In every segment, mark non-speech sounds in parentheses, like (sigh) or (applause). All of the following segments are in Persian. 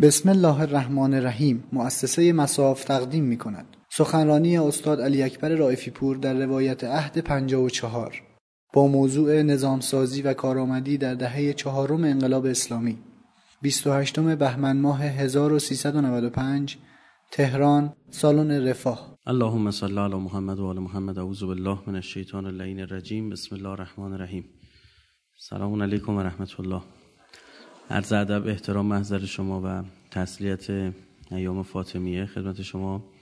بسم الله الرحمن الرحیم مؤسسه مساف تقدیم می کند سخنرانی استاد علی اکبر رائفی پور در روایت عهد 54 با موضوع نظامسازی و کارآمدی در دهه چهارم انقلاب اسلامی. 28 بهمن ماه 1395 تهران سالن رفاه. اللهم صل علی محمد و آل محمد اعوذ بالله من الشیطان اللعین الرجیم. بسم الله الرحمن الرحیم. سلام علیکم و رحمت الله. عرض ادب احترام محضر شما و تسلیت ایام فاطمیه خدمت شما.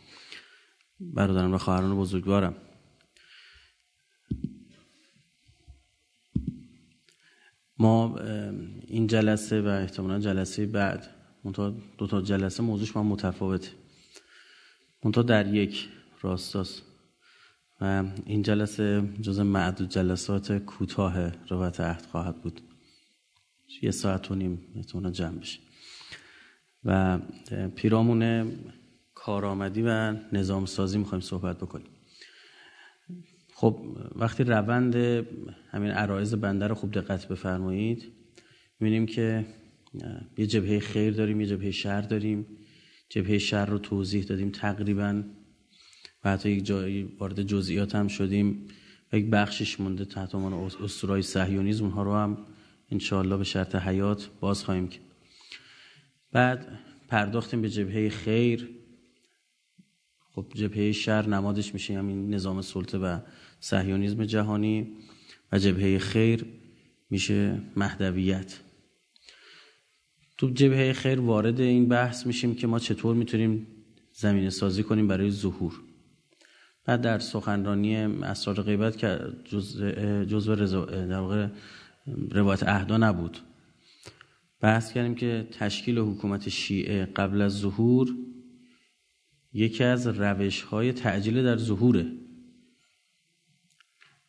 برادران و خواهران بزرگوارم. ما این جلسه و احتمالا جلسه بعد دو تا جلسه موضوعش من متفاوته. منتها در یک راستاست. و این جلسه جز معدود جلسات کوتاه روایت عهد خواهد بود. یه ساعت و نیم احتمالا جمع بشه. و پیرامون کارآمدی و نظام سازی می‌خوایم صحبت بکنیم. خب وقتی روند همین عرایز بنده رو خوب دقت بفرمایید می‌بینیم که یه جبهه خیر داریم یه جبهه شر داریم. جبهه شر رو توضیح دادیم تقریبا. و حتی یک جایی وارد جزئیات هم شدیم و یک بخشش مونده تحت عنوان اسطورهای صهیونیسم اونها رو هم انشاءالله به شرط حیات باز خواهیم کرد بعد پرداختیم به جبهه خیر. خب جبهه شر نمادش میشه همین نظام سلطه و صهیونیسم جهانی و جبهه خیر میشه مهدویت. تو جبهه خیر وارد این بحث میشیم که ما چطور می‌تونیم زمینه سازی کنیم برای ظهور. بعد در سخنرانی اسرار غیبت که جزء در واقع روایت اهدا نبود. بحث کردیم که تشکیل حکومت شیعه قبل از ظهور یکی از روش های تعجیل در ظهوره.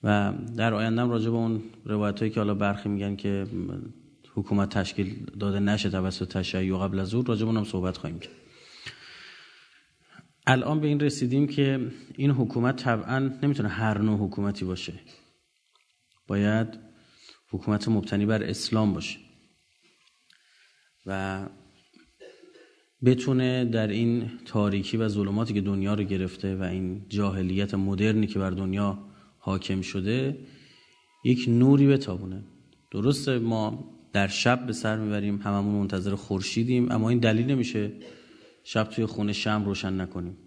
و در آیندهم راجع به اون روایت هایی که حالا برخی میگن که حکومت تشکیل داده نشه توسط تشیع قبل از ظهور راجع به اونم صحبت خواهیم کرد. الان به این رسیدیم که این حکومت طبعا نمی‌تونه هر نوع حکومتی باشه. باید حکومت مبتنی بر اسلام باشه و بتونه در این تاریکی و ظلماتی که دنیا رو گرفته و این جاهلیت مدرنی که بر دنیا حاکم شده یک نوری بتابونه. درسته ما در شب به سر می‌بریم هممون منتظر خورشیدیم اما این دلیل نمیشه شب توی خونه شم روشن نکنیم.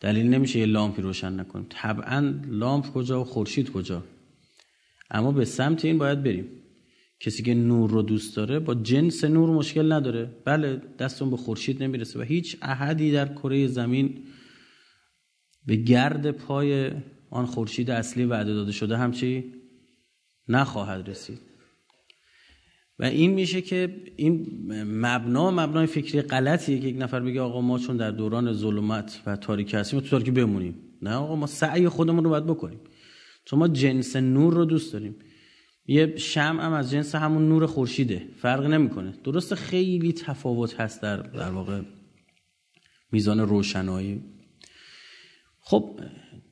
دلیل نمیشه یه لامپی روشن نکنیم. طبعا لامپ کجا و خورشید کجا؟ اما به سمت این باید بریم. کسی که نور رو دوست داره با جنس نور مشکل نداره. بله دستون به خورشید نمی‌رسه و هیچ احدی در کره زمین به گرد پای آن خورشید اصلی وعده داده شده همچی نخواهد رسید. و این میشه که این مبنا مبنای فکری غلطیه که یک نفر بگه آقا ما چون در دوران ظلمت و تاریکی هستیم تو تاریکی بمونیم. نه آقا ما سعی خودمون رو باید بکنیم. چون ما جنس نور رو دوست داریم. یه شمع هم از جنس همون نور خورشیده. فرق نمی‌کنه. درسته خیلی تفاوت هست در در واقع میزان روشنایی. خب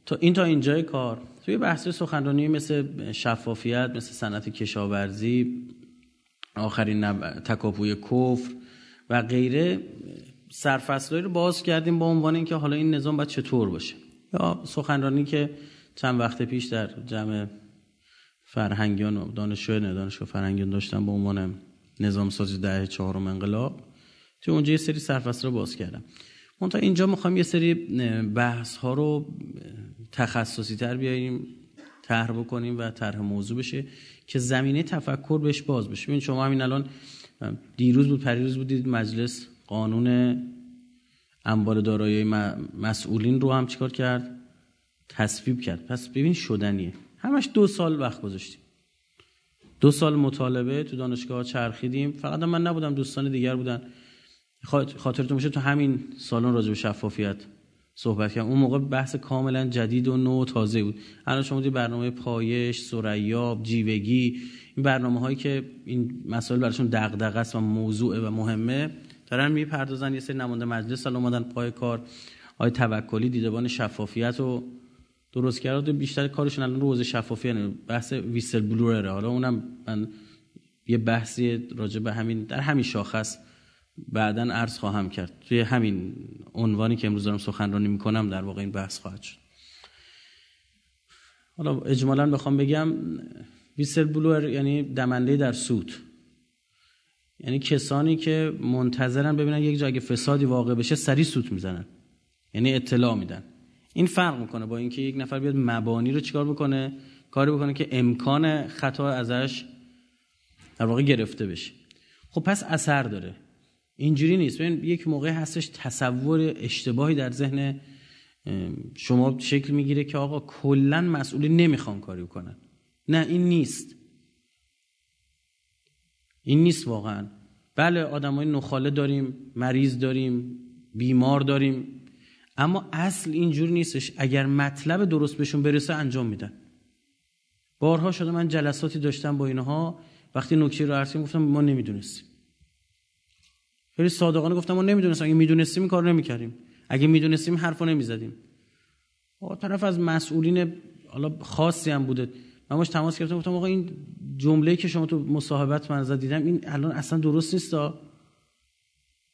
تا این تا اینجای کار. توی بحث سخنرانی مثل شفافیت مثل صنعت کشاورزی آخرین نب... تکاپوی کفر و غیره سرفصلایی رو باز کردیم با عنوان اینکه حالا این نظام باید چطور باشه. یا سخنرانی که چند وقت پیش در جمع فرهنگیان و دانشجو دانشگاه فرهنگیان داشتم به عنوان نظام سازی ده چهارم انقلاب. تو اونجا یه سری سرفصل رو باز کردم. منتها اینجا می‌خوام یه سری بحث ها رو تخصصی تر بیاریم طرح بکنیم و طرح موضوع بشه که زمینه تفکر بهش باز بشه. ببین شما همین الان دیروز بود پریروز بودید مجلس قانون اموال دارایی مسئولین رو هم چیکار کرد؟ تصویب کرد. پس ببین شدنیه. همش دو سال وقت گذاشتیم. دو سال مطالبه تو دانشگاه چرخیدیم. فقط من نبودم دوستان دیگر بودن. خاطرتون میشه تو همین سالن راجع به شفافیت صحبت کردم. اون موقع بحث کاملا جدید و نو و تازه بود. الان شما دی برنامه پایش سریاب جیوگی این برنامه هایی که این مسائل براشون دغدغه است و موضوع و مهمه دارن می‌پردازن. یه سری نماینده مجلس سال اومدن پای کار. آی توکلی دیدبان شفافیت و درست کرده بیشتر کارشون الان رو حوزه شفافیت بحث ویسل بلورره حالا اونم من یه بحثی راجع به همین در همین شاخص بعدا عرض خواهم کرد. توی همین عنوانی که امروز دارم سخنرانی می‌کنم در واقع این بحث خواهد شد. حالا اجمالا بخوام بگم ویسل بلور یعنی دمنده در سود. یعنی کسانی که منتظرن ببینن یک جای فسادی واقع بشه سری سوت می‌زنن. یعنی اطلاع میدن. این فرق می‌کنه با اینکه یک نفر بیاد مبانی رو چیکار بکنه؟ کاری بکنه که امکان خطا ازش در واقع گرفته بشه. خب پس اثر داره. اینجوری نیست. ببین یک موقع هستش تصور اشتباهی در ذهن شما شکل می‌گیره که آقا کلا مسئولی نمی‌خوان کاری بکنن. نه این نیست. این نیست واقعا. بله آدمای نخاله داریم مریض داریم بیمار داریم. اما اصل اینجور نیستش. اگر مطلب درست بهشون برسه انجام میدن. بارها شده من جلساتی داشتم با اینها. وقتی نکته رو عرض گفتم ما نمی‌دونستیم. خیلی صادقانه گفتم ما نمی‌دونستیم. اگه می‌دونستیم این کار نمی‌کردیم. اگه می‌دونستیم حرفو نمی‌زدیم. طرف از مسئولین حالا خاصی هم بوده. من باش تماس گرفتم. گفتم آقا این جمله که شما تو مصاحبه‌ت من دیدم این الان اصلا درست نیست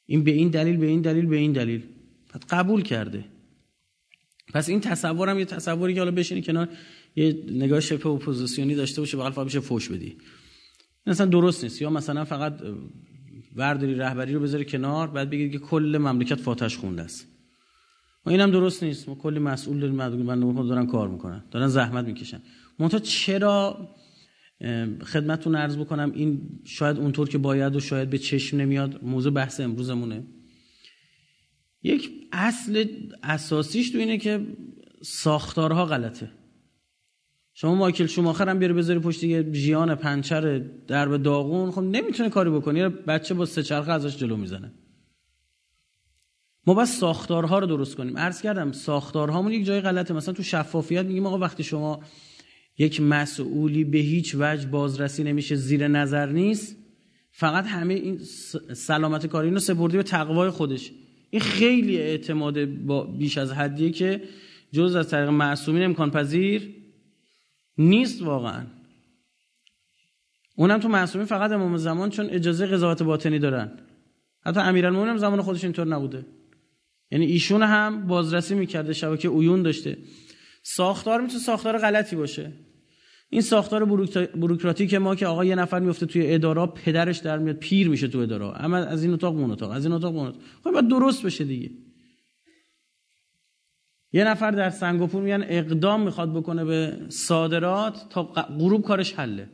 این به این دلیل به این دلیل به این دلیل. قبول کرده. پس این تصورم یه تصوری که حالا بشینی کنار یه نگاه شبه اپوزیسیونی داشته باشه بغل فقط بشه فوش بدی. مثلا درست نیست. یا مثلا فقط ورداری رهبری رو بذاری کنار بعد بگید که کل مملکت فاتحه‌ش خونده است. و اینم درست نیست. ما کلی مسئول داریم مردم دارن کار می‌کنن. دارن زحمت می‌کشن. منتها چرا خدمتتون عرض بکنم این شاید اونطور که باید و شاید به چشم نمیاد موضوع بحث امروزمونه. یک اصل اساسیش تو اینه که ساختارها غلطه. شما مایکل شوماخر هم بیاره بذاری پشت یه ژیان پنچر درب داغون خب نمی‌تونه کاری بکنه. یه بچه با سه چرخه ازش جلو می‌زنه. ما بس ساختارها رو درست کنیم. عرض کردم ساختارهامون یک جای غلطه. مثلا تو شفافیت میگیم آقا وقتی شما یک مسئولی به هیچ وجه بازرسی نمیشه زیر نظر نیست فقط همه این سلامت کاری اینو سپردی به تقوای خودش. این خیلی اعتماد با بیش از حدیه که جز از طریق معصومین امکان پذیر نیست واقعا. اونم تو معصومین فقط امام زمان چون اجازه قضاوت باطنی دارن. حتی امیرالمومنین هم زمان خودش اینطور نبوده. یعنی ایشون هم بازرسی می‌کرده شبکه اویون داشته. ساختار می‌تونه ساختار غلطی باشه. این ساختار بروکراتیک ما که آقا یه نفر میفته توی اداره پدرش در میاد پیر میشه تو اداره اما از این اتاق اون اتاق از این اتاق اون اتاق. خب باید درست بشه دیگه. یه نفر در سنگاپور میگن اقدام می‌خواد بکنه به صادرات تا غروب کارش حله.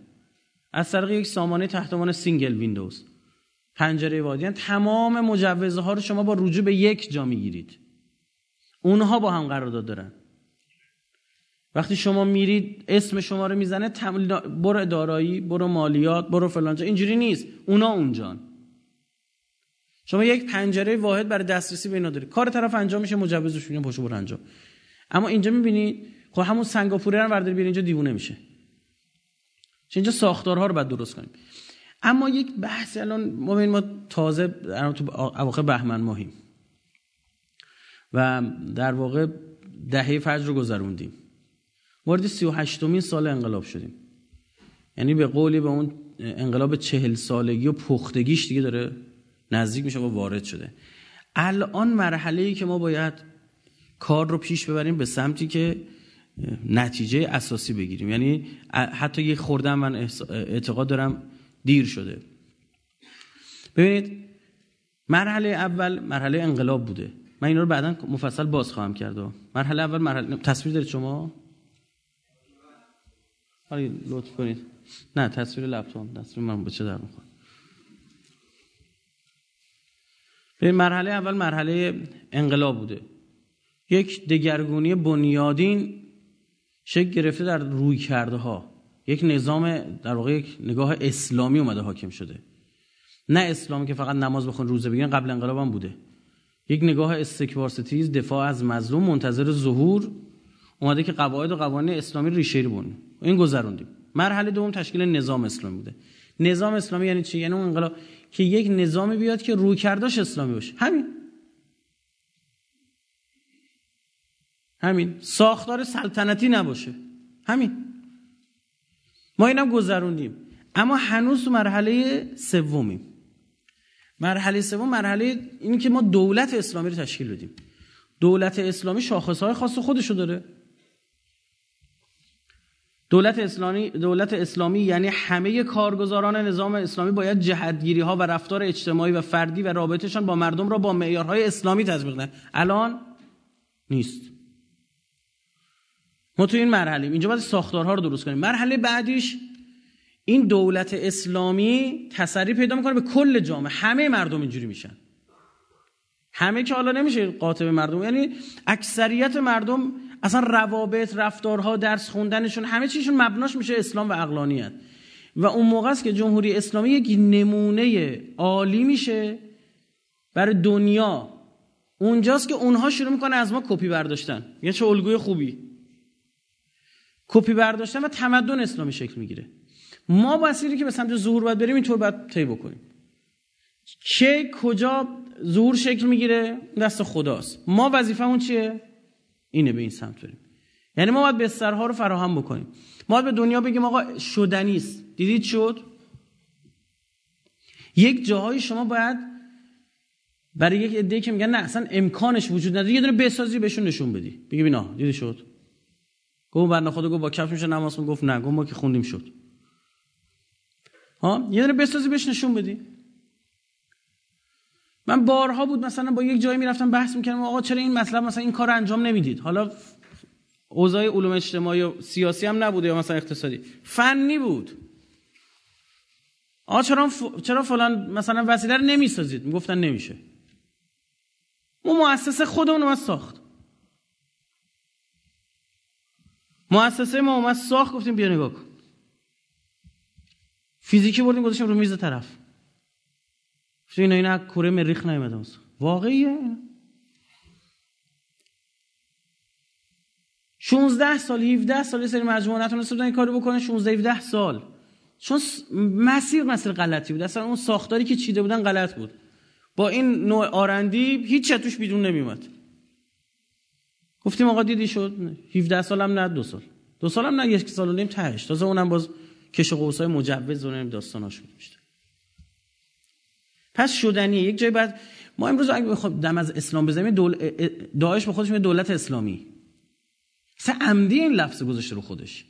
از طریق یک سامانه تحت single windows. پنجره واحد. یعنی تمام مجوزها رو شما با رجوع به یک جا می‌گیرید. اونها با هم قرارداد دارن. وقتی شما میرید اسم شما رو می‌زنه برو دارایی برو مالیات برو فلانجا اینجوری نیست. اونا اونجان. شما یک پنجره واحد برای دسترسی به اینا دارید. کار طرف انجام میشه مجوزش میگن پاشو برو انجام. اما اینجا می‌بینید خب همون سنگاپوری رو ورداری بیارین اینجا دیوونه میشه. چون اینجا ساختارها رو باید درست کنیم. اما یک بحث الان ما ما تازه تو اواخر بهمن ماهیم. و در واقع دهه فجر رو گذروندیم. وارد 38 مین سال انقلاب شدیم. یعنی به قولی به اون انقلاب چهل سالگی و پختگیش دیگه داره نزدیک میشه و وارد شده. الان مرحله ای که ما باید کار رو پیش ببریم به سمتی که نتیجه اساسی بگیریم. یعنی حتی یک خوردن من اعتقاد دارم دیر شده. ببینید مرحله اول مرحله انقلاب بوده. من اینا رو بعدا مفصل باز خواهم کرد. مرحله اول مرحله تصویر دارید شما؟ حالا لطف کنید. نه تصویر لپتاپ تصویر من به چه در می‌خوره؟ به مرحله اول مرحله انقلاب بوده. یک دگرگونی بنیادین شکل گرفته در روی کرده ها یک نظام در واقع یک نگاه اسلامی اومده حاکم شده. نه اسلامی که فقط نماز بخون روزه بگیرن قبل انقلاب هم بوده. یک نگاه استکبار ستیز دفاع از مظلوم منتظر ظهور اومده که قواعد و قوانین اسلامی ریشه بونه این گذروندیم. مرحله دوم تشکیل نظام اسلامی بوده. نظام اسلامی یعنی چی؟ یعنی اون انقلاب که یک نظامی بیاد که روی کرداش اسلامی باشه. همین. همین. ساختار سلطنتی نباشه. همین. ما اینم گذروندیم. اما هنوز تو مرحله سومیم. مرحله سوم مرحله این که ما دولت اسلامی رو تشکیل بدیم. دولت اسلامی شاخصهای خاص خودشو داره. دولت اسلامی دولت اسلامی یعنی همه کارگزاران نظام اسلامی باید جهتگیری ها و رفتار اجتماعی و فردی و رابطهشان با مردم را با معیارهای اسلامی تطبیق کنند الان نیست. ما تو این مرحله اینجا باید ساختارها رو درست کنیم. مرحله بعدیش این دولت اسلامی تسری پیدا می‌کنه به کل جامعه. همه مردم اینجوری میشن. همه که حالا نمیشه قاطب مردم. یعنی اکثریت مردم اصلا روابط رفتارها درس خوندنشون همه چیشون مبناش میشه اسلام و اقلانیت و اون موقع است که جمهوری اسلامی یک نمونه عالی میشه برای دنیا. اونجاست که اونها شروع می‌کنه از ما کپی برداشتن. یه چه الگوی خوبی. کپی برداشتن و تمدن اسلامی شکل می‌گیره. ما بسیاری که به سمت ظهور باید بریم اینطور باید طی بکنیم. چه کجا ظهور شکل می‌گیره؟ دست خداست. ما وظیفمون چیه؟ اینه به این سمت بریم یعنی ما باید بسترها رو فراهم بکنیم. ما به دنیا بگیم آقا شدنیست دیدید شد؟ یک جاهای شما باید برای یک عده که میگن نه اصلا امکانش وجود نداره. یه دونه بسازی بهشون نشون بدی. بگی بینا دیدی شد؟ گفت بنده خدا گفت با کفش میشه نماز گفت نه گفت ما که خوندیم شد. ها؟ یه دونه بسازی بهش نشون بدی. من بارها بود مثلا با یک جایی می‌رفتم بحث می‌کردم آقا چرا این مطلب مثلا این کار انجام نمی‌دید؟ حالا اوضاع علوم اجتماعی و سیاسی هم نبوده یا مثلا اقتصادی. فنی بود. آقا چرا چرا فلان مثلا وسیله رو نمی‌سازید؟ می‌گفتن نمیشه. ما مؤسسه خودمون رو ساخت. مؤسسه ما اومد ساخت گفتیم بیا نگاه کن. فیزیکی بردیم گذاشتیم رو میز طرف. اینا اینا کره مریخ نیومده واقعیه. 16 سال 17 سال سری مجموعه نتونسته بودن این کارو بکنه 16 17 سال. چون مسیر مسیر غلطی بود. اصلا اون ساختاری که چیده بودن غلط بود. با این نوع آرندی هیچ توش بیرون نمیومد گفتیم آقا دیدی شد؟ 17 سالم نه دو سال. دو سالم نه یک سال و نیم تهش. تازه اونم باز کش و قوسای مجوز و داستاناش بود پس شدنیه یک جای بعد ما امروز اگه بخوام دم از اسلام بزنیم دول... داعش به خودش دولت اسلامی. سه عمدی این لفظ گذاشته رو خودش.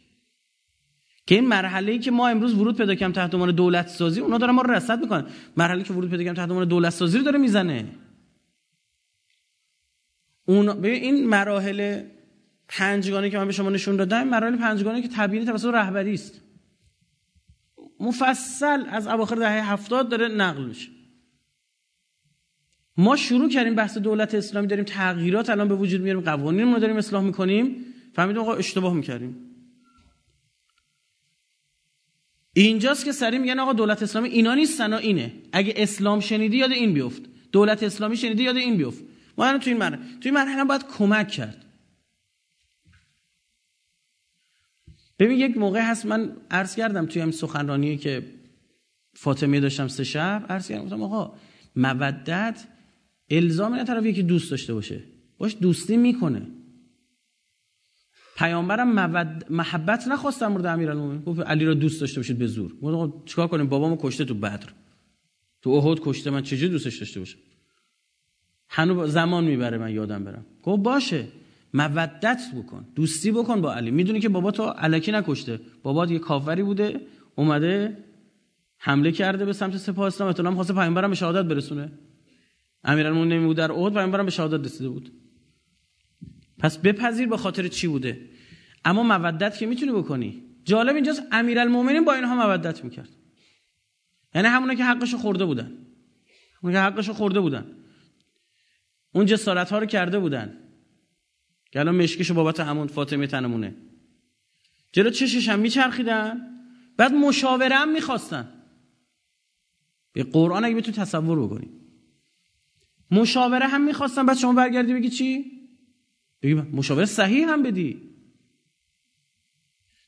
که این مرحله ای که ما امروز ورود پیدا کردیم تحت عنوان دولت سازی اونا دارن ما رو رصد می‌کنن. مرحله که ورود پیدا کردیم تحت عنوان دولت سازی رو داره می‌زنه. اون ببین این مراحل پنجگانه که من به شما نشون دادم مراحل پنجگانه که تبیین توسط رهبری است. مفصل از اواخر دهه هفتاد داره نقل میشه. ما شروع کردیم بحث دولت اسلامی داریم تغییرات الان به وجود میاریم قوانین رو داریم اصلاح می‌کنیم. فهمیدیم آقا اشتباه می‌کردیم. اینجاست که سری میگن آقا دولت اسلامی اینا نیستن اینه. اگه اسلام شنیدی یاد این بیفت. دولت اسلامی شنیدی یاد این بیفت. ما الان تو این مرحله تو این مرحله باید کمک کرد. ببین یک موقع هست من عرض کردم توی همین سخنرانی که فاطمه داشتم سه شب عرض کردم گفتم آقا مودت الزام نه طرف یکی دوست داشته باشه. باش دوستی می‌کنه. پیامبرم مود... محبت نخواست در مورد امیرالمومنین. گفت علی را دوست داشته باشید به زور. گفت چیکار کنیم؟ بابامو کشته تو بدر. تو احد کشته من. چجوری دوستش داشته باشم هنوز زمان می‌بره من یادم برم. گفت باشه. مودت بکن. دوستی بکن با علی. می‌دونی که بابا تو علکی نکشته. بابا یه کافری بوده. اومده حمله کرده به سمت سپاه اسلام احتمال خواسته پیامبرم به شهادت برسونه. امیرالمومنین بود در احد پیامبرم به شهادت رسیده بود. پس بپذیر به خاطر چی بوده؟ اما مودت که می‌تونی بکنی. جالب اینجاست امیرالمومنین با اینها مودت می‌کرد. یعنی همونا که حقشو خورده بودن. همونا که حقشو خورده بودن. اون جسارت ها رو کرده بودن. که الان مشکشو بابت همون فاطمه تنمونه. جلو چشش هم میچرخیدن. بعد مشاوره هم می‌خواستن. به قرآن اگه بتونی تصور بکنی. مشاوره هم می‌خواستن بعد شما برگردی بگی چی؟ بگی مشاوره صحیح هم بدی.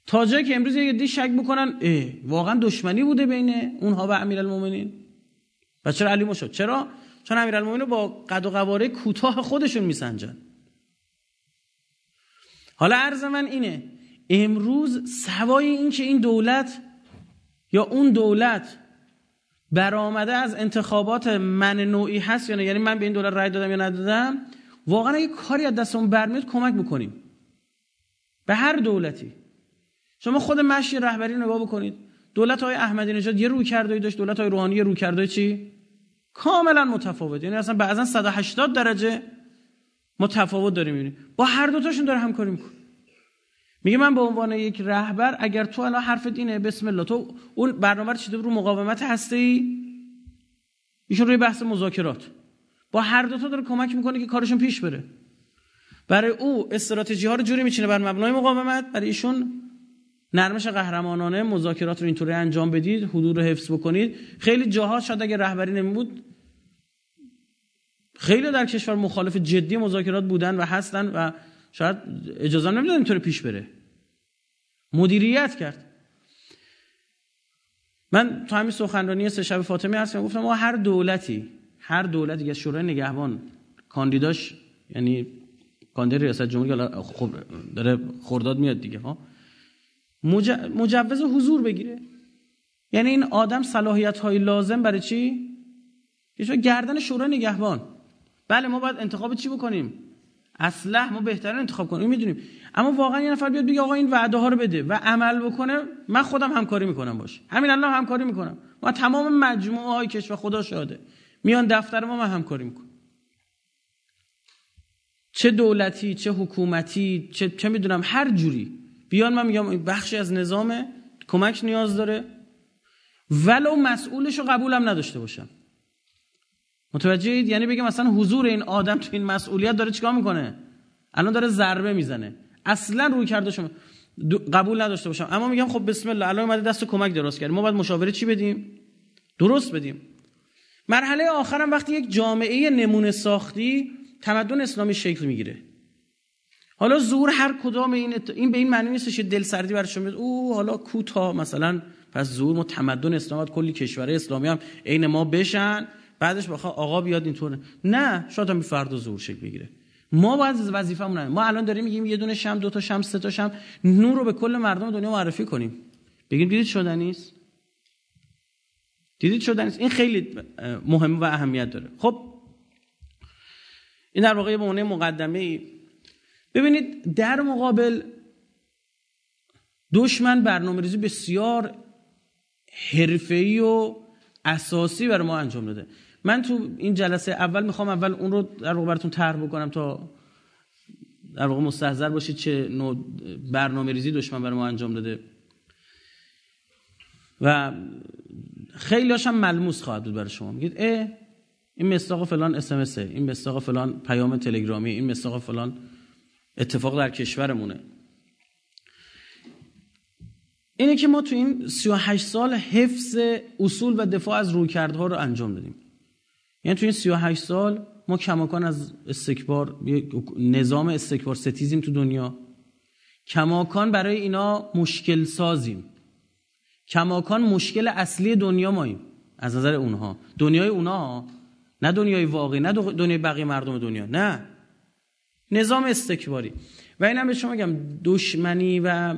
تا جایی که امروز یه دی شک بکنن اه واقعا دشمنی بوده بین اونها و امیرالمومنین. و چرا علی مشاور چرا؟ چون امیرالمومنین با قد و قواره کوتاه خودشون میسنجن. حالا عرض من اینه امروز سوای این که این دولت یا اون دولت برآمده از انتخابات من نوعی هست یا نه؟ یعنی من به این دولت رای دادم یا ندادم؟ واقعا اگه کاری از دستمون برمیاد کمک بکنیم به هر دولتی. شما خود مشی رهبری نگاه بکنید. دولت های احمدی نژاد یه روی کرده داشت. دولت های روحانی یه روی کرده چی؟ کاملا متفاوت. یعنی اصلا بعضا 180 درجه متفاوت داریم می‌بینیم. با هر دوتاشون داره همکاری می‌کنه. میگه من به عنوان یک رهبر اگر تو الان حرف دینه بسم الله تو اون برنامه رو چیده رو مقاومت هسته ای ایشون روی بحث مذاکرات. با هر دوتا داره کمک می‌کنه که کارشون پیش بره. برای او استراتژی ها رو جوری میچینه بر مبنای مقاومت. برای ایشون نرمش قهرمانانه مذاکرات رو اینطوری انجام بدید حدود رو حفظ بکنید. خیلی جاها شاید اگه رهبری نمی بود خیلی در کشور مخالف جدی مذاکرات بودن و هستن و شاید اجازه نمیدن اینطوری پیش بره. مدیریت کرد. من تو همین سخنرانی سه شب فاطمی هستم گفتم ما هر دولتی هر دولتی که شورای نگهبان کاندیداش یعنی کاندید ریاست جمهوری خب داره خرداد میاد دیگه ها مجوز حضور بگیره. یعنی این آدم صلاحیت های لازم برای چی؟ گردن شورای نگهبان. بله ما باید انتخاب چی بکنیم؟ اصلا ما بهترین انتخاب کنیم. می‌دونیم. اما واقعا یه نفر بیاد بگه آقا این وعده ها رو بده و عمل بکنه من خودم همکاری می‌کنم باش. همین الان همکاری می‌کنم. ما تمام مجموعه های کشور خدا شاده میان دفتر ما من همکاری می‌کنم. چه دولتی چه حکومتی چه, چه می‌دونم هر جوری. بیان من میگم بخشی از نظام کمک نیاز داره. ولو مسئولش رو قبولم نداشته باشم. متوجهید؟ یعنی بگم مثلا حضور این آدم تو این مسئولیت داره چیکار می‌کنه؟ الان داره ضربه می‌زنه. اصلا روی کرده شما قبول نداشته باشم. اما میگم خب بسم الله الان اومده دست کمک درست کردیم ما باید مشاوره چی بدیم؟ درست بدیم. مرحله آخرم وقتی یک جامعه نمونه ساختی تمدن اسلامی شکل می‌گیره. حالا زور هر کدام این این به این معنی نیستش که دل سردی برای شما او حالا کوتا مثلا. پس زور ما تمدن اسلام کلی کشور اسلامی هم عین ما بشن. بعدش بخواد آقا بیاد اینطور. نه شاید هم فرد زور شکل بگیره. ما باید وظیفمون ما الان داریم میگیم یه دونه شم دو تا شم سه تا شم. نور رو به کل مردم دنیا معرفی کنیم. بگیم دیدید شده نیست؟ دیدید نیست؟ این خیلی مهم و اهمیت داره. خب این در واقع به مقدمه ای ببینید در مقابل دشمن برنامه ریزی بسیار حرفه‌ای و اساسی برای ما انجام داده. من تو این جلسه اول می‌خوام اول اون رو در واقع براتون طرح بکنم تا در واقع مستحضر باشید چه نوع برنامه ریزی دشمن برای ما انجام داده. و خیلی هم ملموس خواهد بود برای شما. میگید اه این مستاق فلان اس این مستاق فلان پیام تلگرامی این مستاق فلان اتفاق در کشورمونه. اینه که ما تو این 38 سال حفظ اصول و دفاع از رویکردها رو انجام دادیم. یعنی تو این 38 سال ما کماکان از استکبار نظام استکبار ستیزیم تو دنیا. کماکان برای اینا مشکل سازیم. کماکان مشکل اصلی دنیا ماییم از نظر اونها. دنیای اونها نه دنیای واقعی نه دنیای بقیه مردم دنیا نه. نظام استکباری. و اینم به شما میگم دشمنی و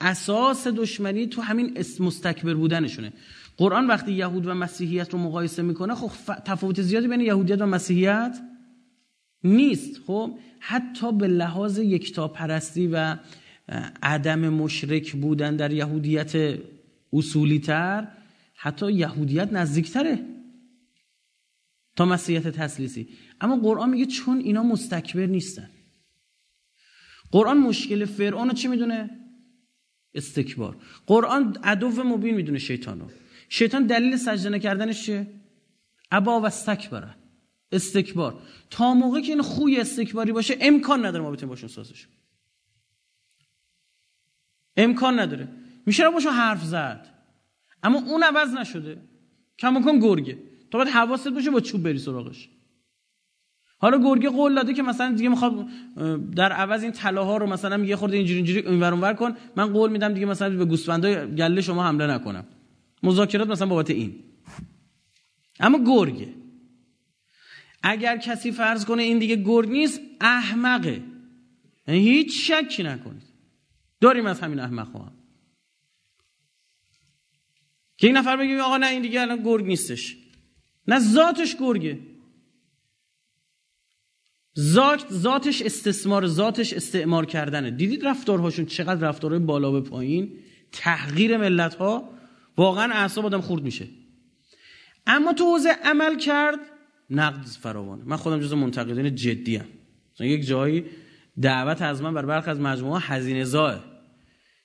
اساس دشمنی تو همین مستکبر بودنشونه. قرآن وقتی یهود و مسیحیت رو مقایسه می‌کنه خب تفاوت زیادی بین یهودیت و مسیحیت نیست. خب حتی به لحاظ یکتاپرستی و عدم مشرک بودن در یهودیت اصولی تر حتی یهودیت نزدیکتره تا مسیحیت تسلیسی اما قرآن میگه چون اینا مستکبر نیستن. قرآن مشکل فرعون رو چی می‌دونه؟ استکبار. قرآن عدو مبین می‌دونه شیطانو. شیطان دلیل سجده نکردنش چیه؟ ابا و استکبره. استکبار. تا موقعی که این خوی استکباری باشه امکان نداره ما بتونیم باشون سازش امکان نداره. میشه باشون حرف زد. اما اون عوض نشده. کماکان گرگه. تو باید حواست باشه با چوب بری سراغش. حالا گرگه قول داده که مثلا دیگه می‌خواد در عوض این طلاها رو مثلا میگه خورده اینجوری اینجوری اینور اونور کن. من قول میدم دیگه مثلا به گوسفندای گله شما حمله نکنم. مذاکرات مثلا بابت این. اما گرگه. اگر کسی فرض کنه این دیگه گرگ نیست احمقه. یعنی هیچ شکی نکنید. داریم از همین احمق هم که این نفر بگه آقا نه این دیگه الان گرگ نیستش. نه ذاتش گرگه. ذات ذاتش استثمار ذاتش استعمار کردنه. دیدید رفتارهاشون چقدر رفتارهای بالا به پایین؟ تحقیر ملت ها واقعا اعصاب آدم خورد میشه. اما تو حوزه عمل کرد نقد فراوانه. من خودم جز منتقدین جدی ام. یک جایی دعوت از من بر برخ از مجموعه هزینه زاه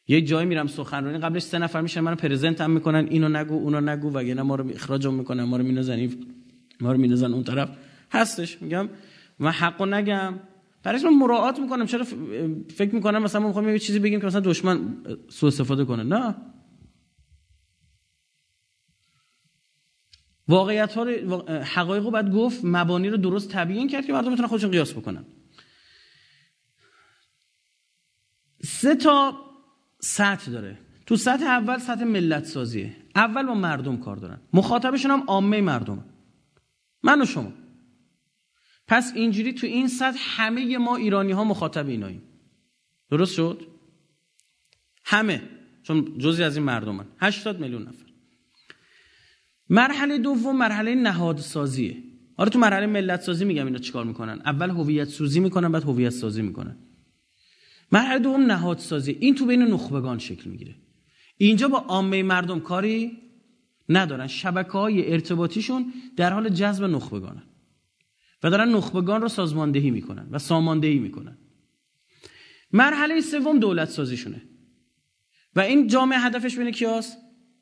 یک جایی میرم سخنرانی قبلش سه نفر میشن منو پرزنت هم می‌کنن اینو نگو اونو نگو وگرنه ما رو اخراجم می‌کنن ما رو مینازن ما رو مینازن اون طرف. هستش میگم. من حقو نگم. برایش من مراعات می‌کنم چرا فکر می‌کنم مثلا ما می‌خوایم یه چیزی بگیم که مثلا دشمن سوء استفاده کنه. نه. واقعیت ها رو حقایق رو باید گفت مبانی رو درست تبیین کرد که مردم می‌تونن خودشون قیاس بکنن. سه تا سطح داره. تو سطح اول سطح ملت سازیه اول با مردم کار دارن. مخاطبشون هم عامه مردم. من و شما. پس اینجوری تو این سطح همه ما ایرانی ها مخاطب ایناییم. درست شد؟ همه. چون جزی از این مردم من 80 میلیون نفر. مرحله دوم مرحله نهادسازیه. آره تو مرحله ملت سازی میگم اینا چیکار می‌کنن؟ اول هویت سوزی می‌کنن بعد هویت سازی می‌کنن. مرحله دوم نهادسازی. این تو بین نخبگان شکل می‌گیره. اینجا با عامه مردم کاری ندارن. شبکه های ارتباطیشون در حال جذب نخبگانن. و دارن نخبگان رو سازماندهی می‌کنن و ساماندهی می‌کنن. مرحله سوم دولت سازیشونه و این جامعه هدفش بینه کیاست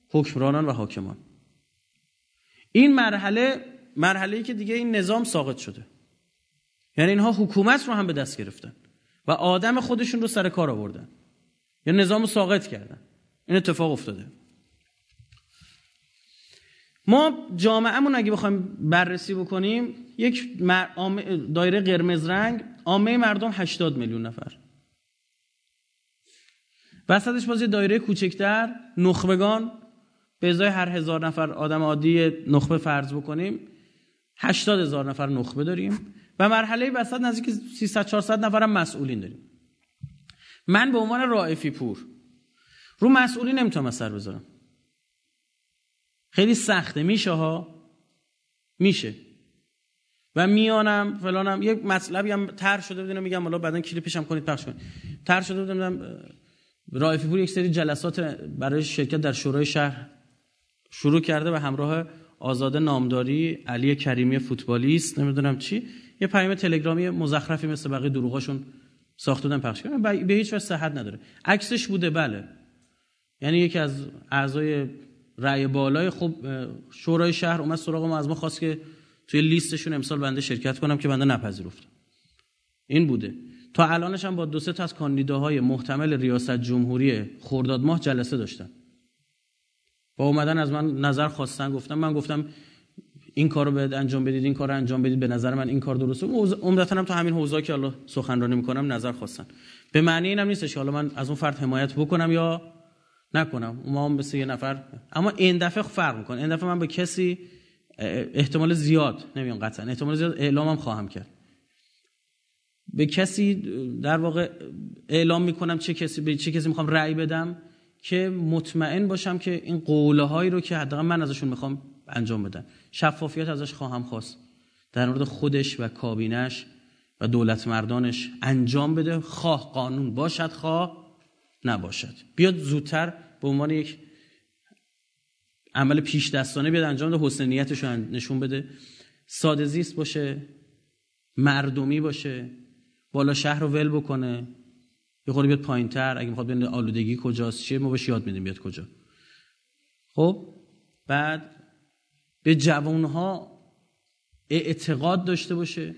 حکمرانان و حاکمان. این مرحله مرحله ای که دیگه این نظام ساقط شده. یعنی اینها حکومت رو هم به دست گرفتن و آدم خودشون رو سر کار آوردن. یا نظام رو ساقط کردن. این اتفاق افتاده. ما جامعهمون اگه بخوایم بررسی بکنیم یک دایره قرمز رنگ عامه مردم 80 میلیون نفر. وسطش باز دایره کوچکتر نخبگان به ازای هر هزار نفر آدم عادی نخبه فرض بکنیم 80 هزار نفر نخبه داریم و مرحله وسط نزدیک 300 400 نفر هم مسئولین داریم. من به عنوان رائفی پور رو مسئولی نمی‌تونم اثر بذارم. خیلی سخته. میشه ها؟ میشه. و میانم فلانم یک مطلبی هم تر شده بودم میگم حالا بعدا کلیپش هم کنید پخش کنید. تر شده بودم رائفی پور یک سری جلسات برای شرکت در شورای شهر شروع کرده و همراه آزاد نامداری علی کریمی فوتبالیست نمی‌دونم چی. یه پیام تلگرامی مزخرفی مثل بقیه دروغاشون ساخته بودن پخش کردن. به هیچ وجه صحت نداره. عکسش بوده بله. یعنی یکی از اعضای رأی بالای خب شورای شهر اومد سراغ ما از ما خواست که توی لیستشون امسال بنده شرکت کنم که بنده نپذیرفتم این بوده. تا الانش هم با دو سه تا از کاندیداهای محتمل ریاست جمهوری خرداد ماه جلسه داشتن. با اومدن از من نظر خواستن گفتم من گفتم این کارو باید انجام بدید این کارو انجام بدید به نظر من این کار درسته. عمدتا هم تو همین حوزه که الله سخنرانی می‌کنم نظر خواستن. به معنی اینم نیستش که حالا من از اون فرد حمایت بکنم یا نکنم. ما هم مثل یه نفر اما این دفعه فرق می‌کنه. این دفعه من به کسی احتمال زیاد نمیام قطعا احتمال زیاد اعلامم خواهم کرد. به کسی در واقع اعلام می‌کنم چه کسی به چه کسی می‌خوام رأی بدم که مطمئن باشم که این قوله هایی رو که حداقل من ازشون می‌خوام انجام بدم شفافیت ازش خواهم خواست. در مورد خودش و کابینش و دولت مردانش انجام بده. خواه قانون باشد خواه نباشد. بیاد زودتر به عنوان یک عمل پیش دستانه بیاد انجام ده حسن نیتش رو نشون بده. ساده زیست باشه مردمی باشه بالا شهر رو ول بکنه. یه خورده بیاد پایین تر اگه می‌خواد ببینه آلودگی کجاست چیه ما بهش یاد میدیم بیاد کجا. خب بعد به جوانها اعتقاد داشته باشه.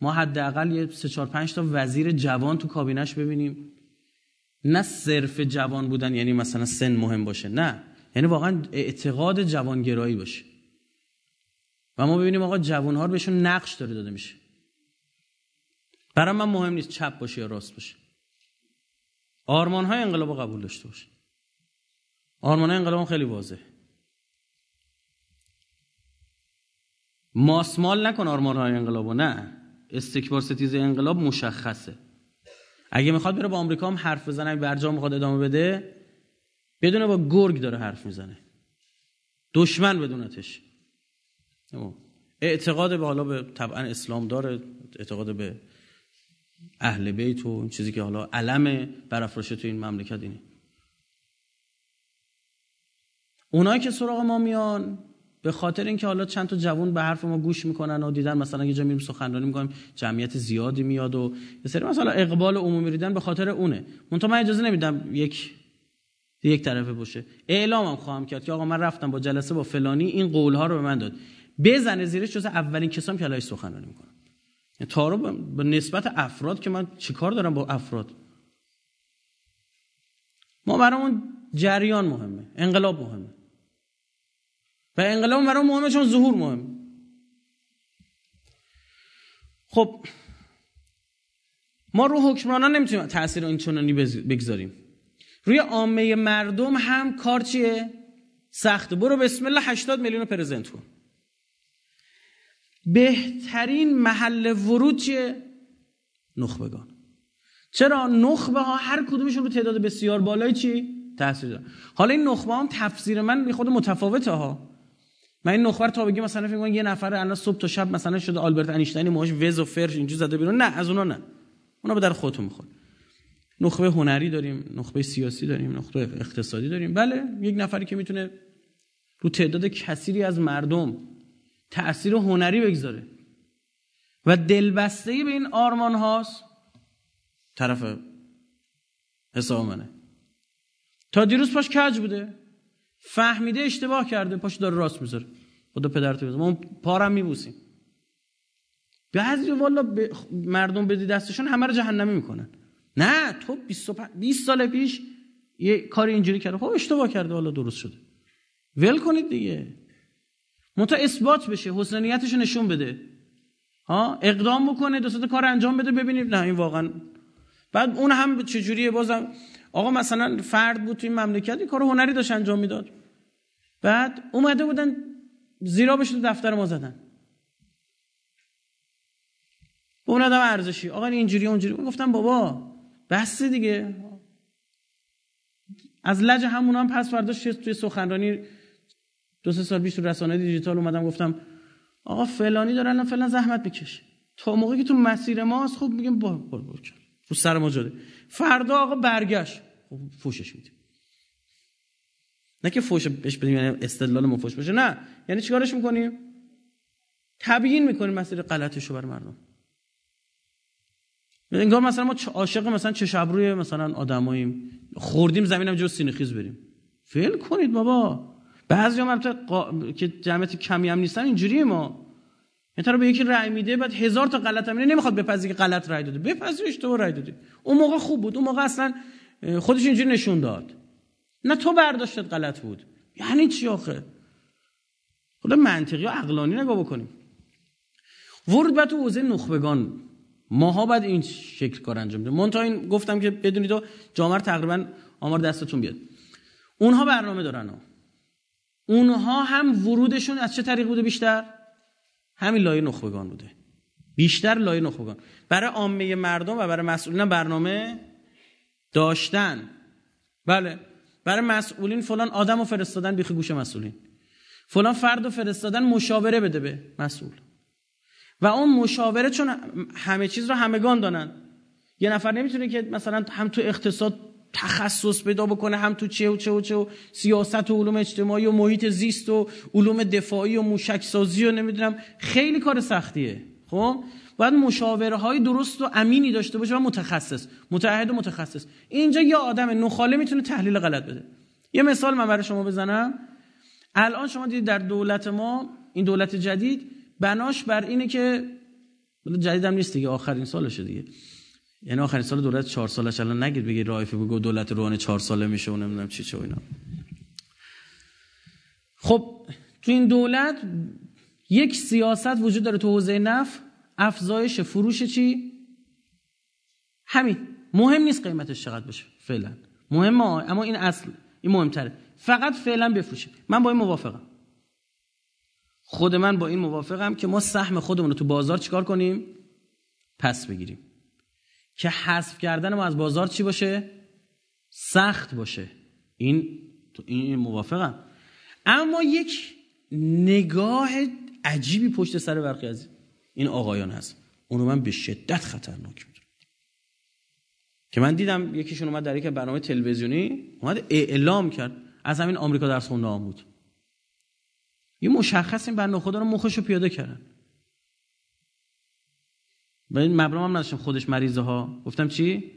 ما حداقل یه سه چهار پنج تا وزیر جوان تو کابینش ببینیم. نه صرف جوان بودن یعنی مثلا سن مهم باشه نه. یعنی واقعا اعتقاد جوانگرایی باشه. و ما ببینیم آقا جوانها رو بهشون نقش داره داده میشه. برای من مهم نیست چپ باشه یا راست باشه. آرمان های انقلاب قبول داشته باشه آرمان های انقلاب خیلی واضح ماسمال نکن آرمان های انقلاب نه. استکبار ستیز انقلاب مشخصه. اگه می‌خواد بره با آمریکا هم حرف بزنه برجام می‌خواد ادامه بده بدونه با گرگ داره حرف می‌زنه. دشمن بدونتش. اعتقاد به حالا به طبعا اسلام داره اعتقاد به اهل بیت و این چیزی که حالا علم برافراشته تو این مملکت اینه. اونایی که سراغ ما میان به خاطر اینکه حالا چند تا جوون به حرف ما گوش می‌کنن و دیدن مثلا یه جا میریم سخنرانی می‌کنیم جمعیت زیادی میاد و یه سری مثلا اقبال عمومی ریدن به خاطر اونه. منتها من اجازه نمیدم یک یک طرفه باشه. اعلامم خواهم کرد که آقا من رفتم با جلسه با فلانی این قول ها رو به من داد. بزنه زیرش جز اولین کسام که الهی سخنرانی می‌کنم یعنی تا رو به نسبت افراد که من چیکار دارم با افراد؟ ما برامون جریان مهمه انقلاب مهمه. و انقلاب برای مهمه چون ظهور مهم. خب ما رو حکمرانان نمی‌تونیم تاثیر این چنانی بگذاریم. روی عامه مردم هم کار چیه؟ سخته برو بسم الله 80 میلیون پرزنت کن. بهترین محل ورود چیه؟ نخبگان. چرا نخبه ها هر کدومشون رو تعداد بسیار بالای چی؟ تاثیر دارن. حالا این نخبه هم تفسیر من خود متفاوته ها. من این نخبر تا بگی مثلا فکر یه نفر الان صبح تا شب مثلا شده آلبرت انیشتین موهاش وز و فرش اینجا زده بیرون. نه از اونا نه. اونا به در خودتون می‌خوره نخبه هنری داریم نخبه سیاسی داریم نخبه اقتصادی داریم. بله یک نفری که می‌تونه رو تعداد کثیری از مردم تأثیر هنری بگذاره. و دلبسته به این آرمان هاست طرف حساب منه. تا دیروز پاش کج بوده؟ فهمیده اشتباه کرده پاش داره راست می‌ذاره. خدا پدرتو بزن. ما پارم میبوسیم. بعضی والا ب... مردم بدی دستشون همه رو جهنمی می‌کنن. نه تو 20 سال پیش یه کاری اینجوری کرده. خب اشتباه کرده. حالا درست شده. ول کنید دیگه. منتها اثبات بشه حسنیتش نشون بده. ها؟ اقدام بکنه دو کار انجام بده ببینید نه این واقعا. بعد اون هم چجوریه؟ بازم آقا مثلا فرد بود توی مملکت کار هنری داشت انجام می‌داد. بعد اومده بودن زیرا بشه دفتر ما زدن. به اون آدم ارزشی. آقا اینجوری اونجوری. گفتم بابا بس دیگه. از لج همون هم پس فرداش توی سخنرانی دو سه سال پیش تو رسانه دیجیتال اومدم گفتم آقا فلانی داره الان فلان زحمت بکشه تا موقعی که تو مسیر ماست خب میگم با با رو سر ما جاده. فردا آقا برگشت. خب فوشش میدیم. نه که فوش بهش بدیم یعنی استدلال ما فوش باشه. نه. یعنی چیکارش می‌کنیم؟ تبیین می‌کنیم مسیر غلطشو بر مردم. انگار مثلا ما عاشق مثلا چه شب روی مثلا آدماییم. خوردیم زمینم جو سینه خیز بریم. فعل کنید بابا. بعضی هم قا... که جمعیت کمی هم نیستن اینجوریه ما. این طرف به یکی رأی میده بعد هزار تا غلط هم نمی‌خواد بپذیره که غلط رأی داده. بپذیر اشتباه رأی داده اون موقع خوب بود. اون موقع اصلا خودش اینجوری نشون داد. نه تو برداشتت غلط بود. یعنی چی آخه؟ خدا منطقی و عقلانی نگاه بکنیم. ورود به تو حوزه نخبگان. ماها باید این شکل کار انجام بدیم من تا این گفتم که بدونید جامعه تقریبا آمار دستتون بیاد. اونها برنامه دارن اونها هم ورودشون از چه طریق بوده بیشتر؟ همین لایه نخبگان بوده. بیشتر لایه نخبگان. برای عامه مردم و برای مسئولین برنامه داشتن. بله. برای مسئولین فلان آدم رو فرستادن بیخی گوش مسئولین. فلان فرد رو فرستادن مشاوره بده به مسئول. و اون مشاوره چون همه چیز رو همگان دانن. یه نفر نمی‌تونه که مثلا هم تو اقتصاد تخصص پیدا بکنه هم تو چه و چه و چه و سیاست و علوم اجتماعی و محیط زیست و علوم دفاعی و موشک سازی و نمی‌دونم. خیلی کار سختیه. خب؟ باید مشاوره های درست و امینی داشته باشه و متخصص. متعهد و متخصص. اینجا یه آدم نخاله می‌تونه تحلیل غلط بده. یه مثال من برای شما بزنم. الان شما دیدید در دولت ما این دولت جدید بناش بر اینه که جدیدم نیست دیگه آخرین سالشه دیگه. یعنی آخرین سال دولت چهار سالش الان نگید بگی رایفی بگو دولت روحانی چهار ساله میشه و نمی‌دونم چی چه اینا. خب تو این دولت یک سیاست وجود داره تو حوزه نفت افزایش فروش چی؟ همین. مهم نیست قیمتش چقدر بشه فعلا. مهمه اما این اصل این مهمتره. فقط فعلا بفروشه. من با این موافقم. خود من با این موافقم که ما سهم خودمون رو تو بازار چیکار کنیم؟ پس بگیریم. که حذف کردن ما از بازار چی باشه؟ سخت باشه. این تو این موافقم. اما یک نگاه عجیبی پشت سر برخی از این آقایان هست. اونو من به شدت خطرناک می‌دونم. که من دیدم یکیشون اومد در یک برنامه تلویزیونی اومد اعلام کرد. از همین آمریکا درس خونده بود. یه مشخص این بنده خدا رو مخش رو پیاده کردن. به این مبرم هم نداشتم خودش مریضه ها گفتم چی؟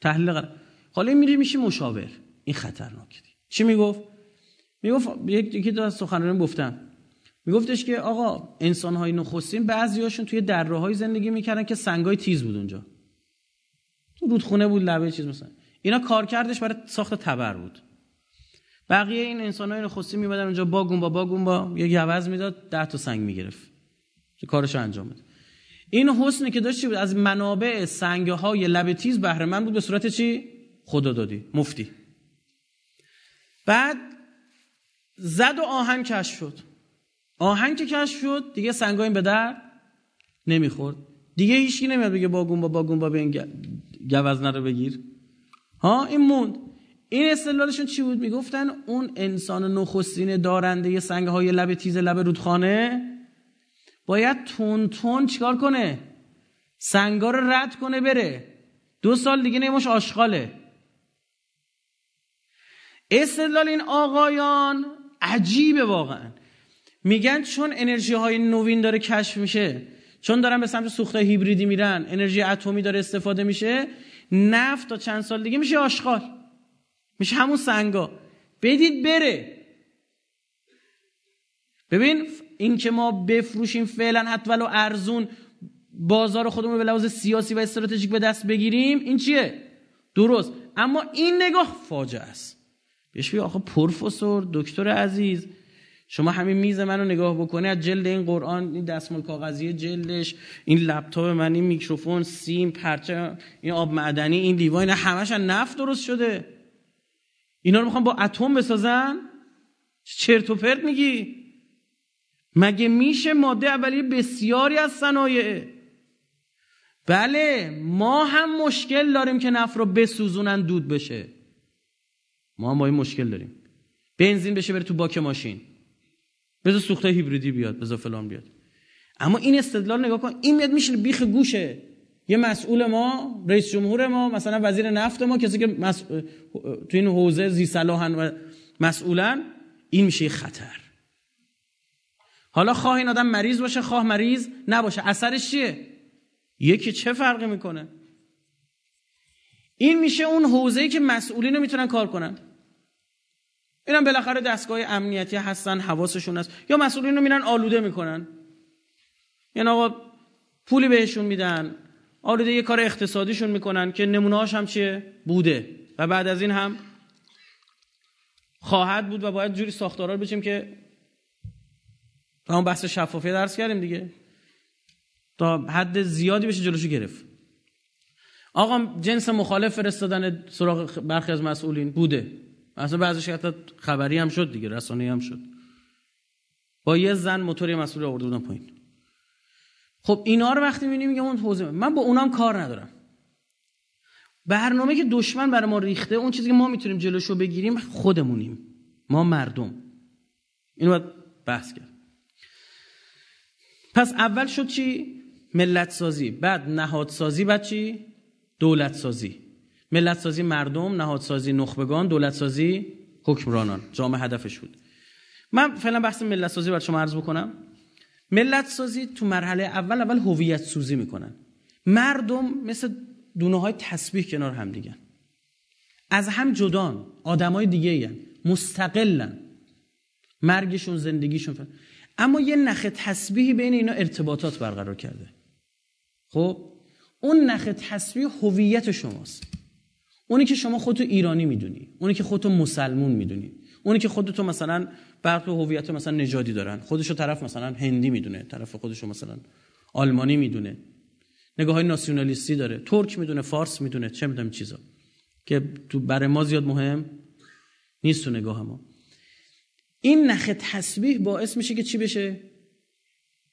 تحلیل قرار حالا میری میشی مشاور. این خطرناکه چی می‌گفت؟ می‌گفت یکی دو از سخنرانی گفتم میگفتش که آقا انسان های نخستین بعضی توی دره زندگی می‌کردن که سنگای تیز بود اونجا. تو رودخونه بود لبه چیز مثلا. اینا کار کردش برای ساخت تبر بود. بقیه این انسان های نخستین میمدن اونجا با باگون با یه گوز می‌داد ده تا سنگ می‌گرفت. که کارش انجام بده. این حسنی که داشتی بود از منابع سنگ های لب بهره من بود به صورت چی؟ خدا دادی. مفتی. بعد زد و آهن کشف شد. آهن که کشف شد دیگه سنگای به در نمی‌خورد. دیگه هیچکی نمیاد بگه با باگون با به این گوزنه رو بگیر. ها این موند. این استدلالشون چی بود؟ می‌گفتن اون انسان نخستین دارنده سنگ های لب تیز لب رودخانه باید تون تون چیکار کنه؟ سنگا رو رد کنه بره. دو سال دیگه نمیش آشغاله. استدلال این آقایان عجیبه واقعا. میگن چون انرژی های نوین داره کشف میشه چون دارن به سمت سوخت هیبریدی میرن انرژی اتمی داره استفاده میشه نفت تا چند سال دیگه میشه آشغال. میشه همون سنگا. بدید بره. ببین این که ما بفروشیم فعلا حتی ولو ارزون بازار خودمون به لحاظ سیاسی و استراتژیک به دست بگیریم این چیه؟ درست. اما این نگاه فاجعه است. بهش آخه پروفسور دکتر عزیز شما همین میز منو نگاه بکنی از جلد این قرآن این دستمال کاغذی جلدش این لپتاپ من این میکروفون سیم پرچه این آب معدنی این دیوار اینا همش نفت درست شده. اینا رو می‌خوام با اتم بسازن؟ چرت و پرت میگی؟ مگه میشه ماده اولیه بسیاری از صنایع؟ بله ما هم مشکل داریم که نفت رو بسوزونن دود بشه. ما هم با این مشکل داریم. بنزین بشه بره تو باک ماشین. بذار سوخته هیبریدی بیاد بذار فلان بیاد. اما این استدلال نگاه کن این میاد میشه بیخ گوشه. یه مسئول ما رئیس جمهور ما مثلا وزیر نفت ما کسی که مس... تو این حوزه زی و مسئولن این میشه خطر. حالا خواه این آدم مریض باشه خواه مریض نباشه. اثرش چیه؟ یکی چه فرقی می‌کنه؟ این میشه اون حوزه‌ای که مسئولین رو می‌تونن کار کنن. اینم بالاخره دستگاه امنیتی هستن حواسشون هست. یا مسئولین رو میرن آلوده می‌کنن. یعنی آقا پولی بهشون میدن آلوده یه کار اقتصادیشون می‌کنن که نمونهاش هم چیه؟ بوده. و بعد از این هم خواهد بود و باید جوری ساختارا بچیم که همون بحث شفافی درس کردیم دیگه. تا حد زیادی بشه جلوشو گرفت. آقا جنس مخالف فرستادن سراغ برخی از مسئولین بوده. اصلا بعضیش حتی خبری هم شد دیگه رسانه هم شد. با یه زن موتوری مسئول آورده بودن پایین. خب اینا رو وقتی می‌بینیم میگم اون حوزه من با اونام کار ندارم. برنامه که دشمن برای ما ریخته اون چیزی که ما می‌تونیم جلوشو بگیریم خودمونیم. ما مردم. اینو باید بحث کرد. پس اول شد چی؟ ملت سازی بعد نهاد سازی بعد چی؟ دولت سازی ملت سازی مردم نهاد سازی نخبگان دولت سازی حکمرانان. جامعه هدفش بود. من فعلا بحث ملت سازی برای شما عرض بکنم. ملت سازی تو مرحله اول اول هویت سوزی می‌کنن. مردم مثل دونه های تسبیح کنار هم دیگه. از هم جدان. آدمای دیگه این مستقلن. مرگشون زندگیشون. اما یه نخ تسبیحی بین اینا ارتباطات برقرار کرده. خب اون نخ تسبیح هویت شماست. اونی که شما خودتو ایرانی می‌دونی اونی که خودتو مسلمون می‌دونی اونی که خودتو مثلا برخی هویت مثلا نژادی دارن. خودشو طرف مثلا هندی می‌دونه طرف خودشو مثلا آلمانی می‌دونه. نگاه های ناسیونالیستی داره. ترک می‌دونه فارس می‌دونه چه می‌دونم چیزا. که تو برای ما زیاد مهم نیست تو نگاه ما. این نخ تسبیح باعث میشه که چی بشه؟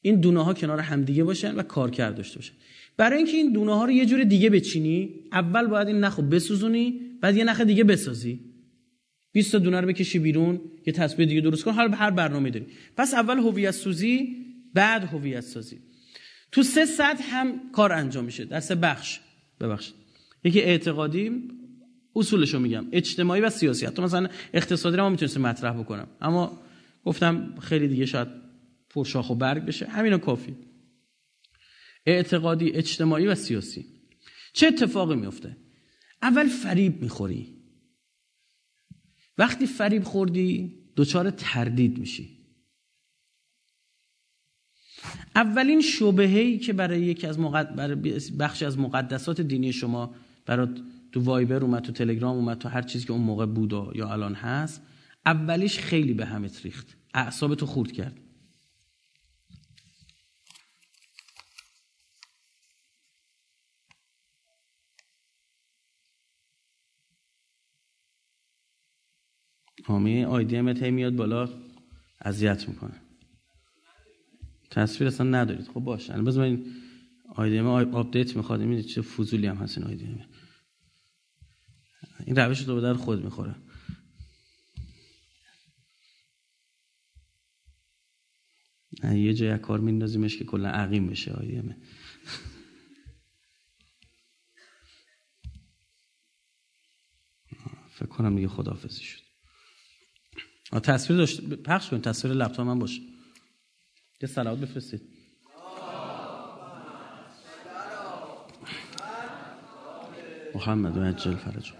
این دونه ها کنار همدیگه باشن و کارکرد داشته باشن. برای اینکه این دونه ها رو یه جور دیگه بچینی اول باید این نخو بسوزونی بعد یه نخ دیگه بسازی. 20 تا دونه رو بکشی بیرون یه تسبیح دیگه درست کن حالا هر برنامه داری. پس اول هویت سوزی بعد هویت سازی. تو سه سطح هم کار انجام میشه. در سه بخش. ببخشید. یکی اعتقادی اصولشو میگم. اجتماعی و سیاسی. حتی مثلا اقتصادی رو ما می‌تونستم مطرح بکنم. اما گفتم خیلی دیگه شاید پرشاخ و برگ بشه. همینو کافی. اعتقادی اجتماعی و سیاسی. چه اتفاقی میفته؟ اول فریب می‌خوری. وقتی فریب خوردی دچار تردید میشی. اولین شبهه‌ای که برای یکی از مقد... برای بخشی از مقدسات دینی شما برای تو وایبر اومد تو تلگرام اومد تو هر چیزی که اون موقع بود و یا الان هست اولیش خیلی به همت ریخت. اعصابتو خورد کرد. حامی آیدی همت هی میاد بالا اذیت می‌کنه. تصویر اصلا ندارید. خب باشه. الان بذار این آیدی آپدیت می‌خواد این چه فضولی هم هست این آیدی این روش رو به در خود می‌خوره. یه جای کار میندازیمش که کلا عقیم بشه آیدی فکر کنم دیگه خداحافظی شد. تصویر داشت پخش کن تصویر لپتاپ من باشه. یه صلوات بفرستید. محمد و عجل فرج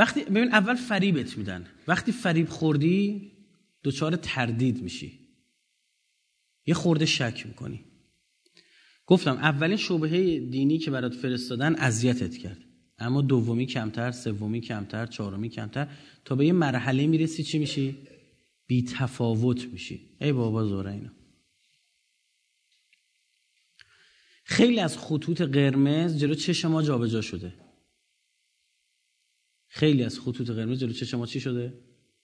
وقتی ببین اول فریبت میدن. وقتی فریب خوردی دچار تردید میشی. یه خورده شک می‌کنی. گفتم اولین شبهه دینی که برات فرستادن اذیتت کرد. اما دومی کمتر سومی کمتر چهارمی کمتر. تا به یه مرحله می‌رسی چی میشی؟ بی تفاوت میشی. ای بابا زوره اینا. خیلی از خطوط قرمز جلو چشم ما جابجا شده. خیلی از خطوط قرمز جلو چشم ما چی شده؟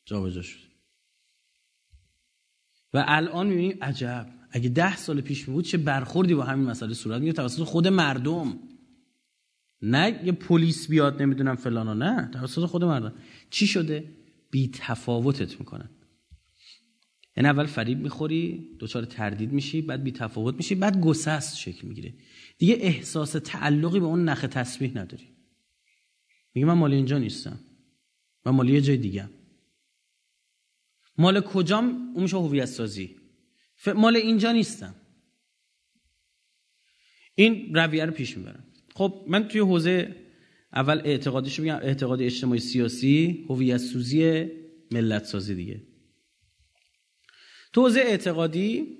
جابجا شده. و الان می‌بینیم عجب. اگه ده سال پیش بود چه برخوردی با همین مسئله صورت میگه توسط خود مردم. نه یه پلیس بیاد نمی‌دونم فلانا نه توسط خود مردم. چی شده؟ بی تفاوتت می‌کنن یعنی اول فریب می‌خوری دچار تردید میشی بعد بی تفاوت میشی بعد گسست شکل می‌گیره. دیگه احساس تعلقی به اون نخ تسبیح نداری. میگه من مال اینجا نیستم. من مال یه جای دیگه مال کجام؟ اون میشه هویت سازی مال اینجا نیستم. این رویه رو پیش می‌برم. خب من توی حوزه اول اعتقادیشو میگم اعتقاد اجتماعی سیاسی هویت سوزی ملت سازی دیگه. تو حوزه اعتقادی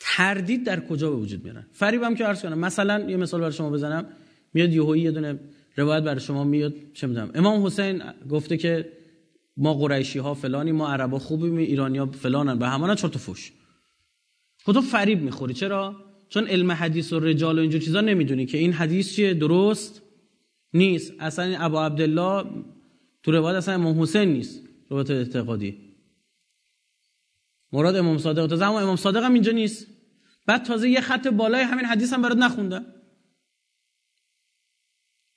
تردید در کجا به وجود میارن؟ فریبم که عرض کنم مثلا یه مثال برای شما بزنم. میاد یهویی یه دونه روایت برای شما میاد چه می‌دونم. امام حسین گفته که ما قریشی ها فلانی ما عربا خوبیم ایرانی ها فلانن. به همانا چرت فوش خب تو فریب می‌خوری. چرا؟ چون علم حدیث و رجال و اینجور چیزا نمی‌دونی که این حدیث چیه درست نیست. اصلا ابا عبدالله تو روایت اصلا امام حسین نیست. روایت اعتقادی. مراد امام صادق. تا زمان امام صادق هم اینجا نیست. بعد تازه یه خط بالای همین حدیث هم برات نخونده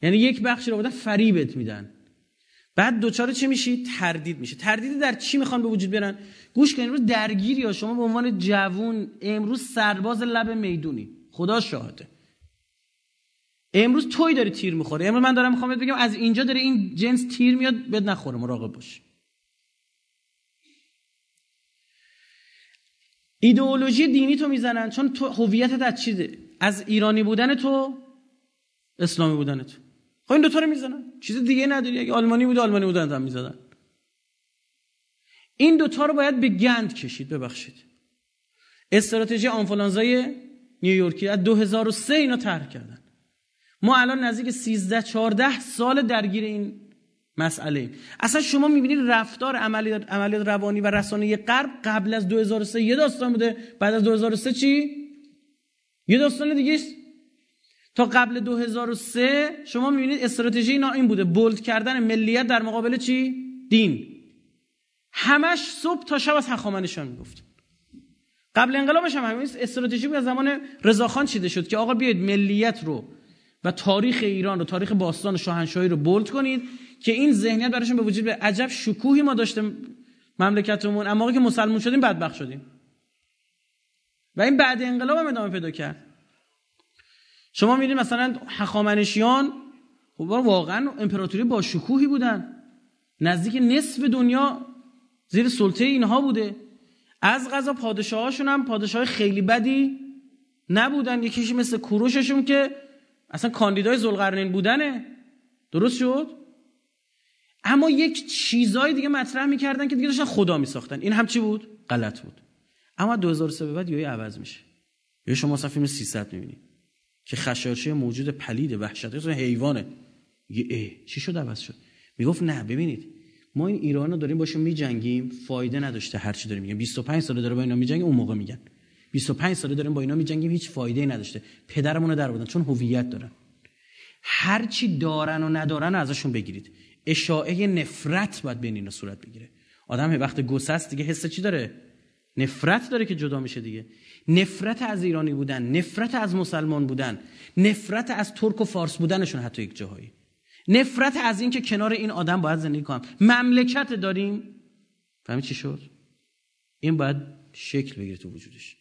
یعنی یک بخشی رو بودن فریبت میدن. بعد دوچاره چی میشی؟ تردید میشه. تردید در چی می‌خوان به وجود بیارن؟ گوش کن امروز درگیری یا شما به عنوان جوون امروز سرباز لب می‌دونی. خدا شاهده. امروز توی داری تیر می‌خوره امروز من دارم می‌خوام بگم از اینجا داره این جنس تیر میاد بد نخوره. مراقب باش. ایدئولوژی دینی تو می‌زنن چون تو هویتت از چیزه؟ از ایرانی بودن تو اسلامی بودن تو. خب این دوتا رو می‌زنن. چیز دیگه نداری. اگه آلمانی بود آلمانی بودن هم می‌زدن. این دوتا رو باید به گند کشید ببخشید. استراتژی آنفولانزای نیویورکی از 2003 اینا طرح کردن. ما الان نزدیک 13 14 سال درگیر این مسئله اصلا شما می‌بینید رفتار عملیات عملیات روانی و رسانه غرب قبل از 2003 یه داستان بوده. بعد از 2003 چی؟ یه داستان دیگه تا قبل 2003 شما می‌بینید استراتژی اینا این بوده. بولد کردن ملیت در مقابل چی؟ دین. همش صبح تا شب از هخامنشیان می‌گفت. قبل انقلابش هم همین استراتژی بود. از زمان رضاخان چیده شد که آقا بیاید ملیت رو و تاریخ ایران و تاریخ باستان و شاهنشاهی رو بولد کنید که این ذهنیت براشون به وجود به عجب شکوهی ما داشتیم مملکتمون. اما که مسلمون شدیم بدبخت شدیم. و این بعد انقلاب هم ادامه پیدا کرد. شما میرید مثلا هخامنشیان خب واقعا امپراتوری با شکوهی بودن. نزدیک نصف دنیا زیر سلطه اینها بوده. از غذا پادشاهاشون هم پادشاه خیلی بدی نبودن. یکیشی مثل کوروششون که اصلا کاندیدای زلقرنین بودنه. درست شد؟ اما یک چیزای دیگه مطرح می‌کردن که دیگه داشتن خدا میساختن. این هم چی بود؟ غلط بود. اما 2003 به بعد یهو عوض میشه. یا شما فیلم 300 می‌بینید. که خشایارچی موجود پلید وحشتناک حیوانه. یه ای چی شد؟ عوض شد. می‌گفت نه ببینید ما این ایران داریم باشون میجنگیم فایده نداشته هر چی داریم میگن. 25 ساله داره با اینا میجنگه اون موقع میگن. 25 ساله داریم با اینا میجنگیم هیچ فایده نداشته. پدرمون رو در بودن چون هویت دارن. هر چی دارن و ندارن رو ازشون بگیرید. اشاعه نفرت باید بین اینا صورت بگیره. آدم وقت گسست دیگه حس چی داره؟ نفرت داره که جدا میشه دیگه. نفرت از ایرانی بودن نفرت از مسلمان بودن نفرت از ترک و فارس بودنشون حتی یک جاهایی. نفرت از این که کنار این آدم باید زندگی کنم. مملکت داریم. فهمی چی شد؟ این باید شکل بگیره تو وجودش.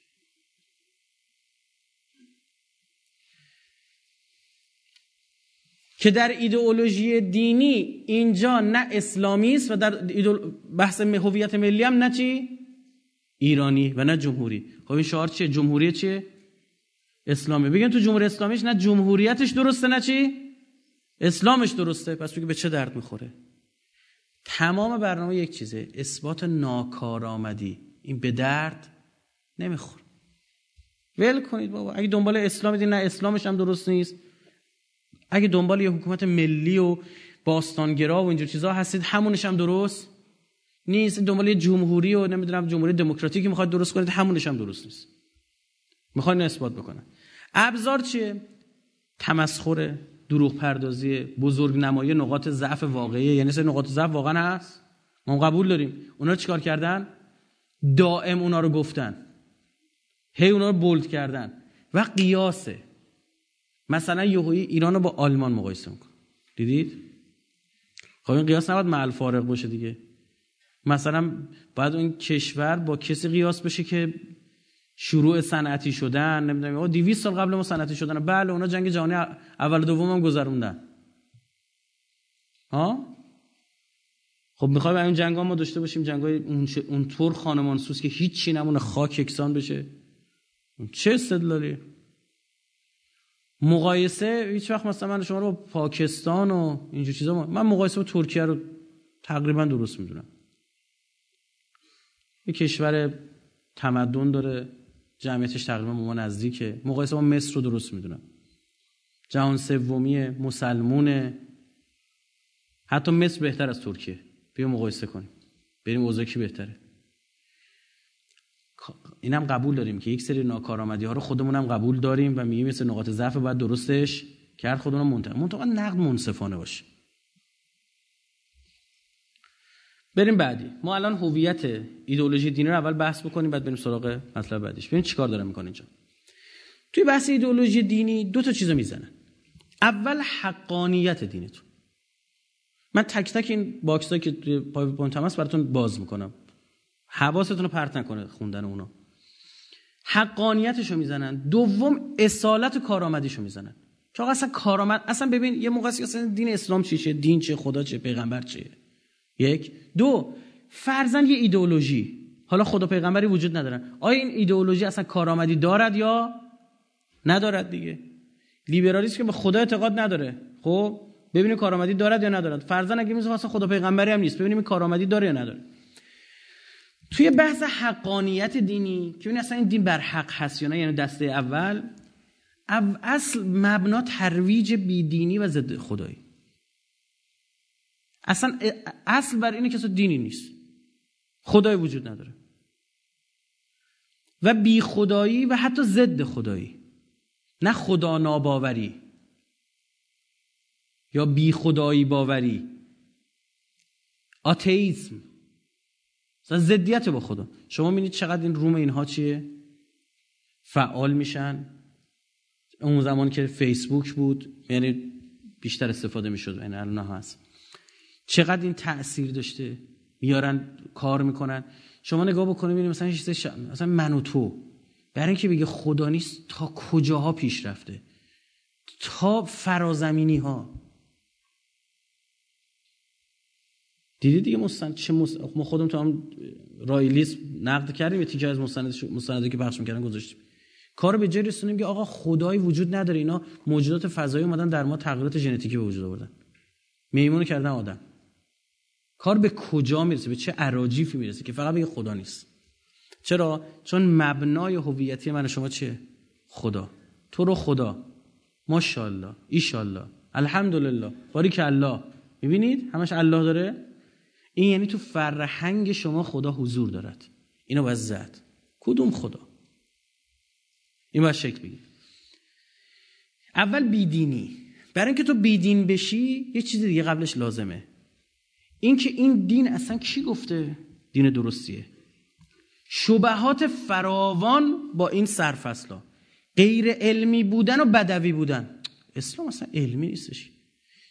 که در ایدئولوژی دینی اینجا نه اسلامی است و در بحث هویت ملی هم نه چی؟ ایرانی و نه جمهوری. خب این شعار چیه؟ جمهوری چیه؟ اسلامی. بگن تو جمهوری اسلامیش نه جمهوریتش درسته نه چی؟ اسلامش درسته. پس بگه به چه درد می‌خوره؟ تمام برنامه یک چیزه. اثبات ناکارآمدی. این به درد نمی‌خوره. ول کنید بابا. اگه دنبال اسلام نه اسلامش هم درست نیست. اگه دنبال یه حکومت ملی و باستانگرا و اینجور چیزها هستید همونش هم درست. نیست. دنبال جمهوری و نمی‌دونم جمهوری دموکراتیکی می‌خواد درست کنید همونش هم درست نیست. می‌خواد اثبات بکنه ابزار چیه؟ تمسخر دروغ پردازی بزرگ نمایی نقاط ضعف واقعی. یعنی سه نقاط ضعف واقعا هست؟ ما قبول داریم. اونا چیکار کردن؟ دائم اونا رو گفتن. هی اونا رو بولد کردن. و قیاسه. مثلا یهویی ایران رو با آلمان مقایسه میکن دیدید؟ خب این قیاس نباید معل باشه دیگه. مثلا باید اون کشور با کسی قیاس بشه که شروع صنعتی شدن نمی‌دونم 200 سال قبل ما صنعتی شدن. بله اونا جنگ جهانی اول و دوم هم گذروندن. ها؟ خب می‌خوایم این جنگ ها ما داشته باشیم جنگ های اون, طور خانمانسوز که هیچی نمونه خاک یکسان بشه. چه استدلالی؟ مقایسه هیچ وقت مثلا من شما رو پاکستان و اینجور چیزا من مقایسه با ترکیه رو تقریبا درست می‌دونم. یه کشور تمدن داره جمعیتش تقریبا به ما نزدیکه. مقایسه با مصر رو درست می‌دونم. جهان سومی مسلمونه. حتی مصر بهتر از ترکیه. بیا مقایسه کنیم. بریم اوضاع کی بهتره. اینم قبول داریم که یک سری ناکارآمدی ها رو خودمون هم قبول داریم و میگیم مثل نقاط ضعف باید درستش کرد خودمون منتقد منتقد نقد منصفانه باشه. بریم بعدی. ما الان هویت ایدئولوژی دینی رو اول بحث بکنیم بعد بریم سراغ مطلب بعدیش. ببین چیکار داره می‌کنه اینجا. توی بحث ایدئولوژی دینی دو تا چیزو می‌زنن. اول حقانیت دینتون. من تک تک این box که توی PowerPoint هست براتون باز می‌کنم. حواستون رو پرت نکنه خوندن اونا. حقانیتشو می‌زنن. دوم اصالت و کارآمدیشو می‌زنن. چون اصلا کارآمد اصلا ببین یه موقعی اصلا دین اسلام چیه دین چه؟ خدا چه؟ پیغمبر چیه یک. دو فرزن یه ایدئولوژی. حالا خدا پیغمبری وجود ندارن آیا این ایدئولوژی اصلا کارآمدی دارد یا ندارد دیگه؟ لیبرالیسم که به خدا اعتقاد نداره. خب ببینیم کارآمدی دارد یا ندارد. فرزن اگه میگه اصلا خدا پیغمبری هم نیست. ببینیم کارآمدی داره یا نداره. توی بحث حقانیت دینی که این اصلا این دین بر حق هست یا نه یعنی دسته اول اصل مبنا ترویج بیدینی و ضد خدایی. اصلا اصل بر اینه که دینی نیست. خدای وجود نداره. و بی خدایی و حتی ضد خدایی. نه خدا ناباوری یا بی خدایی باوری. آتئیسم زدیت با خدا. شما می‌بینید چقدر این روم اینها چیه؟ فعال میشن. اون زمان که فیسبوک بود یعنی بیشتر استفاده می‌شد. این الان هست. چقدر این تاثیر داشته؟ میارن کار می‌کنن. شما نگاه بکنید ببینید مثلا چیز. مثلا من و تو. برای اینکه بگه خدا نیست تا کجاها پیش رفته؟ تا فرازمینی ها دیدی دیگه مستند چه مست... ما خودم تو هم رایلیس نقد کردیم یه تیکه از مستند مستندی که پخش می‌کردن گذاشتیم. کار به جای رسونیم که آقا خدایی وجود نداره اینا موجودات فضایی اومدن در ما تغییرات ژنتیکی به وجود آوردن. میمونو کردن آدم. کار به کجا می‌رسه؟ به چه عراجیفی می‌رسه که فقط بگه خدا نیست؟ چرا؟ چون مبنای هویتی من شما چیه خدا. تو رو خدا. ماشاءالله. ایشالله الحمدلله. باریک الله. می‌بینید؟ همش الله داره؟ این یعنی تو فرهنگ شما خدا حضور دارد. اینو باید زد. کدوم خدا؟ این باید شکل بگیر اول بیدینی. برای اینکه تو بیدین بشی یه چیز دیگه قبلش لازمه. اینکه این دین اصلا کی گفته دین درستیه؟ شبهات فراوان با این سرفصلا غیر علمی بودن و بدوی بودن. اسلام اصلا علمی نیستش.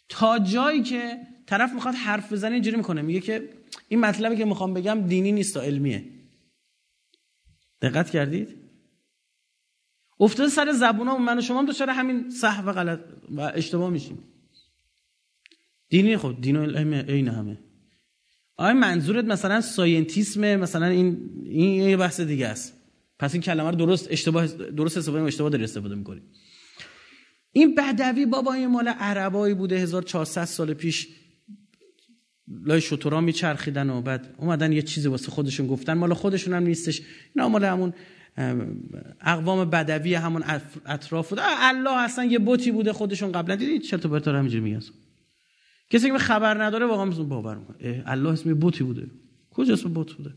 تا جایی که طرف می‌خواد حرف بزنه اینجوری می‌کنه. میگه که این مطلبی که می‌خوام بگم دینی نیست علمیه. دقت کردید؟ افتاده سر زبون من و شما هم دچار همین صحو و غلط و اشتباه میشیم. دینی خب دین عین همه. آیا منظورت مثلا ساینتیسم مثلا این این یه بحث دیگه است. پس این کلمه رو درست اشتباه درست استفاده اشتباه داری استفاده می‌کنی. این بدوی بابا این مال عربایی بوده 1400 سال پیش. لای شطورا میچرخیدن و بعد اومدن یه چیزی واسه خودشون گفتن. مال خودشون هم نیستش. اینا مال همون اقوام بدوی همون اطراف بوده. الله اصلا یه بوتی بوده خودشون قبلا. دیدید چطور بهتر همینجوری میگن کسی که خبر نداره واقعا باور می‌کنه الله اسم بوتی بوده. کجا اسم بوت بوده؟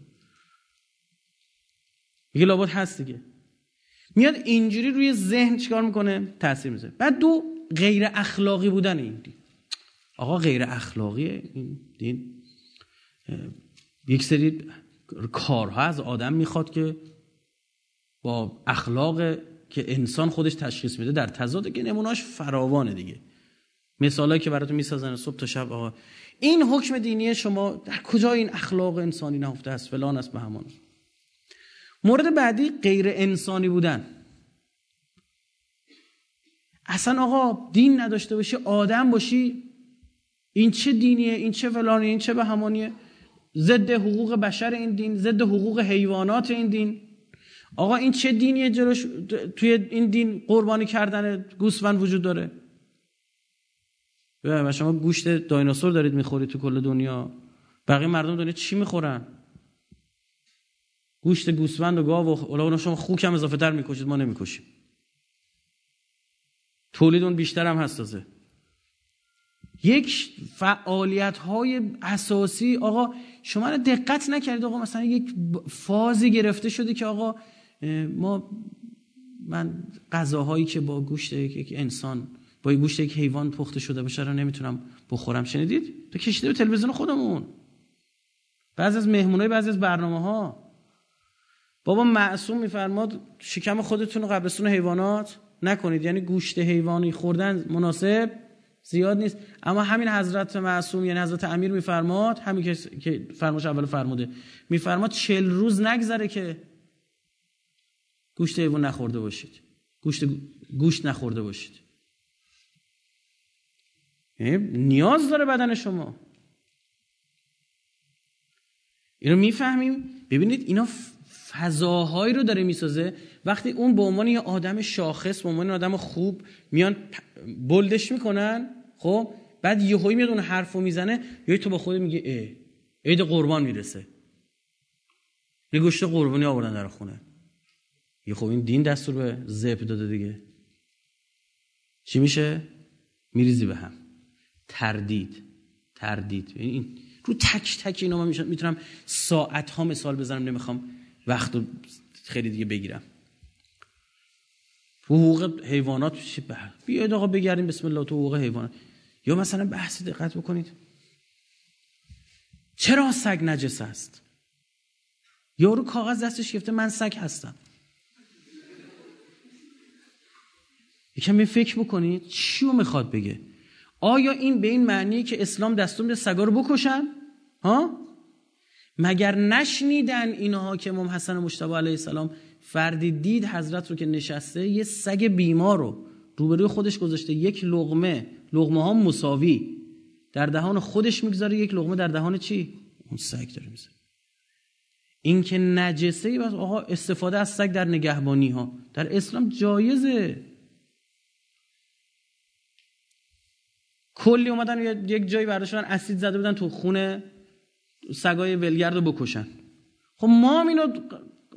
میگه لابد هست دیگه. میاد اینجوری روی ذهن چیکار می‌کنه؟ تاثیر می‌ذاره. بعد دو غیر اخلاقی بودن این دین. آقا غیر اخلاقی این دین یک سری کارها از آدم می‌خواد که با اخلاق که انسان خودش تشخیص میده در تضاد که نموناش فراوانه دیگه. مثالایی که براتون می‌سازن صبح تا شب آقا. این حکم دینی شما در کجا این اخلاق انسانی نهفته است؟ فلان است به همان مورد بعدی غیر انسانی بودن. اصلا آقا دین نداشته باشی آدم باشی این چه دینیه این چه فلانیه این چه به همانیه ضد حقوق بشر این دین ضد حقوق حیوانات این دین. آقا این چه دینیه جلوش؟ توی این دین قربانی کردن گوسفند وجود داره. و شما گوشت دایناسور دارید می‌خورید تو کل دنیا. بقیه مردم دنیا چی می‌خورن؟ گوشت گوسفند و گاو و اونا شما خوک هم اضافه تر می‌کشید ما نمی‌کشیم. تولید اون بیشتر هم هست یک فعالیت های اساسی آقا شما دقت نکردید آقا مثلا یک فازی گرفته شده که آقا ما من غذاهایی که با گوشت یک انسان با گوشت یک حیوان پخته شده باشه رو نمی‌تونم بخورم. شنیدید؟ تو کشیده به تلویزیون خودمون. بعضی از مهمونای بعضی از برنامه ها بابا معصوم میفرماد شکم خودتون رو قبرستون حیوانات نکنید. یعنی گوشت حیوانی خوردن مناسب زیاد نیست. اما همین حضرت معصوم یعنی حضرت امیر میفرماد همین که فرماش اول فرموده میفرماد چل روز نگذره که گوشت حیوان نخورده باشید. گوشت گوشت نخورده باشید. نیاز داره بدن شما. اینو می‌فهمیم. ببینید اینا فضاهایی رو داره می‌سازه. وقتی اون به عنوان یه آدم شاخص به عنوان آدم خوب میان بلدش می‌کنن خب؟ بعد یهویی میاد اون حرفو می‌زنه یا تو با خود میگه ای عید قربان می‌رسه. یه گوشت قربانی آوردن در خونه. یه خب این دین دستور به زب داده دیگه. چی میشه؟ میریزی به هم. تردید تردید. این رو تک تک اینا من می‌تونم ساعت ها مثال بزنم نمی‌خوام وقت رو خیلی دیگه بگیرم. حقوق حیوانات بیاید آقا بگردیم بسم الله تو حقوق حیوانات. یا مثلا بحثی دقت بکنید. چرا سگ نجس است؟ یارو کاغذ دستش گرفته من سگ هستم. یکم فکر بکنید چی رو می‌خواد بگه؟ آیا این به این معنی که اسلام دستور میده سگا رو بکشن؟ ها؟ مگر نشنیدن اینها که امام حسن مشتبه علیه السلام فردی دید حضرت رو که نشسته یه سگ بیمار رو روبروی خودش گذاشته یک لغمه لغمه ها مساوی. در دهان خودش می‌گذاره یک لغمه در دهان چی؟ اون سگ داره می‌ذاره این که نجسه بس آقا استفاده از سگ در نگهبانی ها در اسلام جایزه. کلی اومدن یک جایی برداشتن اسید زده بودن تو خونه سگای ولگرد رو بکشن. خب ما هم اینو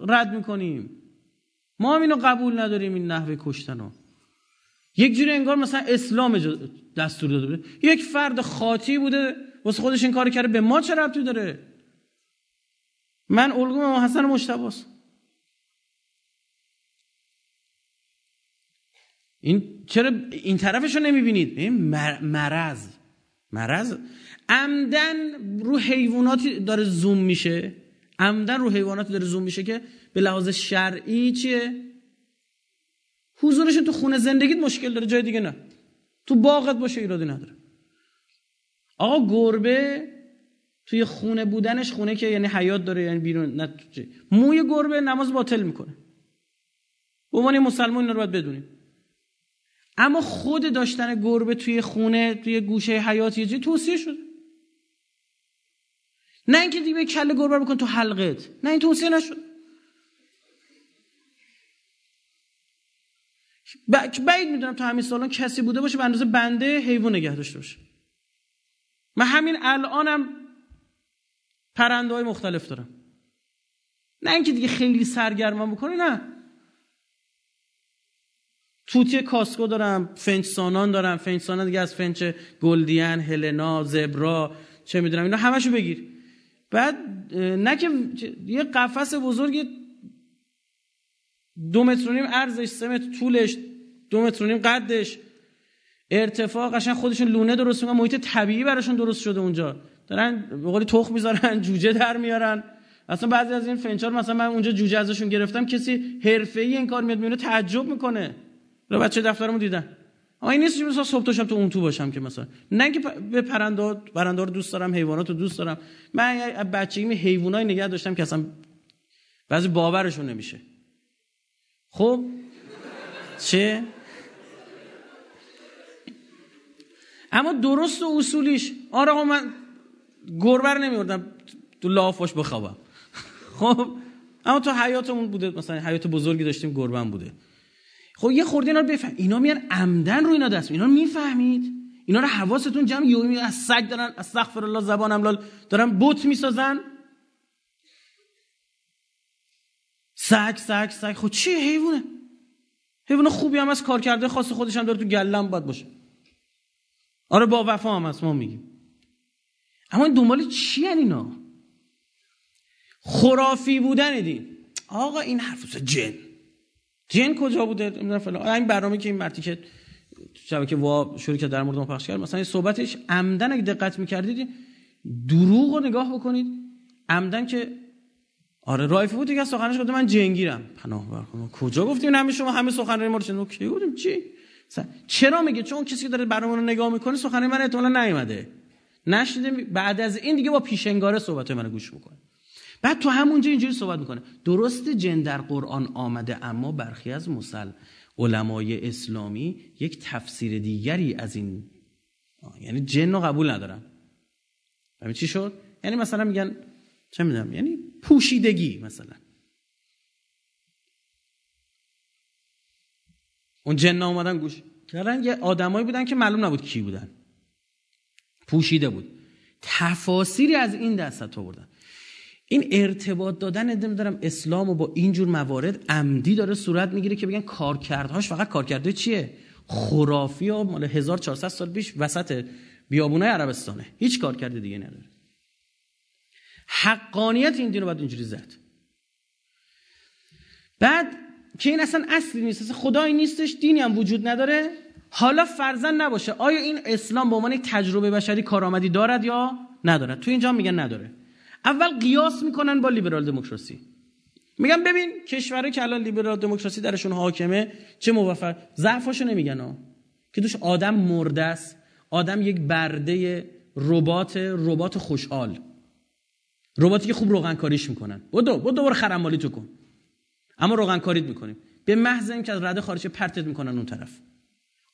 رد می‌کنیم. ما هم اینو قبول نداریم این نحوه کشتن رو. یک جوری انگار مثلا اسلام دستور داده بوده. یک فرد خاطی بوده واسه خودش این کار کرده. به ما چه ربطی داره؟ من الگوم حسن مشتباست. این چرا این طرفش رو نمی‌بینید مرض. مرض؟ عمدن رو حیواناتی داره زوم میشه. عمدن رو حیواناتی داره زوم میشه که به لحاظ شرعی چیه؟ حضورش تو خونه زندگیت مشکل داره جای دیگه نه. تو باغت باشه ایرادی نداره. آقا گربه توی خونه بودنش خونه که یعنی حیات داره یعنی بیرون نه موی گربه نماز باطل می‌کنه. به عنوان مسلمان رو باید بدونیم. اما خود داشتن گربه توی خونه توی گوشه حیات یه توصیه شده نه اینکه دیگه کله گربه بکن تو حلقت. نه این توصیه نشد. بعید می‌دونم تو همین سالان کسی بوده باشه به اندازه بنده حیوان نگه داشته باشه. من همین الانم پرنده های مختلف دارم. نه اینکه دیگه خیلی سرگرمم بکنه نه. توتی کاسکو دارم فنچ سانان دارم فنچ سانان دیگه از فنچ گلدین هلنا زبرا چه می‌دونم اینا همشو بگیر. بعد نه که یه قفس بزرگ دو متر و نیم عرضش سه متر طولش دو متر و نیم قدش. ارتفاع قشنگ خودشون لونه درست می‌کنن محیط طبیعی براشون درست شده اونجا. دارن به قولی تخم می‌ذارن جوجه در میارن. اصلا بعضی از این فنچار مثلا من اونجا جوجه ازشون گرفتم کسی حرفه‌ای این کار میاد میونه تعجب می‌کنه. رو بچه دفترمو دیدن. اما این نیست که مثلا صبح تا شب تو اون تو باشم که مثلا. نه که به پرنده رو دوست دارم حیوانات رو دوست دارم. من بچگی حیوانای نگه داشتم که اصلا بعضی باورشون نمیشه. خب؟ چه؟ اما درست و اصولیش آره من گربر نمیوردم. تو لافاش بخوابم. (laughs) خب؟ اما تو حیاتمون بوده مثلا حیات بزرگی داشتیم گربن بوده. خب یه خورده اینا رو بفهم اینا میان عمدن رو اینا دست اینا رو می‌فهمید. اینا رو حواستون جمع یومی از سگ دارن استغفر الله زبان املال دارن بوت می‌سازن. سگ سگ سگ. خب چی؟ حیوانه. حیوان خوبی هم از کار کرده خاص خودش هم داره تو گلم باید باشه. آره با وفا هم هست ما میگیم. اما این دنبال چی اینا؟ خرافی بودن دین. آقا این حرف جن. جن کجا بوده؟ نمی‌دونم فلان. این برنامه که این مرتی که شبکه وا شروع کرد در مورد ما پخش کرد مثلا این صحبتش عمدن اگه دقت می‌کردید دروغ رو نگاه بکنید. عمدن که آره رایفی بود دیگه سخنش گفته من جنگیرم. پناه بر کجا گفتیم؟ همه شما همه سخنرانی ما رو شنیدید کی گفتیم چی؟ چرا میگه؟ چون کسی که داره برنامه رو نگاه می‌کنه سخنرانی من احتمالاً نیومده. نشیده بعد از این دیگه با پیشنگاره صحبت من گوش می‌کنه بعد تو همونجا اینجوری صحبت می‌کنه. درست جن در قرآن آمده اما برخی از مسل علمای اسلامی یک تفسیر دیگری از این یعنی جن رو قبول ندارن. همین چی شد؟ یعنی مثلا میگن چه می‌دونم یعنی پوشیدگی مثلا. اون جن اومدن گوش کردن یه آدمایی بودن که معلوم نبود کی بودن. پوشیده بود. تفاسیری از این دست آوردن. این ارتباط دادن نمی‌دونم اسلام و با اینجور موارد عمدی داره صورت می‌گیره که بگن کارکردهاش فقط کارکرده چیه؟ خرافی و مال 1400 سال پیش وسط بیابونه عربستانه. هیچ کار کرده دیگه نداره. حقانیت این دین رو باید اینجوری زد. بعد که این اصلا اصلی نیست اصلا خدایی نیستش دینی هم وجود نداره. حالا فرزن نباشه. آیا این اسلام به عنوان تجربه بشری کارآمدی دارد یا ندارد؟ تو اینجا میگن نداره. اول قیاس می‌کنن با لیبرال دموکراسی. میگم ببین کشورهایی که الان لیبرال دموکراسی درشون حاکمه چه موفق؟ ضعفاشو نمیگن ها. که دوش آدم مرده است. آدم یک برده ربات ربات خوشحال. رباتی که خوب روغن کاریش می‌کنن. بدو بدو دوباره خرمالی تو کن. اما روغن کاریت می‌کنیم. به محض اینکه از رده خارجی پرتت می‌کنن اون طرف.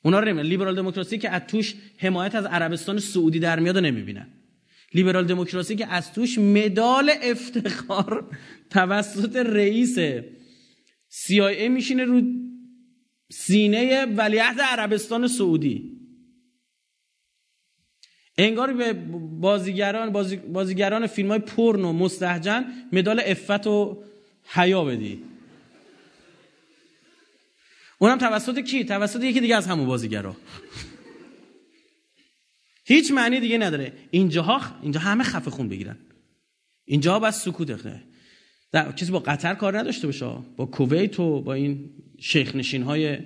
اونا رو لیبرال دموکراسی که از توش حمایت از عربستان سعودی در میاد نمی‌بینن. لیبرال دموکراسی که از توش مدال افتخار توسط رئیس CIA میشینه رو سینه ولیعهد عربستان سعودی. انگار به بازیگران بازیگران فیلم های پرن و مستحجن مدال افت و حیا بدی. اونم توسط کی؟ توسط یکی دیگه از همون بازیگرا. هیچ معنی دیگه نداره. اینجاها اینجا همه خفه خون بگیرن. اینجا بس سکوت اخته در کسی با قطر کار نداشته باشه. با کویت و با این شیخ نشین های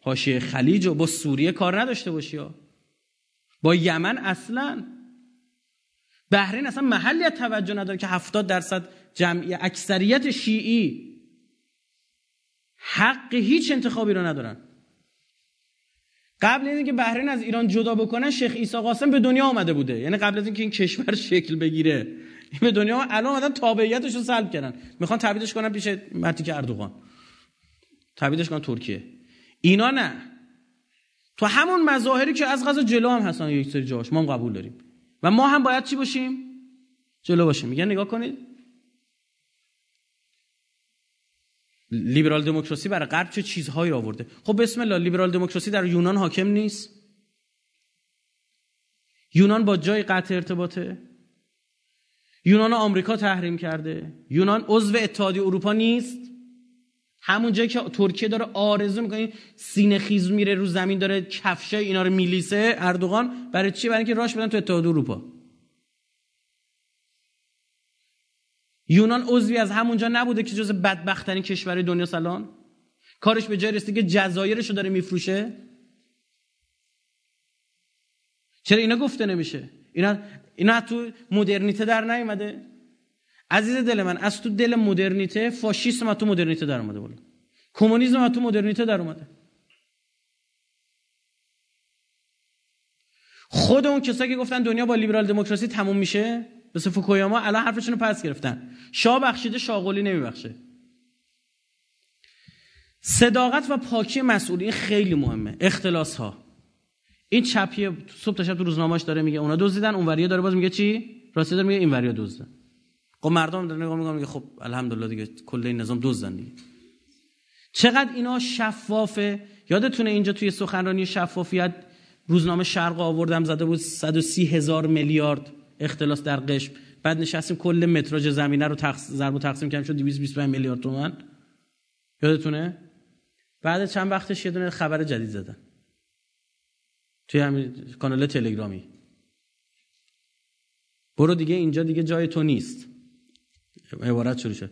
حاشیه خلیج و با سوریه کار نداشته باشی با یمن اصلا. بحرین اصلا محلی توجه نداره که هفتاد درصد جمعی اکثریت شیعی حق هیچ انتخابی رو ندارن. قبل از اینکه بحرین از ایران جدا بکنن شیخ عیسی قاسم به دنیا آمده بوده. یعنی قبل از اینکه این کشور شکل بگیره. این به دنیا الان اومدن تابعیتش رو سلب کردن. می‌خوان تبعیدش کنن پیش مرتیک اردوغان. تبعیدش کنن ترکیه. اینا نه. تو همون مظاهری که از غذا جلو هم هستن یک سری جاش ما هم قبول داریم. و ما هم باید چی باشیم؟ جلو باشیم. میگن نگاه کنید. لیبرال دموکراسی برای غرب چه چیزهایی آورده؟ خب بسم الله لیبرال دموکراسی در یونان حاکم نیست. یونان با جای قطع ارتباطه. یونان آمریکا تحریم کرده. یونان عضو اتحادیه اروپا نیست. همون جایی که ترکیه داره آرزو می‌کنه سینه خیز میره رو زمین داره کفشای اینا رو میلیسه اردوغان برای چی؟ برای اینکه راش بدن تو اتحادیه اروپا. یونان عضوی از همونجا نبوده که جز بدبختترین کشور دنیا سلان کارش به جای رسیده که جزایرش رو داره میفروشه؟ چرا اینا گفته نمیشه؟ اینا اینا تو مدرنیته در نیومده؟ عزیز دل من از تو دل مدرنیته فاشیسم از تو مدرنیته در اومده بالا. کمونیسم تو مدرنیته در اومده. خود اون کسایی که گفتن دنیا با لیبرال دموکراسی تموم میشه؟ مثل فوکویاما الان حرفشون رو پس گرفتن. شاه بخشیده شاغلی نمیبخشه. صداقت و پاکی مسئولی خیلی مهمه. اختلاس ها این چپیه صبح تا شب تو روزنامه‌اش داره میگه اونا دزدیدن اون وریه داره باز میگه چی؟ راستی داره میگه این وریا دزدن. خب مردم داره نگاه میگه خب الحمدلله دیگه کل این نظام دزدن دیگه. چقدر اینا شفافه؟ یادتونه اینجا توی سخنرانی شفافیت روزنامه شرق آوردم زده بود 130 هزار میلیارد. اختلاس در قشم. بعد نشستیم کل متراژ زمینه رو تقس... ضرب و تقسیم کردیم شد 225 میلیارد تومان. یادتونه؟ بعد چند وقتش یه دونه خبر جدید زدن. توی همین کانال تلگرامی. برو دیگه اینجا دیگه جای تو نیست. عبارت شروع شد.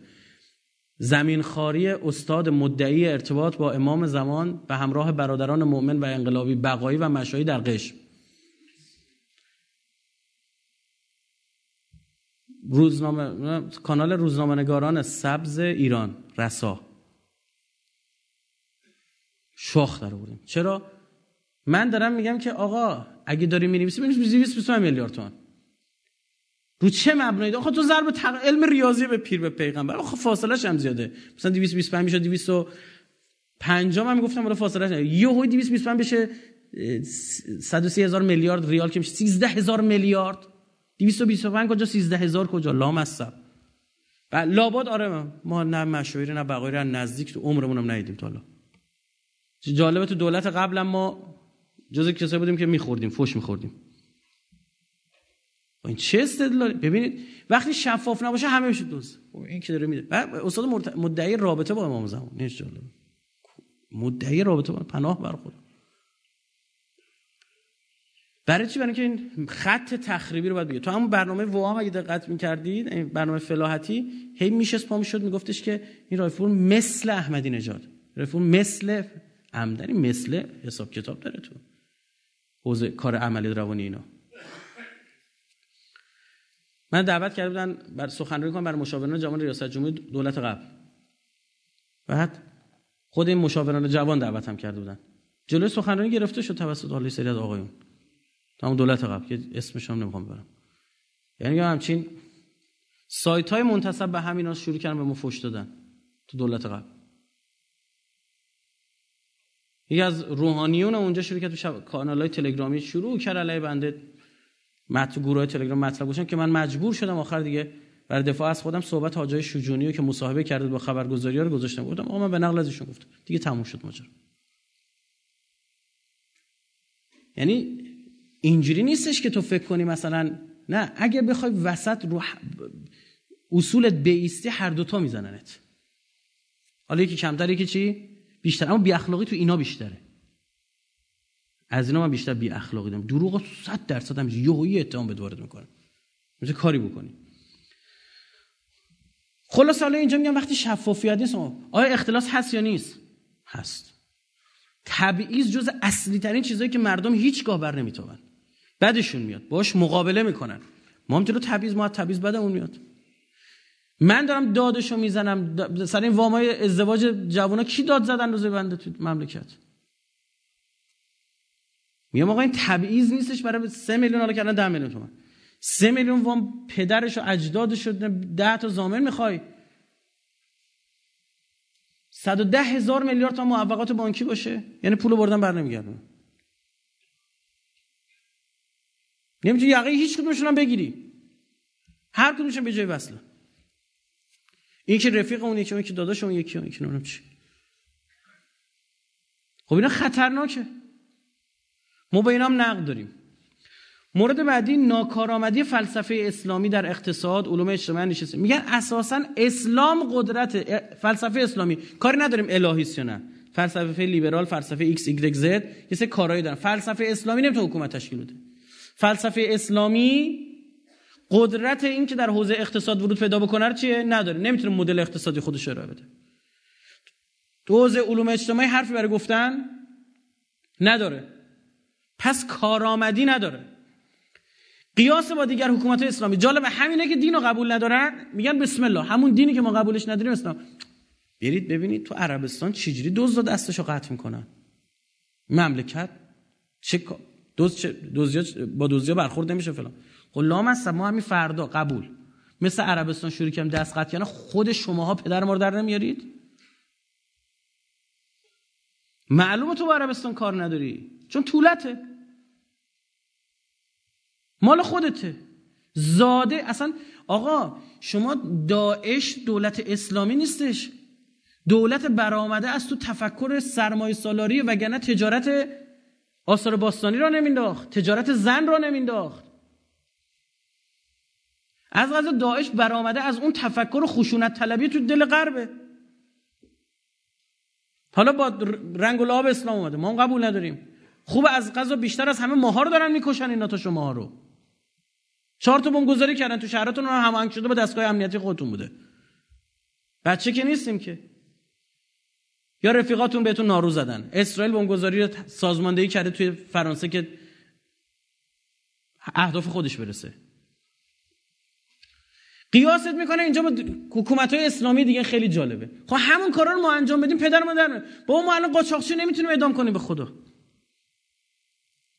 زمین خاری استاد مدعی ارتباط با امام زمان به همراه برادران مؤمن و انقلابی بقایی و مشایی در قشم. روزنامه کانال روزنامه نگاران سبز ایران رسا. شاخ در بودیم چرا؟ من دارم میگم که آقا اگه داری می‌نویسی بنویس 20 میلیارد تومان. رو چه مبنایی؟ آخه تو ضرب تق... علم ریاضی به پیر به پیغمبر. آخه فاصله هم زیاده. مثلا 225 میشه 250 من می‌گفتم برای فاصله یهو 225 بشه 130 هزار میلیارد ریال که میشه. 13 هزار میلیارد. 225 کجا؟ 13 هزار کجا؟ لامصب لابد آره ما نه مشاویر نه بقایی نه نزدیک تو عمرمون هم ندیدیم تا جالبه تو دولت قبلا ما جز کسایی بودیم که میخوردیم فوش میخوردیم. این چه استدلالی؟ ببینید وقتی شفاف نباشه همه میشه دوست. خب این که داره میده. استاد مدعی رابطه با امام زمان نیست جالب مدعی رابطه با پناه بر خدا. برای چی؟ برای اینکه این خط تخریبی رو باید بگه. تو همون برنامه وام اگه دقت می‌کردید برنامه فلاحتی هی میشست پا می‌شد میگفتش که این رایفور مثل احمدی نژاد. رایفور مثل عمدنی مثل حساب کتاب داره تو. حوزه کار عملی روانی اینا. من دعوت کرده بودن بر سخنرانی کنم برای مشاوران جامعه ریاست جمهوری دولت قبل. بعد خود این مشاوران جوان دعوتم کرده بودن. جلوی سخنرانی گرفته شد توسط حالی سری آقایون. تا دولت قبل که اسمش هم نمی‌خوام برم یعنی همچین سایت های منتصب به همینا شروع کردن به ما فوش دادن تو دولت قبل. یکی از روحانیون اونجا شروع کرد تو کانال های تلگرامی شروع کرد علیه بنده مت گروه تلگرام مطلب گوشم که من مجبور شدم آخر دیگه برای دفاع از خودم صحبت حاجای شجونی رو که مصاحبه کرده با خبرگزاری ها رو گذاشتم. گفتم آقا من به نقل ازشون گفتم. دیگه تموم شد ماجرا. یعنی اینجوری نیستش که تو فکر کنی مثلا نه اگه بخوای وسط رو اصولت بیستی هر دوتا میزننت. حالا یکی کمتر یکی چی؟ بیشتر. اما بی اخلاقی تو اینا بیشتره. از اینا من بیشتر بی اخلاقی دارم. دروغ 100 درصد هم یهویی اتهام به وارد می‌کنه. میشه کاری بکنی. خلاص حالا اینجا میگم وقتی شفافیت نیست آیا اختلاس هست یا نیست؟ هست. تبعیض جز اصلی ترین چیزایی که مردم هیچگاه بر نمیتابن. بعدشون میاد. باش مقابله می‌کنن. ما هم رو تبعیض ما تبعیض بعدمون میاد. من دارم دادشو می‌زنم. سر این وامای ازدواج جوونا کی داد زدن روز بنده تو مملکت؟ میگم آقا این تبعیض نیستش برای سه میلیون حالا کردن ده میلیون تومن. سه میلیون وام پدرش و اجدادش و ده تا زامن می‌خوای. صد و ده هزار میلیارد تا معوقات بانکی باشه. یعنی پول بردن بر نمیگردن. نمی‌تونی یقه هیچ کدومشون هم بگیری. هر کدومشون به جای وصله این که رفیق اون یکی اون که داداش اون یکی اون یکی نمی‌دونم چی. خب اینا خطرناکه. ما به اینا نقد داریم. مورد بعدی ناکارآمدی فلسفه اسلامی در اقتصاد علوم اجتماعی نشسته. میگن اساسا اسلام قدرت فلسفه اسلامی. کاری نداریم الهیست یا نه. فلسفه لیبرال فلسفه ایکس ایگرگ زد یه سه کارایی دارن. فلسفه اسلامی نمی‌تونه حکومت تشکیل بده. فلسفه اسلامی قدرت این که در حوزه اقتصاد ورود پیدا بکنه رو چیه؟ نداره. نمی‌تونه مدل اقتصادی خودش ارائه بده. تو حوزه علوم اجتماعی حرفی برای گفتن نداره. پس کارآمدی نداره. قیاس با دیگر حکومت اسلامی. جالب همینه که دین رو قبول ندارن میگن بسم الله. همون دینی که ما قبولش نداریم اسلام. برید ببینید تو عربستان چجوری دزد دستشو قطع می‌کنن؟ مملکت چه دوز با دوزیا برخورد نمیشه فلان. خب هستم ما همین فردا قبول. مثل عربستان شروع کردیم دست قطع کردن خود شماها پدر ما رو در نمیارید؟ معلومه تو با عربستان کار نداری. چون طولته. مال خودته. زاده اصلا آقا شما داعش دولت اسلامی نیستش. دولت برآمده از تو تفکر سرمایه سالاری وگرنه تجارت آثار باستانی را نمینداخت تجارت زن را نمینداخت. از غذا داعش برآمده از اون تفکر خشونت طلبی تو دل غربه. حالا با رنگ و لعاب اسلام اومده ما قبول نداریم. خوب از غذا بیشتر از همه ماها رو دارن می‌کشن اینا تا شما رو. چهار تا گذاری کردن تو شهراتون رو هماهنگ شده با دستگاه امنیتی خودتون بوده. بچه که نیستیم که. یا رفیقاتون بهتون نارو زدن. اسرائیل بمبگذاری سازماندهی کرده توی فرانسه که اهداف خودش برسه. قیاست می‌کنه اینجا با حکومت های اسلامی دیگه خیلی جالبه. خب همون کارا رو ما انجام بدیم پدر ما در با ما الان قاچاقچی نمی‌تونیم اعدام کنیم به خدا.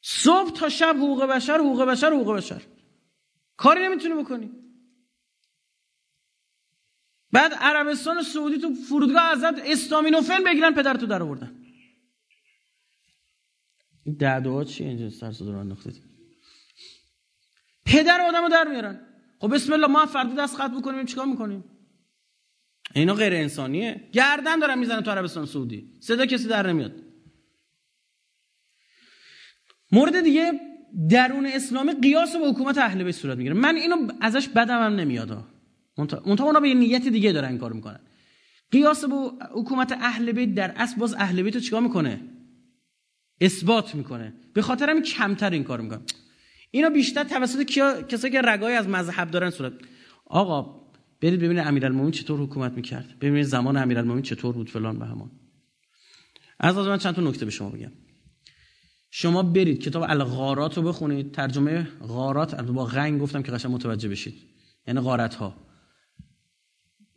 صبح تا شب حقوق بشر حقوق بشر حقوق بشر. کاری نمی‌تونی بکنی بعد عربستان و سعودی تو فرودگاه ازت استامینوفن بگیرن پدر تو در آوردن. این دعوا چی اینجا سر صدا رو پدر آدمو در میارن. خب بسم الله ما فردا دست خط بکنیم چیکار می‌کنیم؟ اینا غیر انسانیه. گردن دارن می‌زنن تو عربستان سعودی. صدا کسی در نمیاد. مورد دیگه درون اسلامی قیاس با حکومت اهل بیت صورت می‌گیره. من اینو ازش بدم هم نمیاد منتها اونا به یه نیت دیگه دارن کار می‌کنن. قیاس با حکومت اهل بیت در اصل باز اهل بیت رو چیکار می‌کنه؟ اثبات می‌کنه. به خاطر همین کمتر این کار می‌کنه. اینا بیشتر توسط کیا کسایی که رگای از مذهب دارن صورت آقا برید ببینید امیرالمومنین چطور حکومت می‌کرد. ببینید زمان امیرالمومنین چطور بود فلان به همان. از از من چند تا نکته به شما بگم. شما برید کتاب الغارات رو بخونید. ترجمه غارات با غنگ گفتم که قشنگ متوجه بشید. یعنی غارت ها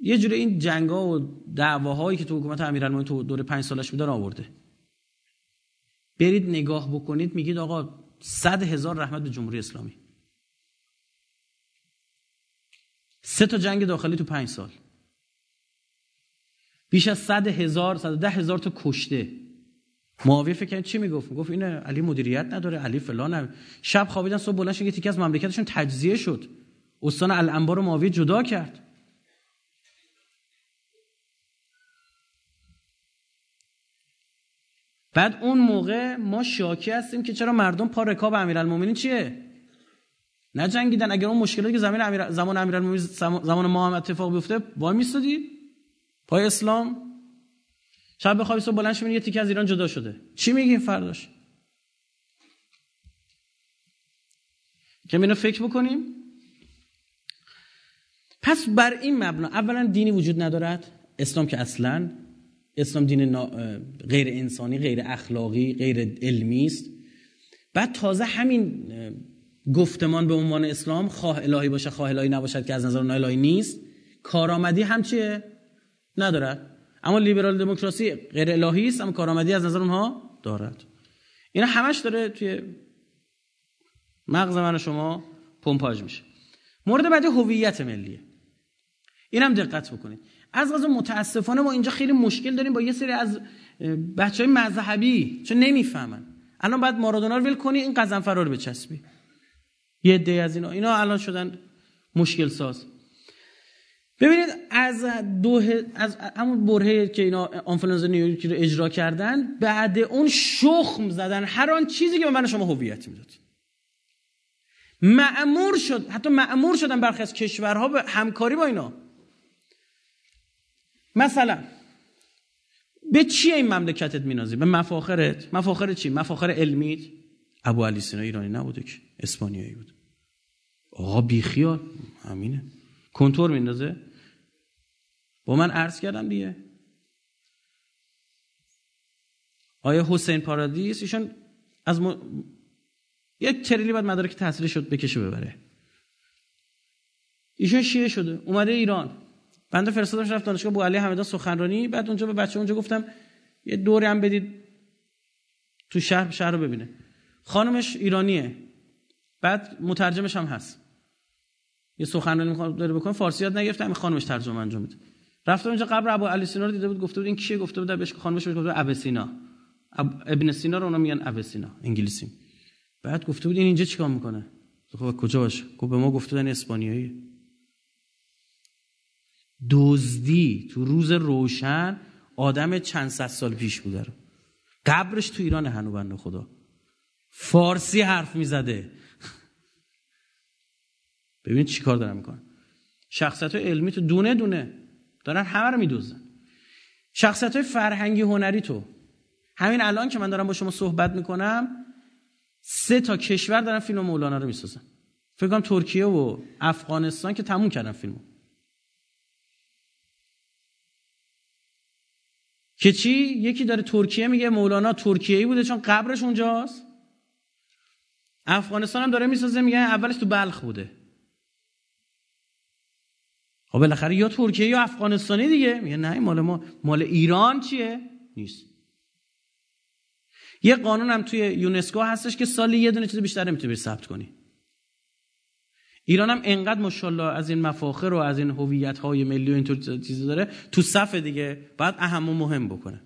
یه جوری این جنگا و دعواهایی که تو حکومت امیرالمومنین تو دور پنج سالش بودن آورده. برید نگاه بکنید میگید آقا صد هزار رحمت به جمهوری اسلامی. سه تا جنگ داخلی تو پنج سال. بیش از صد هزار صد ده هزار تا کشته. معاویه فکر چی می‌گفت؟ می‌گفت اینه علی مدیریت نداره علی فلان شب خوابیدن صبح بلند یه تیکه از مملکتشون تجزیه شد. استان الانبار و معاویه جدا کرد. بعد اون موقع ما شاکی هستیم که چرا مردم پا رکاب امیرالمومنین چیه؟ نجنگیدن اگر اون مشکلاتی که زمین امیر زمان امیرالمومنین زمان ما هم اتفاق بیفته وای میستادی پای اسلام. شب بخوابی صبح بلند یه تیکه از ایران جدا شده. چی میگین فرداش؟ که اینو فکر بکنیم؟ پس بر این مبنا اولا دینی وجود ندارد. اسلام که اصلا اسلام دین غیر انسانی غیر اخلاقی غیر علمی است. بعد تازه همین گفتمان به عنوان اسلام خواه الهی باشه خواه الهی نباشد که از نظر الهی نیست. کارآمدی هم چیه؟ ندارد اما لیبرال دموکراسی غیر الهی است اما کارآمدی از نظر اونها دارد. اینا همش داره توی مغز من شما پمپاژ میشه. مورد بعدی هویت ملیه. اینم دقت بکنید. از غذا متاسفانه ما اینجا خیلی مشکل داریم با یه سری از بچه های مذهبی چون نمی‌فهمن. الان بعد مارادونا رو ول کنی این قزنفر رو بچسبی. یه عده از اینا. اینا الان شدن مشکل ساز. ببینید از دو از همون برهه که اینا آنفلانزا نیویورکی رو اجرا کردن بعد اون شخم زدن هر آن چیزی که به من شما هویت می‌داد. معمور شد حتی معمور شدن برخی از کشورها به همکاری با اینا. مثلا به چی این مملکتت مینازی؟ به مفاخرت؟ مفاخر چی؟ مفاخر علمیت ابو علی سینا ایرانی نبوده که اسپانیایی بود. آقا بیخیال. همینه کنتور میندازه؟ با من عرض کردم دیگه. آیا حسین پارادیس ایشون از م... یک تریلی بعد مدارک تحصیلی شد بکشه ببره. ایشون شیعه شده. اومده ایران. بنده فرستادمش رفت دانشگاه بو علی حمیدان سخنرانی. بعد اونجا به بچه اونجا گفتم یه دوری هم بدید تو شهر شهر رو ببینه. خانمش ایرانیه. بعد مترجمش هم هست. یه سخنرانی می‌خواد داره بکنه. فارسی یاد نگرفته همین خانمش ترجمه انجام میده. رفت اونجا قبر ابو علی سینا رو دیده بود. گفته بود این کیه؟ گفته بود بهش خانمش گفته ابو سینا. ابن سینا رو اونا میگن ابو سینا انگلیسی بعد گفته بود این اینجا چیکار می‌کنه؟ خب کجا باشه؟ گفت به ما گفته بودن اسپانیایی دزدی تو روز روشن آدم چند صد سال پیش بوده قبرش تو ایران هنو خدا. فارسی حرف می‌زده. (laughs) ببینید چی کار دارن می‌کنن. شخصیت علمی تو دونه دونه دارن همه رو میدوزن شخصیت های فرهنگی هنری تو. همین الان که من دارم با شما صحبت می‌کنم سه تا کشور دارن فیلم مولانا رو می‌سازن. فکر کنم ترکیه و افغانستان که تموم کردن فیلمو. که چی? یکی داره ترکیه میگه مولانا ترکیه‌ای بوده چون قبرش اونجاست. افغانستان هم داره می‌سازه میگه اولش تو بلخ بوده. خب بالاخره یا ترکیه یا افغانستانی دیگه. میگه نه مال ما مال ایران چیه؟ نیست. یه قانون هم توی یونسکو هستش که سالی یه دونه چیز بیشتر نمی‌تونی ثبت کنی. ایران هم انقدر ماشاءالله از این مفاخر و از این هویت های ملی و اینطور چیزا داره تو صف دیگه بعد اهم و مهم بکنه.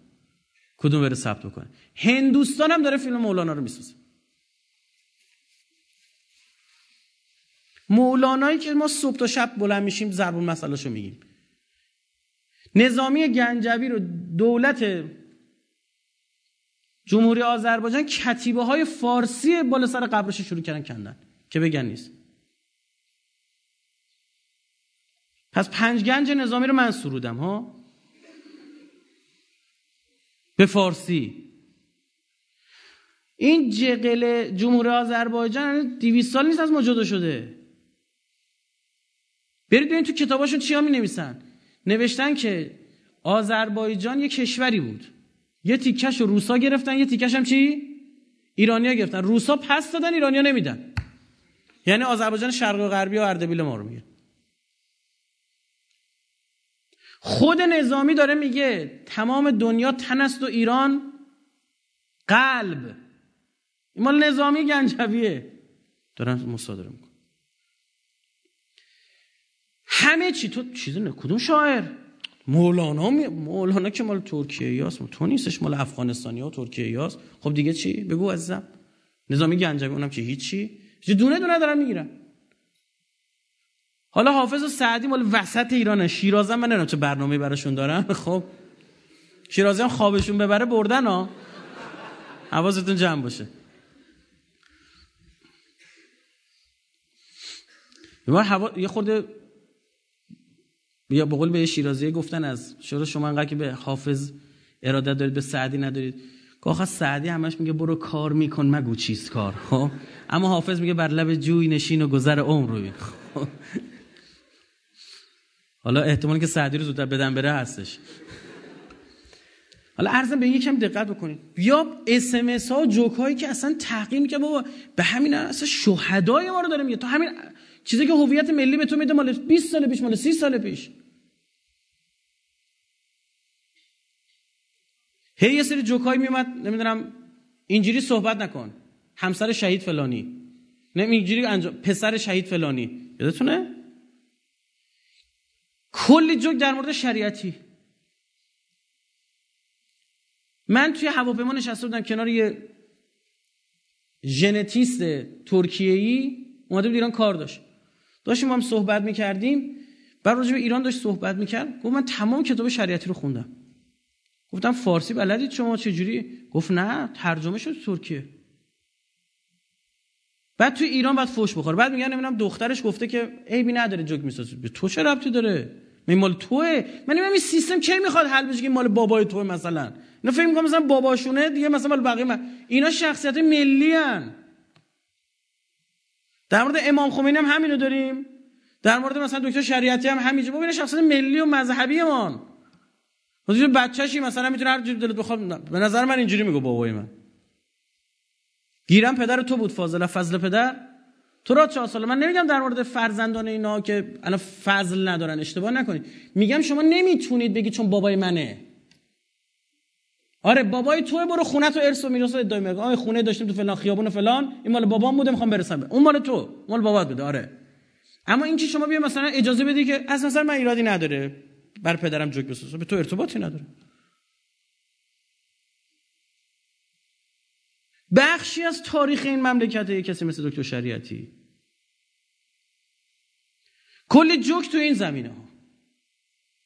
کدوم بره ثبت بکنه؟ هندوستان هم داره فیلم مولانا رو می‌سازه مولانایی که ما صبح تا شب بلند میشیم ضرب مسئله رو میگیم. نظامی گنجوی رو دولت جمهوری آذربایجان کتیبه های فارسی بالا سر قبرش شروع کردن کندن. که بگن نیست. پس پنج گنج نظامی رو من سرودم ها؟ به فارسی. این جقل جمهوری آذربایجان دیویس سال نیست از ما جدا شده. برید ببینید تو کتاباشون چیا می نویسن نوشتن که آذربایجان یه کشوری بود. یه تیکش رو روسا گرفتن یه تیکش هم چی؟ ایرانیا گرفتن. روسا پس دادن ایرانیا نمیدن. یعنی آذربایجان شرق و غربی و اردبیل ما رو میگه. خود نظامی داره میگه تمام دنیا تن است و ایران قلب. این مال نظامی گنجویه. دارن مصادره میکن همه چی تو چیزی نه کدوم شاعر؟ مولانا می... مولانا که مال ترکیه یاست. تو نیستش مال افغانستانی ها ترکیه یاست. خب دیگه چی؟ بگو عزیزم. نظامی گنجوی اونم که هیچی. دونه دونه دارن می‌گیرن. حالا حافظ و سعدی مال وسط ایرانه. شیرازم من نمی‌دونم چه برنامه براشون دارن. (laughs) خب. شیرازی هم خوابشون ببره بردن ها. حواستون جمع باشه. یه خورده یا به قول به شیرازی گفتن از شروع شما انقدر که به حافظ اراده دارید به سعدی ندارید. که سعدی همش میگه برو کار میکن مگو چیز کار. خب. اما حافظ میگه بر لب جوی نشین و گذر عمر رو خب. حالا احتمالی که سعدی رو زودتر بدن بره هستش. حالا ارزم به یکم دقت بکنید. یا اس ها و جوک هایی که اصلا تحقیر می‌کنه بابا به همین اصلا شهدای ما رو داره میگه. تو همین چیزی که هویت ملی به تو میده مال 20 سال پیش مال 30 سال پیش. هی یه سری جوکای میومد نمی‌دونم اینجوری صحبت نکن. همسر شهید فلانی. نه اینجوری انجام پسر شهید فلانی. یادتونه؟ کلی جوک در مورد شریعتی. من توی هواپیما نشسته بودم کنار یه ژنتیست ترکیه‌ای اومده بود ایران کار داشت. داشتیم هم صحبت می‌کردیم. بعد راجع به ایران داشت صحبت می‌کرد. گفت من تمام کتاب شریعتی رو خوندم. گفتم فارسی بلدید شما چجوری؟ گفت نه ترجمه شد ترکیه. بعد تو ایران بعد فوش بخوره. بعد میگن نمی‌دونم دخترش گفته که عیبی نداره جوک می‌سازه. به تو چه ربطی داره؟ این مال توه؟ من این سیستم کی می‌خواد حل بشه که مال بابای توه مثلا؟ اینا فکر می‌کنم مثلا باباشونه دیگه مثلا مال بقیه من. اینا شخصیت ملی هن. در مورد امام خمینی هم همینو داریم. در مورد مثلا دکتر شریعتی هم همینجا. ببین شخصیت ملی و مذهبی مان مثلا بچه‌شی مثلا می‌تونه هر جوری دلت بخواد به نظر من اینجوری میگه بابای من. گیرم پدر تو بود فاضل فضل پدر. تو را چهار ساله. من نمیگم در مورد فرزندان اینا که الان فضل ندارن اشتباه نکنید. میگم شما نمی‌تونید بگی چون بابای منه. آره بابای تو برو خونه تو ارث و میراث ادعای میگه. آ خونه داشتیم تو فلان خیابون و فلان. این مال بابام بوده می‌خوام برسم اون مال تو. مال بابات بوده آره. اما این که شما بیا مثلا اجازه بدی که از نظر من ایرادی نداره. بر پدرم جوک بسازه به تو ارتباطی نداره. بخشی از تاریخ این مملکت یه کسی مثل دکتر شریعتی. کلی جوک تو این زمینه ها.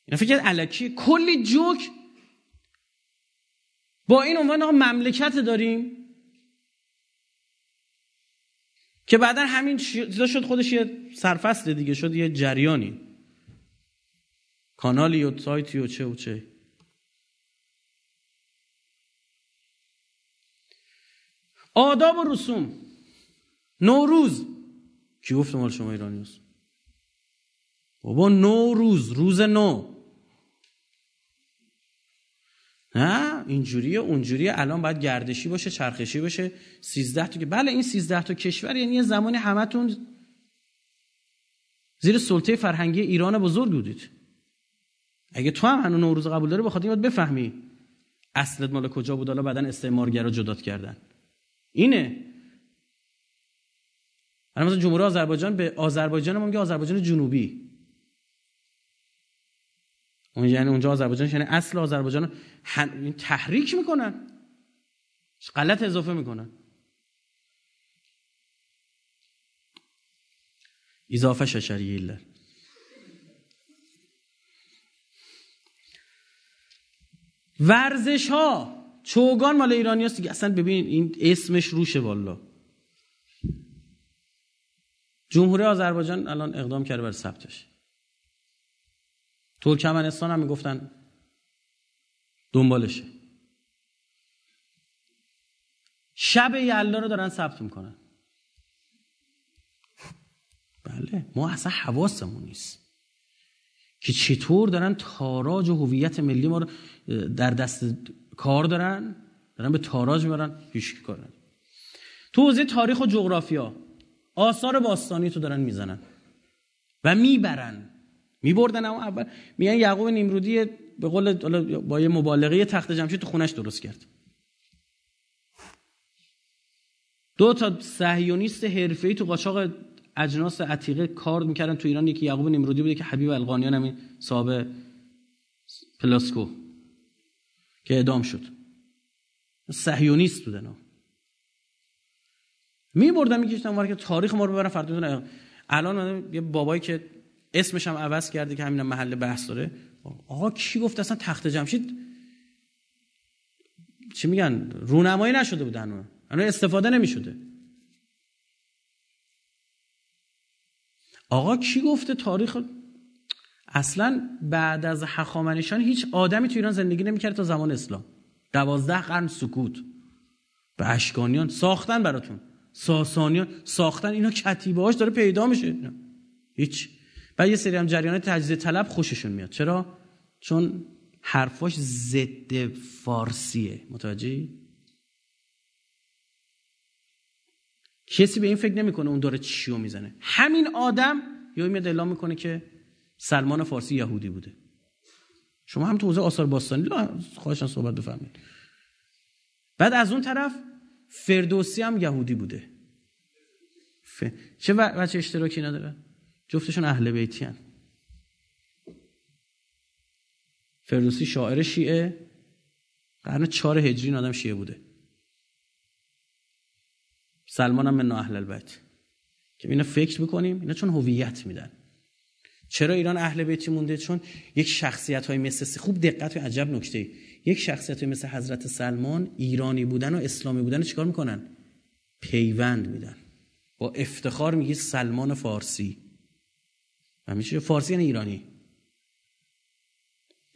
اینا فکر علکی کلی جوک با این عنوان مملکت داریم که بعدا همین چیزا شد خودش یه سرفصل دیگه شد یه جریانی. کانالی و سایتی و چه و چه. آداب و رسوم. نوروز. کی گفت مال شما ایرانی هست بابا نوروز روز نو. نه؟ اینجوریه اونجوریه. الان باید گردشی باشه چرخشی باشه. سیزده تا که بله این سیزده تا کشور یعنی یه زمانی همتون زیر سلطه فرهنگی ایران بزرگ بودید. اگه تو هم هنو نوروز قبول داری بخاطر باید بفهمی اصلت مال کجا بود حالا بعدن استعمارگرا جدات کردن. اینه. الان مثلا جمهوری آذربایجان به آذربایجان میگه آذربایجان جنوبی. اون یعنی اونجا آذربایجان یعنی اصل آذربایجان. تحریک می‌کنن. غلط اضافه می‌کنن. اضافه ششریه ورزش ها چوگان مال ایرانی هست اصلا ببین این اسمش روشه والا. جمهوری آذربایجان الان اقدام کرده بر ثبتش. ترکمنستان هم می‌گفتن دنبالشه. شب یلدا رو دارن ثبت می‌کنن. بله ما اصلا حواسمون نیست که چطور دارن تاراج و هویت ملی ما رو در دست کار دارن دارن به تاراج می‌برن هیچ کار تو حوزه تاریخ و جغرافیا آثار باستانی تو دارن می‌زنن و می‌برن. میبردن اما اول. میگن یعقوب نیمرودی به قول با یه مبالغه تخت جمشید تو خونش درست کرد. دو تا صهیونیست حرفه‌ای تو قاچاق اجناس عتیقه کار می‌کردن تو ایران. یکی یعقوب نیمرودی بوده که حبیب القانیان همین صاحب پلاسکو که اعدام شد. صهیونیست بودن می بردن میکشتن که تاریخ ما رو ببرن فردا الان یه بابایی که اسمش هم عوض کرده که همین محل بحث داره. آقا کی گفت اصلا تخت جمشید؟ چی میگن؟ رونمایی نشده بودن اون استفاده نمی‌شده. آقا کی گفته تاریخ؟ اصلا بعد از حخامنشان هیچ آدمی تو ایران زندگی نمی‌کرد تا زمان اسلام. دوازده قرن سکوت. به اشکانیان ساختن براتون. ساسانیان ساختن. اینا کتیبه هاش داره پیدا میشه. هیچ. بعد یه سری هم جریانات تجزیه طلب خوششون میاد. چرا؟ چون حرفاش ضد فارسیه. متوجهی؟ کسی به این فکر نمی‌کنه اون داره چیو می‌زنه. همین آدم یا میاد اعلام می‌کنه که سلمان فارسی یهودی بوده. شما هم تو حوزه آثار باستانی خواهشان صحبت بفهمید بعد از اون طرف فردوسی هم یهودی بوده. ف... چه بچه اشتراکی نداره؟ جفتشون اهل بیتی هن. فردوسی شاعر شیعه قرن چهار هجری این آدم شیعه بوده. سلمان هم من اهل البیت. که اینا فکر بکنیم اینا چون هویت میدن. چرا ایران اهل بیتی مونده؟ چون یک شخصیت های مثل خوب دقت و عجب نکته. یک شخصیت مثل حضرت سلمان ایرانی بودن و اسلامی بودن چیکار می‌کنن؟ پیوند میدن. با افتخار میگی سلمان فارسی. همیشه فارسی یعنی ایرانی.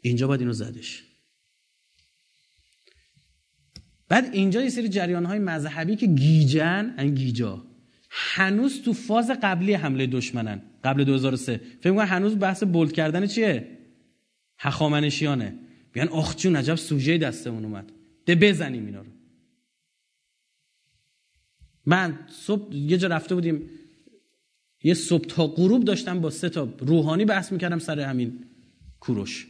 اینجا باید اینو زدش. بعد اینجا یه سری جریان های مذهبی که گیجن این گیجا. هنوز تو فاز قبلی حمله دشمنن قبل 2003 فکر می‌کنم هنوز بحث بولد کردن چیه؟ هخامنشیانه. بیان آخ جون عجب سوژه دستمون اومد. ده بزنیم اینا رو. من صبح یه جا رفته بودیم یه صبح تا غروب داشتم با سه تا روحانی بحث می‌کردم سر همین کوروش.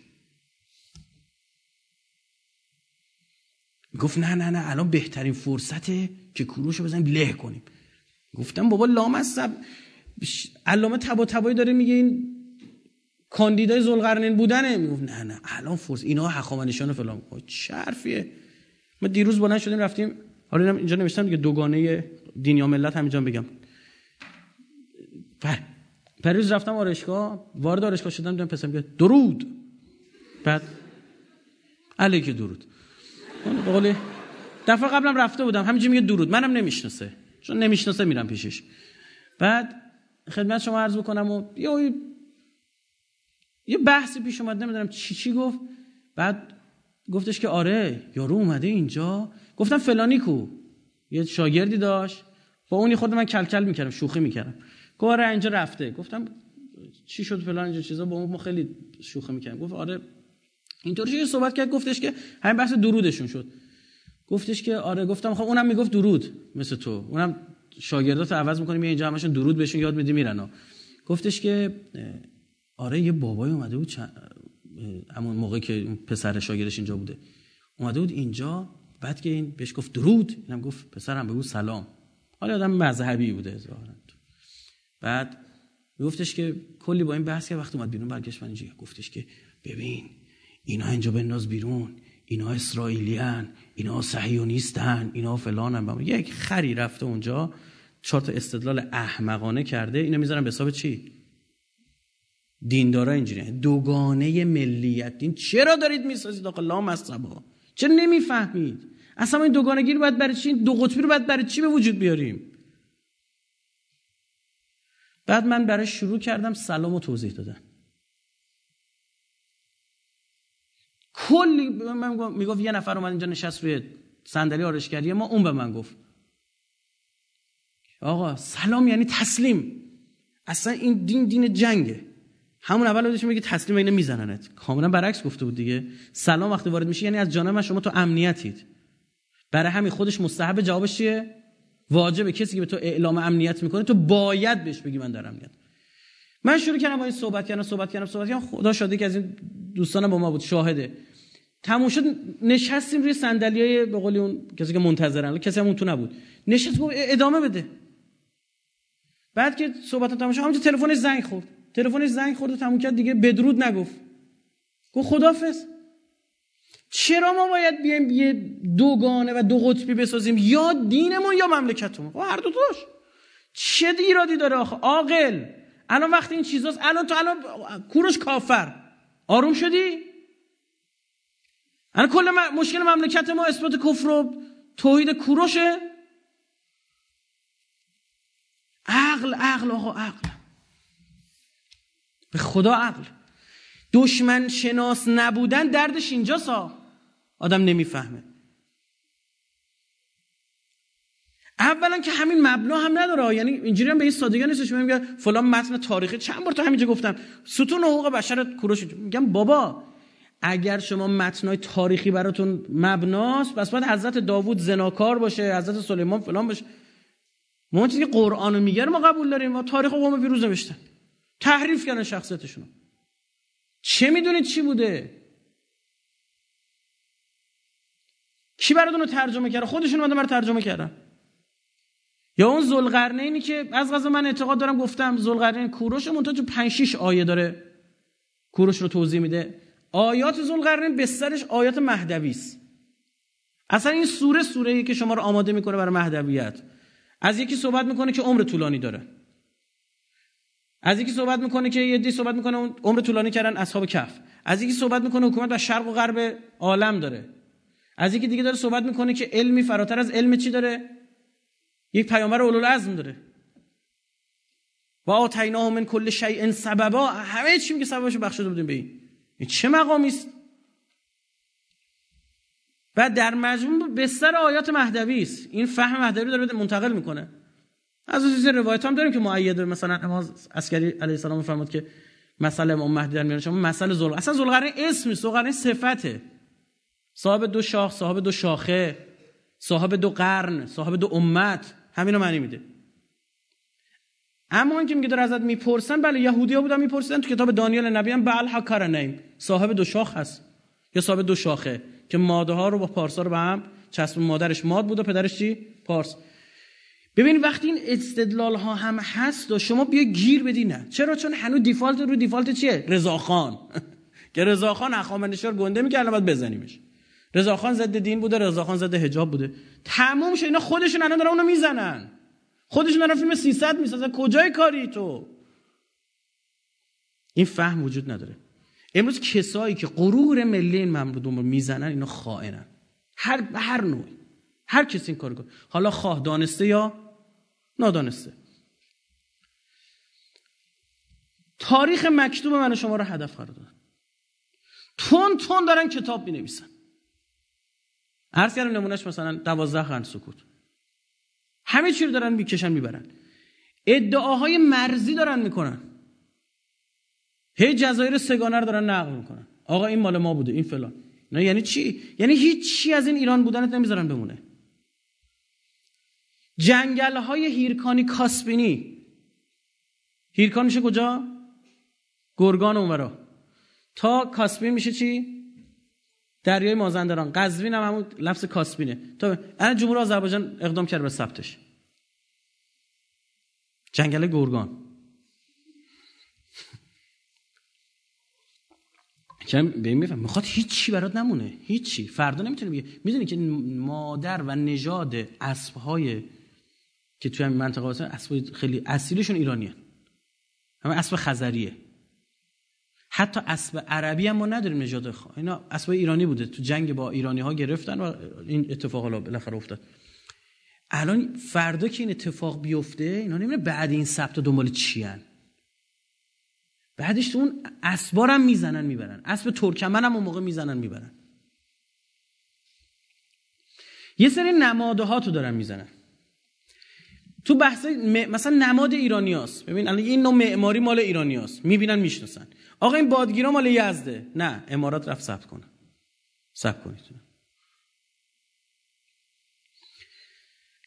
گفت نه نه نه الان بهترین فرصته که کوروش رو بزنیم له کنیم. گفتم بابا لامصب علامه تبا تبایی داره میگه این کاندیدای زلقرنین بودنه. می‌گفت نه نه الان فرص اینا حقامنشان فلان. چه حرفیه ما دیروز بلند شدیم رفتیم. حالا اینجا نوشتم دیگه دوگانه دین یا ملت همینجا بگم. پریز رفتم آرشگاه وارد آرشگاه شدم دیدم پسرم میگه درود. بعد علیک درود. به دفعه قبلم رفته بودم همینجوری میگه درود. منم نمی‌شناسه چون نمی‌شناسه میرم پیشش. بعد خدمت شما عرض بکنم و یه یه بحثی پیش اومد نمی‌دونم چی چی گفت. بعد گفتش که آره یارو اومده اینجا. گفتم فلانی کو. یه شاگردی داشت. با اونی خود من کلکل می‌کردم شوخی می‌کردم. گفت اینجا رفته. گفتم چی شد فلان اینجا چیزا؟ با ما خیلی شوخی می‌کردم گفت آره. اینطوری یه صحبت کرد گفتش که همین بحث درودشون شد. گفتش که آره. گفتم خب اونم می‌گفت درود مثل تو. اونم شاگردات عوض می‌کنیم یه اینجا همشون درود بهشون یاد میدی میرن گفتش که آره یه بابای اومده بود همون موقعی که پسر شاگردش اینجا بوده. اومده بود اینجا بعد که این بهش گفت درود اینم گفت پسرم بگو سلام. حالا آدم مذهبی بوده ظاهرا. بعد گفتش که کلی با این بحث که وقتی اومد بیرون برگشت من اینجا گفتش که ببین اینا اینجا بنداز بیرون اینا اسرائیلیان اینا صهیونیستن اینا فلانن. یک خری رفته اونجا چهار تا استدلال احمقانه کرده. اینو می‌ذارن به حساب چی؟ دیندارا اینجوری. دوگانه ملیت. دین چرا دارید می‌سازید آقا لا مصبا چرا نمی‌فهمید؟ اصلا این دوگانگی رو باید برای چی؟ دو قطبی رو باید برای چی به وجود بیاریم؟ بعد من برای شروع کردم سلام و توضیح دادن. کلی من می‌گفت یه نفر اومد اینجا نشست روی صندلی آرشگری ما اون به من گفت. آقا سلام یعنی تسلیم. اصلا این دین دین جنگه. همون اول بودش میگه تسلیم اینو میزننت. کاملا برعکس گفته بود دیگه. سلام وقتی وارد میشه یعنی از جانب من شما تو امنیتید. برای همین خودش مستحب جوابش چیه؟ واجبه کسی که به تو اعلام امنیت می‌کنه تو باید بهش بگی من در امنیت من شروع کردم با این صحبت کردم صحبت کردم صحبت کردم خدا شاده که از این دوستانم با ما بود شاهده. تموم شد نشستیم روی صندلیای به قول اون کسی که منتظرن. کسی هم اون تو نبود. نشست گفت ادامه بده. بعد که صحبت تموم شد همونجا تلفنش زنگ خورد. تلفنش زنگ خورد و تموم کرد دیگه بدرود نگفت. گفت خدافظ چرا ما باید بیایم یه دوگانه و دو قطبی بسازیم؟ یا دینمون یا مملکتمون؟ و هر دو توش. چه ایرادی داره آخه؟ عاقل. الان وقتی این چیزاست. الان تو الان کوروش کافر. آروم شدی؟ الان کل مشکل مملکت ما اثبات کفر و توحید کوروشه. عقل عقل آقا عقل. به خدا عقل. دشمن شناس نبودن دردش اینجا سا آدم نمی‌فهمه. اولا که همین مبنا هم نداره. یعنی اینجوری هم به این سادگی نیستش. میگم فلان متن تاریخی چند بار تو همینجا گفتم. ستون حقوق بشر کوروش میگم بابا اگر شما متنای تاریخی براتون مبناست پس باید حضرت داوود زناکار باشه حضرت سلیمان فلان باشه. ما چیزی که قرآن میگه ما قبول داریم. ما تاریخ قوم پیروز نوشتن. تحریف کردن شخصیتشون چه می‌دونید چی بوده؟ کی براتون رو ترجمه کرده خودشون اومدن برای ترجمه کردن. یا اون ذوالقرنینی که از غذا من اعتقاد دارم گفتم ذوالقرنین کوروش منتها تو 5 6 آیه داره کوروش رو توضیح میده. آیات ذوالقرنین بسترش آیات مهدوی است اصلا این سوره سوره ای که شما رو آماده می‌کنه برای مهدویت. از یکی صحبت می‌کنه که عمر طولانی داره. از یکی صحبت می‌کنه که یه دی صحبت می‌کنه عمر طولانی کردن اصحاب کف از یکی صحبت می‌کنه حکومت در شرق و غرب عالم داره. از یکی دیگه داره صحبت می‌کنه که علمی فراتر از علم چی داره؟ یک پیامبر اولوالعزم داره. و آتیناه من کل شیء سببا. همه چی میگه سببشو بخشیده بودیم به این. این چه مقامی است؟ و در مجموع بستر آیات مهدوی است. این فهم مهدوی داره منتقل می‌کنه. از این روایت هم داریم که معید مثلا امام عسکری علیه السلام فرمود که مسئله امام مهدی در میان شما مسئله ذل اصلا ذوالقرنین اسم ذوالقرنین صفته. صاحب دو شاخ صاحب دو شاخه صاحب دو قرن صاحب دو امت همینو معنی میده. اما اینکه میگه در ازت می‌پرسن بله یهودیا بودن می‌پرسن تو کتاب دانیال نبی هم بل حکرنیم صاحب دو شاخ هست یا صاحب دو شاخه؟ که ماده ها رو با پارسا رو به هم چسب مادرش. ماد بود و پدرش چی؟ پارس. ببین وقتی این استدلال ها هم هست و شما بیا گیر بدی نه. چرا؟ چون هنوز دیفالت رو دیفالت چیه؟ رضاخان. (laughs) که رضاخان اخامنشار گنده می‌کرد بعد بزنیمش. رضاخان ضد دین بوده رضاخان ضد حجاب بوده. تموم شد اینا خودشون الان دارن اونو می‌زنن. خودشون دارن فیلم 300 می‌سازن. کجای کاری تو؟ این فهم وجود نداره. امروز کسایی که غرور ملی این مملکت رو می‌زنن اینا خائنن. هر هر نوعی. هر کسی این کارو کنه حالا خواه دانسته یا نادانسته؟ تاریخ مکتوب من شما رو هدف قرار دادن. تون تون دارن کتاب می نویسن عرض کردم نمونهش مثلا دوازده خند سکوت. همه چی رو دارن می‌کشن می‌برن. ادعاهای مرزی دارن می‌کنن. هی جزایر سگانه رو دارن نقل می‌کنن. آقا این مال ما بوده این فلان. نه یعنی چی؟ یعنی هیچ چی از این ایران بودنت نمی‌ذارن بمونه. جنگل های هیرکانی کاسبینی هیرکان میشه کجا؟ گرگان اونورا. تا کاسبین میشه چی؟ دریای مازندران. قزوین هم همون لفظ کاسبینه تا الان جمهوری آذربایجان اقدام کرد به ثبتش. جنگل گرگان. (laughs) که به این میفهم؟ می‌خواد هیچی برات نمونه. هیچی. فردا نمی‌تونه بگه. می‌دونی که مادر و نژاد اسبهای که توی همین منطقه هستن اسب خیلی اصیلشون ایرانیه همه اسب خزریه. حتی اسب عربی هم ما نداریم نژاد خ... اینا اسب ایرانی بوده. تو جنگ با ایرانی ها گرفتن و این اتفاق حالا بالاخره افتاد. الان فردا که این اتفاق بیفته اینا نمی‌دونن بعد این ثبت دنبال چی هن. بعدش تو اون اسبارم می‌زنن می‌برن. اسب ترکمن هم اون موقع می‌زنن می‌برن. یه سری نماده ها تو دارن می‌زنن. تو بحث مثلا نماد ایرانیاست ببین الان این نوع معماری مال ایرانیاست می‌بینن می‌شناسن. آقا این بادگیرا مال یزده. نه امارات رفت ثبت کنه. ثبت کنید.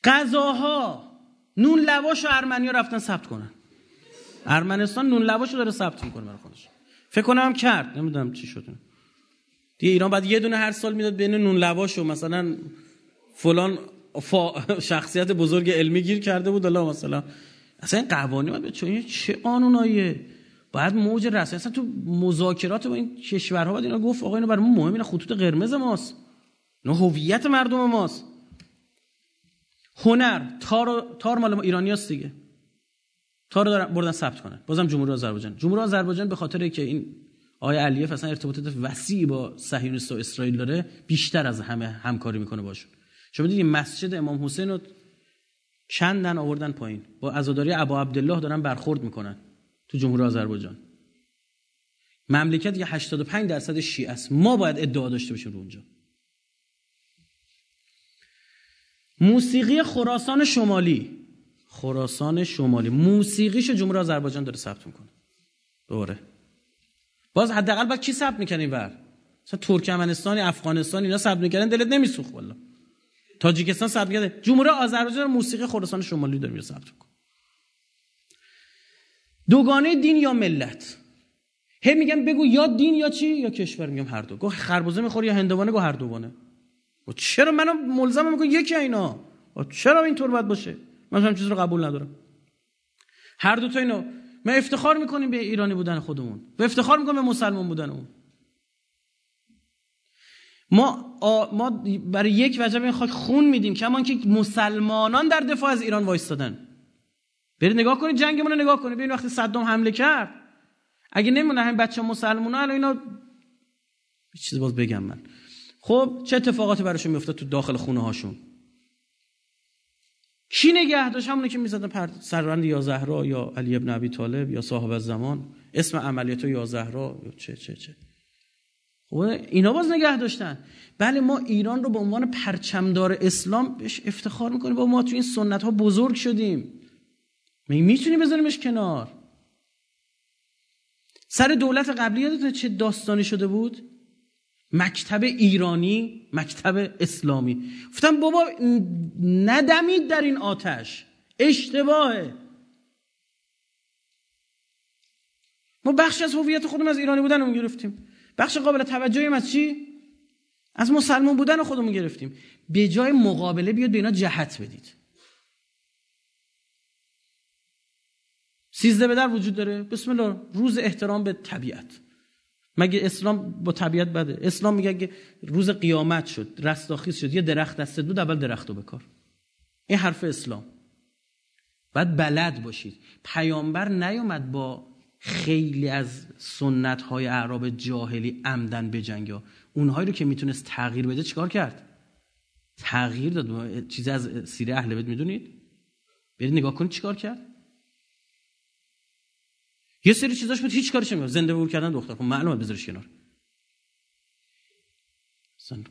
غذاها نون لواش و ارمنیا رفتن ثبت کنن. ارمنستان نون لواشو داره ثبت می‌کنه برای خودش. فکر کنم کرد. نمی‌دونم چی شد. دیگه ایران بعد یه دونه هر سال می‌داد بین نون لواشو مثلا فلان شخصیت بزرگ علمی گیر کرده بود. الله مثلا اصلا این قوانین باید چه چه قانوناییه؟ باید موج رسمی اصلا تو مذاکرات با این کشورها باید اینا گفت آقا اینا برای ما مهم اینا خطوط قرمز ماست. نه هویت مردم ماست. هنر تار تار مال ایرانی هست دیگه. تار رو بردن ثبت کنن. بازم جمهوری آذربایجان. جمهوری آذربایجان به خاطر که این آقای علیف اصلا ارتباطات وسیعی با صهیونیست و اسرائیل داره بیشتر از همه همکاری می‌کنه باشون. شما دیدید مسجد امام حسین رو چندن آوردن پایین؟ با عزاداری ابا عبدالله دارن برخورد می‌کنن. تو جمهوری آذربایجان. مملکت یه 85 درصد شیعه است. ما باید ادعا داشته باشیم رو اونجا. موسیقی خراسان شمالی. خراسان شمالی. موسیقیشو جمهوری آذربایجان داره ثبت می‌کنه. دوره باز حداقل بعد کی ثبت می‌کنه اینور مثلا ترکمنستانی افغانستان اینا ثبت می‌کردن دلت نمیسوخت والله. تاجیکستان ثبت کرده جمهوری آذربایجان موسیقی خراسان شمالی داره ثبت می‌کنه. دوگانه دین یا ملت؟ هی میگم بگو یا دین یا چی؟ یا کشور میگم هر دو. گو خربوزه می‌خوری یا هندوانه؟ گو هر دوانه و چرا منو ملزم میگم یکی اینا. و چرا اینطور باید باشه؟ من هم چیز رو قبول ندارم. هر دو تا اینو. ما افتخار می‌کنیم به ایرانی بودن خودمون. به افتخار می‌کنیم به مسلمان بودنمون ما ما برای یک وجب این خاک خون میدیم. کمان که مسلمانان در دفاع از ایران وایستادن. برید نگاه کنید جنگمون رو نگاه کنید. ببین وقتی صدام حمله کرد. اگه نمونه همین بچه مسلمان الان اینا چیزی باز بگم من. خب چه اتفاقاتی براشون میفته تو داخل خونه هاشون کی نگه داشت؟ همونه که می‌زدن پر... سرورند یا زهرا یا علی ابن ابی طالب یا صاحب زمان. اسم عملیات یا زهرا یا چه چه چه. خب اینا باز نگه داشتن. بله ما ایران رو به عنوان پرچمدار اسلام بهش افتخار می‌کنیم. با ما تو این سنت ها بزرگ شدیم. می می‌تونی بذاریمش کنار. سر دولت قبلی یادتونه چه داستانی شده بود؟ مکتب ایرانی مکتب اسلامی. گفتم بابا ندمید در این آتش. اشتباهه. ما بخش از هویت خودمون از ایرانی بودن گرفتیم. بخش قابل توجهیم از چی؟ از مسلمان بودن خودمون گرفتیم. به جای مقابله بیاد به اینا جهت بدید. سیزده به وجود داره. بسم الله. روز احترام به طبیعت. مگه اسلام با طبیعت بده؟ اسلام میگه که روز قیامت شد رستاخیز شد یه درخت دستت بود اول درختو بکار این حرف اسلام. باید بلد باشید. پیامبر نیومد با خیلی از سنت های اعراب جاهلی عمدن به جنگ ها. اونهایی رو که می‌تونست تغییر بده چیکار کرد؟ تغییر داد. چیزی از سیره اهل بیت می‌دونید؟ برید نگاه کنید چیکار کرد؟ یه سری چیزاش بود هیچ کارش نمیاد زنده بور کردن دختر. خب معلومه بذارش کنار.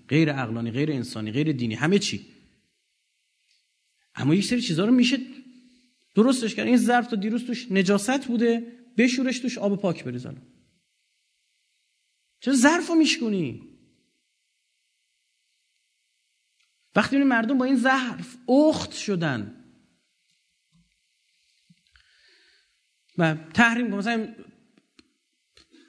غیر عقلانی غیر انسانی غیر دینی همه چی. اما یه سری چیزا رو میشه درستش کرد. این ظرف تا دیروز توش نجاست بوده. بشورش توش آب پاک بریزن چرا ظرف رو میشکنی وقتی مردم با این ظرف اخت شدن و تحریم مثلا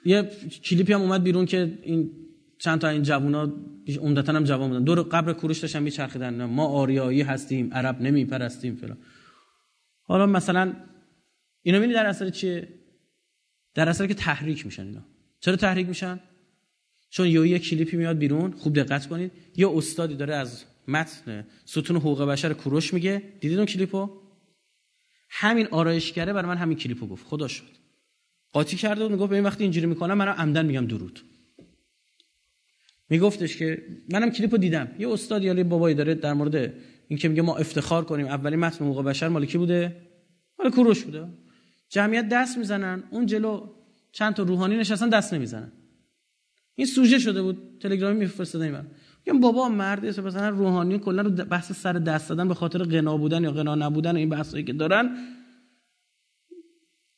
یه کلیپی هم اومد بیرون که این چند تا این جوونا عمدتا هم جوان بودن. دور قبر کوروش داشتن میچرخیدن. ما آریایی هستیم عرب نمیپرستیم فلان. حالا مثلا اینا می‌بینی در اثر چیه؟ در اثر که تحریک میشن اینا. چرا تحریک میشن؟ چون یه کلیپی میاد بیرون خوب دقت کنید. یه استادی داره از متن ستون حقوق بشر کوروش میگه. دیدید اون کلیپو؟ همین آرایشگره برای من همین کلیپو گفت. خدا شد. قاطی کرده و می‌گفت این وقتی اینجوری می‌کنم منم عمدن میگم درود. میگفتش که منم کلیپو دیدم. یه استاد یا بابایی داره در مورد اینکه میگه ما افتخار کنیم. اولین متن حقوق بشر مال کی بوده؟ مال کوروش بوده. جمعیت دست می‌زنن. اون جلو چند تا روحانی نشستن دست نمی‌زنن. این سوژه شده بود. تلگرامی میفرستادن من میگم بابا مرد مثلا روحانی کلا رو بحث سر دست دادن به خاطر غنا بودن یا غنا نبودن این بحثایی که دارن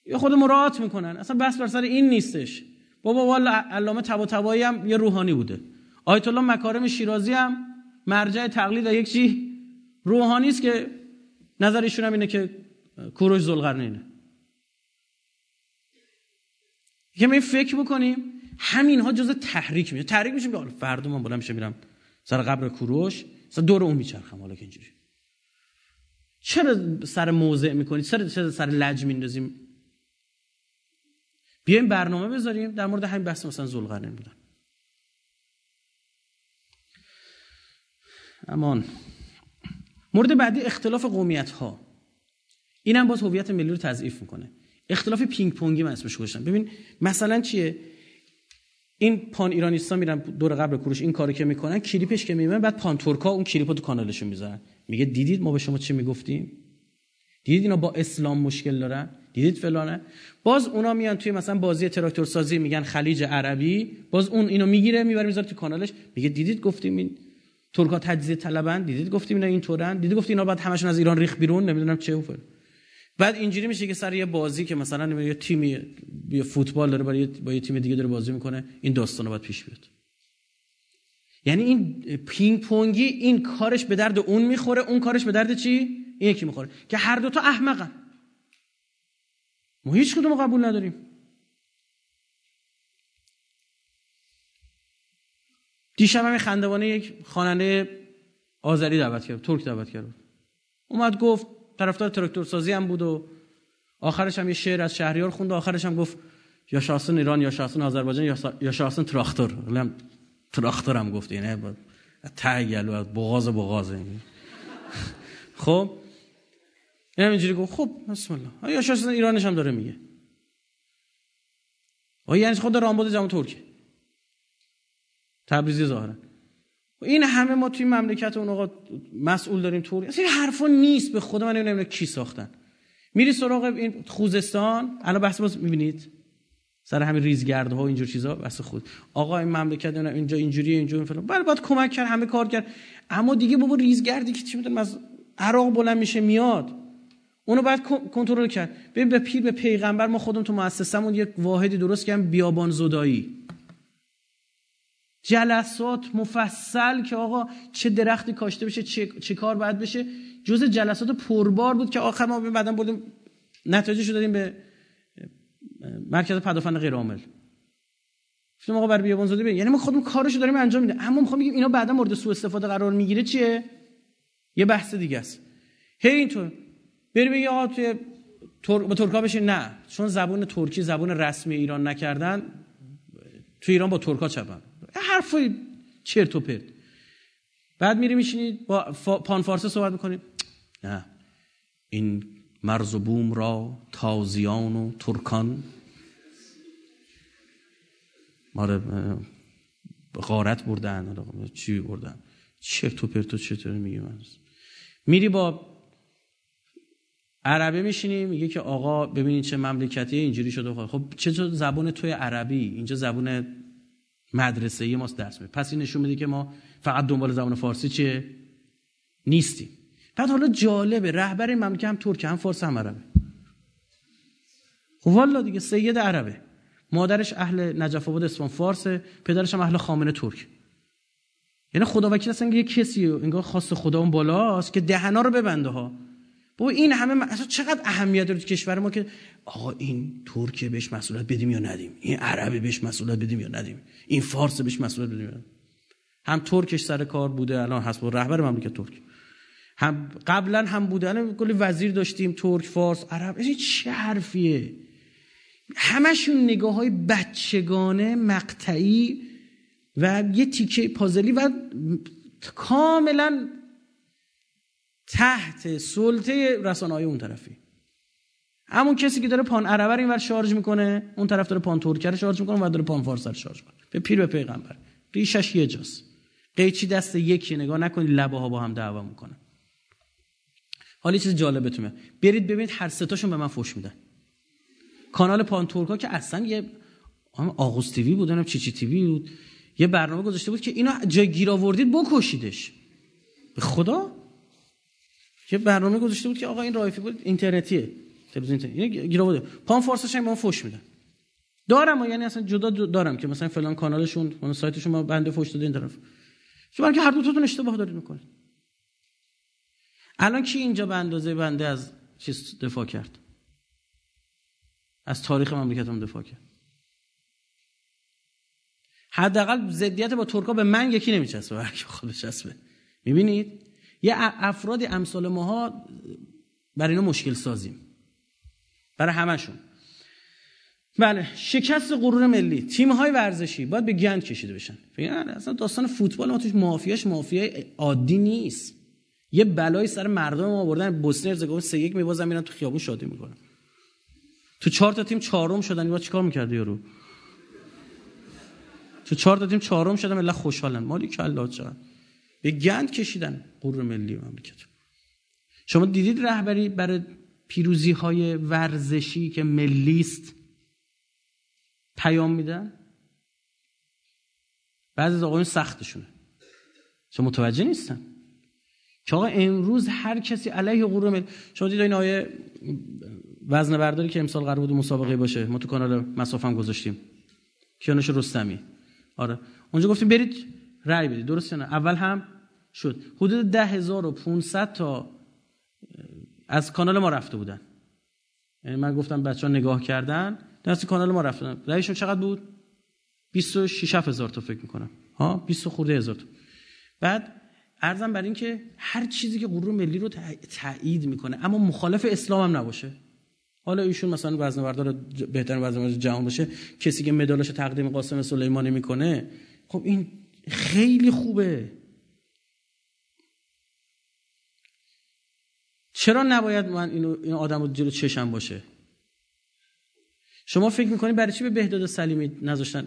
یا خود مراعات می‌کنن. اصلا بحث بر سر این نیستش. بابا والا علامه طباطبایی هم یه روحانی بوده. آیت الله مکارم شیرازی هم مرجع تقلید یک چی؟ روحانی است که نظر ایشون هم اینه که کوروش ذوالقرنینه. که این فکر بکنیم همینها جز تحریک میشه. تحریک میشه که فردا من بالا میشه میرم. سر قبر کوروش سر دور اون میچرخم حالا که اینجوری. چرا سر موضع می‌کنید چرا سر لج میندازیم؟ بیایم برنامه بذاریم در مورد همین بحث مثلا ذوالقرنین بودن. امان. مورد بعدی اختلاف قومیت ها اینم باز هویت ملی رو تضعیف می‌کنه. اختلاف پینگ پونگی من اسمش گذاشتم. ببین مثلا چیه؟ این پان ایرانیستا میرن دور قبل کوروش این کارو که می‌کنن کلیپش که می‌بینن بعد پان ترکا اون کلیپو تو کانالشون می‌ذارن. میگه دیدید ما به شما چی می‌گفتیم؟ دیدید اینا با اسلام مشکل دارن؟ دیدید فلانه؟ باز اونا میان توی مثلا بازی تراکتور سازی میگن خلیج عربی باز اون اینو می‌گیره می‌بره می‌ذاره تو کانالش. میگه دیدید گفتیم این ترکا تجزیه طلبن؟ دیدید گفتیم اینا اینطورن؟ دیدید گفتیم اینا بعد همشون از ایران ریخ بیرون؟ نمی‌دونم چه و بعد اینجوری میشه که سر یه بازی که مثلا یه تیمی یه فوتبال داره برای با یه تیم دیگه داره بازی می‌کنه این داستان باید پیش بیاد. یعنی این پینگ پونگی این کارش به درد اون می‌خوره اون کارش به درد چی؟ این یکی می‌خوره. که هر دوتا احمقن. ما هیچ کدوم قبول نداریم. دیشب همین خندوانه یک خواننده آذری دعوت کرد ترک دعوت کرد. اومد گفت طرفدار تراکتور سازی هم بود و آخرش هم یه شعر از شهریار خوند و آخرش هم گفت یا ایران یا شاسن آذربایجان یا تراکتور هم تراکتور هم گفت یعنی تگل و بغاز بغاز. (laughs) خب؟ این اینجوری گفت خب بسم الله. یا شاسن ایرانش هم داره میگه. آیا یعنی خود رامبد جمع ترکه تبریزی ظاهرا. این همه ما توی مملکت اون آقا مسئول داریم طوری اصلا حرفا نیست. به خدا من نمی‌دونم کی ساختن. میری سراغ این خوزستان الان بحث باز می‌بینید؟ سر همین ریزگردها و اینجور چیزا بس خود. آقا این مملکت اینجا اینجوریه اینجوری فلان. بله باید کمک کرد همه کار کرد. اما دیگه بابا ریزگردی که چی می‌دونم از عراق بلند میشه میاد. اونو باید کنترل کرد. ببین به پیر به پیغمبر ما خودمون تو مؤسسمون یک واحدی درست کردیم بیابان زدایی. جلسات مفصل که آقا چه درختی کاشته بشه چه, چه کار باید بشه جز جلسات پربار بود که آخر ما بعدا بردیم نتایجش رو دادیم به مرکز پدافند غیر عامل. گفتم آقا بر بیابان زاده یعنی ما خودمون کارشو داریم انجام میدیم. اما می‌خوام بگیم اینا بعدا مورد سوء استفاده قرار می‌گیره چیه؟ یه بحث دیگه است. هی اینطور. بری بگی آقا توی تر... با ترکا بشه نه. چون زبون ترکی زبون رسمی ایران نکردن تو ایران با ترکا چپن. حرفای چرت و پرت. بعد میری میشینید با پان فارسه صحبت می‌کنید نه. این مرز و بوم را تازیان و ترکان. ماره غارت بردن چی بردن؟ چرت و پرت و چطور میگه من؟ میری با عربه میشینی میگه که آقا ببینید چه مملکتی اینجوری شده. خب چه زبان توی عربی؟ اینجا زبان مدرسه ماست درس میده. پس این نشون میده که ما فقط دنبال زبان فارسی چیه نیستیم. بعد حالا جالبه رهبر این مملکت هم ترک هم فارس هم عربه. خب والا دیگه سید عربه. مادرش اهل نجف آباد اصفهان فارس پدرش هم اهل خامنه ترک. یعنی خدا وکیل اصلا یه کسی انگار خاص خدا اون بالاست که دهنا رو ببنده ها. بابا این همه اصلا چقدر اهمیت داره کشور ما که آقا این ترکیه بهش مسئولیت بدیم یا ندیم؟ این عربی بهش مسئولیت بدیم یا ندیم؟ این فارس بهش مسئولیت بدیم یا. هم ترکش سر کار بوده الان حسب رهبر مملکت ترک. هم قبلا هم بوده الان کلی وزیر داشتیم ترک فارس عرب این چه حرفیه؟ همشون نگاه های بچگانه مقطعی و یه تیکه پازلی و کاملا تحت سلطه رسانه های اون طرفی. همون کسی که داره پان عربر اینور شارژ می‌کنه اون طرف داره پان ترکه رو شارژ می‌کنه و داره پان فارس رو شارژ می‌کنه. به پیر به پیغمبر. ریشش یه جاست. قیچی دست یکی نگاه نکنید لبه ها با هم دعوا می‌کنه حالا چیز جالبتونه. برید ببینید هر ستاشون به من فوش میدن. کانال پان ترکا که اصلا یه آغوز تیوی بود چی چی تیوی بود. یه برنامه گذاشته بود که اینو جای گیر آوردید بکشیدش. به خدا؟ یه برنامه گذاشته بود که آقا این رایفی بود اینترنتیه تلویزیون اینترنتی گیر پان فارسش هم فوش میدن. دارم و یعنی اصلا جدا دارم که مثلا فلان کانالشون اون سایتشون ما بنده فوش داده این طرف. چون که هر دو تاتون اشتباه دارید می‌کنید. الان کی اینجا به اندازه بنده از چیز دفاع کرد؟ از تاریخ مملکتم دفاع کرد. حداقل ضدیت با ترکا به من یکی نمیچسبه برای خود چسبه. می‌بینید؟ یه افرادی امثال ماها برای اینا مشکل سازیم. برای همشون بله شکست غرور ملی. تیم های ورزشی باید به گند کشیده بشن. اصلا داستان فوتبال ما توش مافیاش مافیای عادی نیست. یه بلای سر مردم ما بردن بوسنی هرزگوین سه یک میبازن میرن تو خیابون شادی می‌کنن. تو چهار تا تیم چهارم شدن اینا چیکار می‌کرد یارو؟ تو چهار تا تیم چهارم شدن ملت خوشحالن. مالی کلا چقدر؟ به گند کشیدن غرور ملی مملکت شما دیدید رهبری برای پیروزی های ورزشی که ملیست پیام میدن؟ بعضی از آقایون سختشونه. شما متوجه نیستن؟ که آقا امروز هر کسی علیه غرور ملی شما دیدید این آیه وزن برداری که امسال قرار بود مسابقه باشه. ما تو کانال مسافم گذاشتیم. کیانوش رستمی. آره. اونجا گفتیم برید رأی بدید. درست نه؟ اول هم شد. حدود 10500 تا از کانال ما رفته بودن. یعنی من گفتم بچه ها نگاه کردن. دست کانال ما رفتن رأیشون چقدر بود؟ 26 هزار تا فکر می‌کنم. ها؟ 20 خورده هزار تا. بعد ارزم بر این که هر چیزی که غرور ملی رو تایید می‌کنه. اما مخالف اسلام هم نباشه. حالا ایشون مثلا وزن بردار بهترین وزن جهان باشه. کسی که مدالش تقدیم قاسم سلیمانی می‌کنه. خب این خیلی خوبه. چرا نباید من اینو این آدم رو جلو چشم باشه؟ شما فکر می‌کنید برای چی به بهداد سلیمی نذاشتن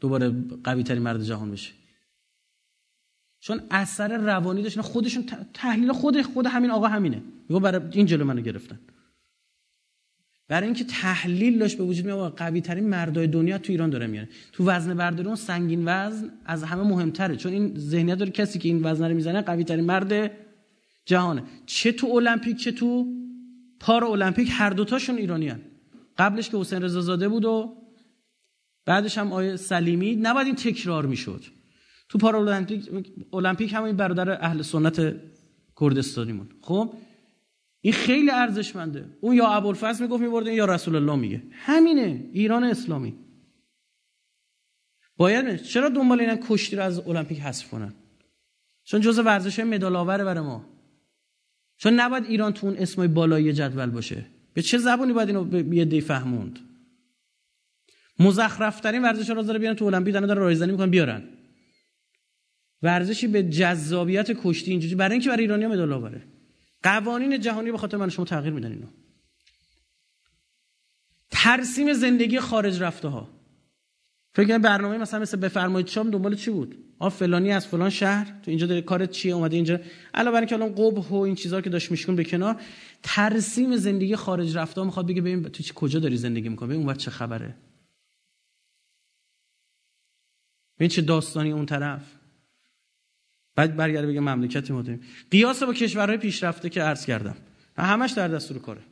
دوباره قوی ترین مرد جهان بشه؟ چون اثر روانی داشتن خودشون تحلیل خود خود همین آقا همینه. میگه برای این جلو منو گرفتن. برای اینکه تحلیل داشت به وجود میاد قوی ترین مردای دنیا تو ایران داره میاره. تو وزن برداری اون سنگین وزن از همه مهمتره. چون این ذهنیت داره کسی که این وزن رو می‌زنه قوی ترین مرد جهانه. چه تو المپیک چه تو پارا المپیک هر دوتاشون ایرانیان قبلش که حسین رضا زاده بود و بعدش هم آیه سلیمی. نباید این تکرار می‌شد. تو پارا المپیک المپیک هم این برادر اهل سنت کردستانیمون. خب؟ این خیلی ارزشمنده. اون یا ابوالفضل می‌گفت میبرده یا رسول الله میگه. همینه ایران اسلامی. باید چرا دنبال اینن کشتی رو از المپیک حذف کنن؟ چون جزء ورزش مدال آوره برای ما. چون نباید ایران تو اون اسمای بالایی جدول باشه. به چه زبانی باید اینو به یه دی فهموند؟ مزخرفترین ورزش رو داره بیان تو المپیک دارن رایزنی می‌کنن بیارن. ورزشی به جذابیت کشتی اینجوری برای اینکه برای ایرانیا مدال آوره. قوانین جهانی به خاطر من شما تغییر میدن اینو. ترسیم زندگی خارج رفته ها فکر برنامه مثلا مثل بفرمایید شام دنبال چی بود؟ آ فلانی از فلان شهر. تو اینجا داره کارت چیه؟ اومده اینجا. علاوه بر اینکه الان قبح و این چیزا که داشت میشکن به کنار ترسیم زندگی خارج رفته می‌خواد بگه ببین تو کجا داری زندگی می‌کنی؟ ببین اون چه خبره. ببین چه داستانی اون طرف. بعد برگرده بگه مملکتی ما داریم. قیاس با کشورهای پیشرفته که عرض کردم. همش در دستور کاره.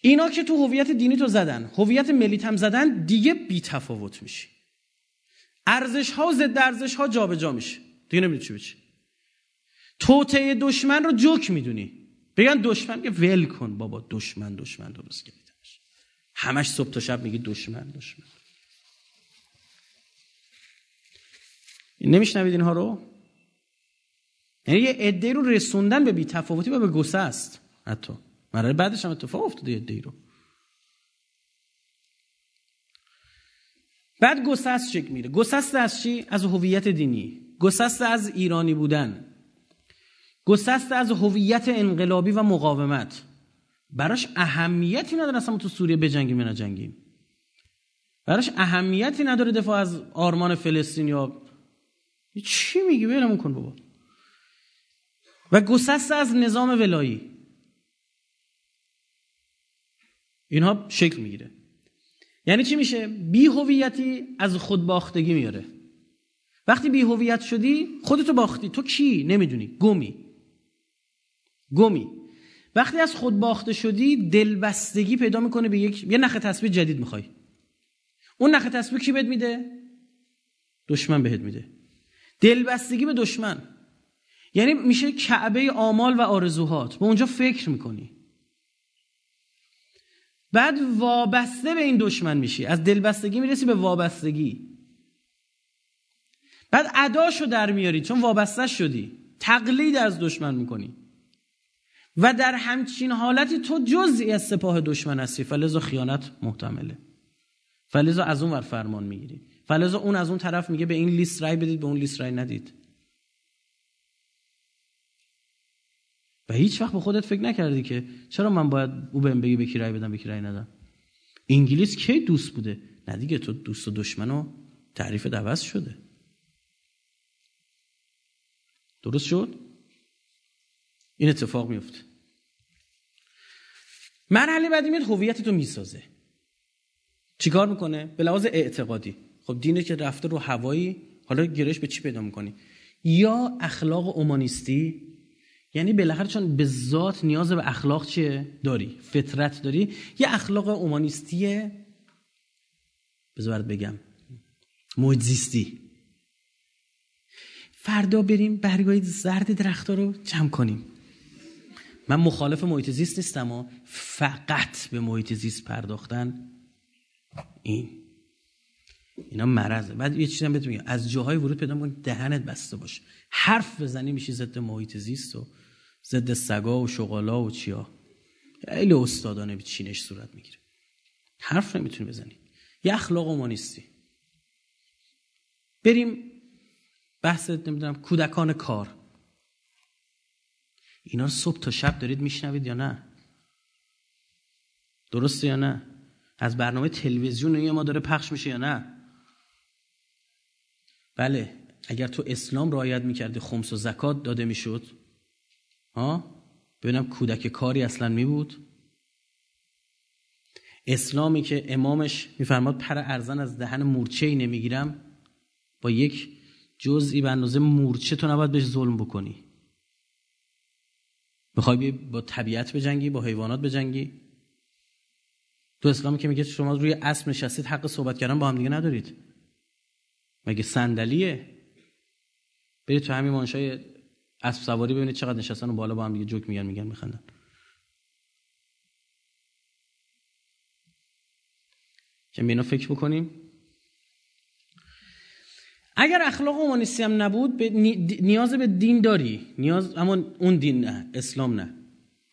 اینا که تو هویت دینی تو زدن هویت ملیت هم زدن دیگه بی تفاوت میشی. ارزش ها و ضد ارزش ها جابجا میشه. دیگه نمی‌دونی چی بچی توته دشمن رو جوک می‌دونی. بگن دشمن که ول کن بابا دشمن دشمن درست کردیدش همش صبح تا شب میگی دشمن دشمن. نمیشنوید اینها رو؟ یعنی یه عده رو رسوندن به بی‌تفاوتی و به گسه است. حتی. مرحله بعدش هم اتفاق افتاده عده رو. بعد گسست چک میره؟ گسست از چی؟ از هویت دینی. گسست از ایرانی بودن. گسست از هویت انقلابی و مقاومت. براش اهمیتی نداره اصلا تو سوریه بجنگیم یا نجنگیم. براش اهمیتی نداره دفاع از آرمان فلسطین یا چی میگی؟ بلمون کن بابا. و گسست از نظام ولایی. اینها شکل می‌گیره. یعنی چی میشه؟ بی هویتی از خود باختگی میاره. وقتی بی هویت شدی خودتو باختی. تو کی؟ نمی‌دونی. گمی. گمی. وقتی از خود باخته شدی دلبستگی پیدا می‌کنه به یک یه نخ تسبیح جدید می‌خوای. اون نخ تسبیح کی بهت میده؟ دشمن بهت میده. دلبستگی به دشمن. یعنی میشه کعبه آمال و آرزوهات. به اونجا فکر می‌کنی. بعد وابسته به این دشمن میشی. از دلبستگی می‌رسی به وابستگی. بعد اداشو در میاری. چون وابسته شدی. تقلید از دشمن می‌کنی. و در همچین حالتی تو جزئی از سپاه دشمن هستی. فلزا خیانت محتمله. فلزا از اون ور فرمان می‌گیری. فلزا اون از اون طرف میگه به این لیست رای بدید به اون لیست رای ندید. و هیچ وقت به خودت فکر نکردی که چرا من باید او بهم بگی به کی بدم به کی ندم؟ انگلیس کی دوست بوده؟ نه دیگه تو دوست و دشمنو تعریف دوست شده. درست شد؟ این اتفاق میفته مرحله بعدی میاد هویت تو می‌سازه. چیکار می‌کنه؟ به لحاظ اعتقادی. خب دینه که رفته رو هوایی حالا گرش به چی پیدا می‌کنی؟ یا اخلاق اومانیستی یعنی بالاخره چون به ذات نیاز به اخلاق چیه؟ داری. فطرت داری. یه اخلاق اومانیستیه. بذار بگم. محیط فردا بریم برگای زرد درختها رو جمع کنیم. من مخالف محیط زیست نیستم و فقط به محیط زیست پرداختن این. اینا مرضه. بعد یه چیزی هم بهت میگم. از جاهای ورود پیدا کن دهنت بسته باش حرف بزنی میشی ضد محیط زیست و ضد سگا و شغالا و چیا. خیلی استادانه به چینش صورت می‌گیره. حرف نمی‌تونی بزنی. یه اخلاق اومانیستی بریم بحث نمی‌دونم کودکان کار. اینا صبح تا شب دارید میشنوید یا نه؟ درسته یا نه؟ از برنامه تلویزیون ما داره پخش میشه یا نه؟ بله اگر تو اسلام رعایت می‌کردی خمس و زکات داده می‌شد. ببینم کودک کاری اصلا می بود؟ اسلامی که امامش میفرماد پر ارزن از دهن مورچه ای نمی‌گیرم با یک جزئی به اندازه مورچه تو نباید بهش ظلم بکنی. می‌خوای با طبیعت بجنگی با حیوانات بجنگی؟ تو اسلامی که میگه شما روی اسب نشستید حق صحبت کردن با هم دیگه ندارید. مگه صندلیه؟ برید تو همین مانشای اسب سواری ببینید چقدر نشستن و بالا با هم دیگه جوک میگن میگن میخندن. که اینا فکر بکنیم. اگر اخلاق اومانیستی هم نبود به نیاز به دین داری. نیاز اما اون دین نه اسلام نه.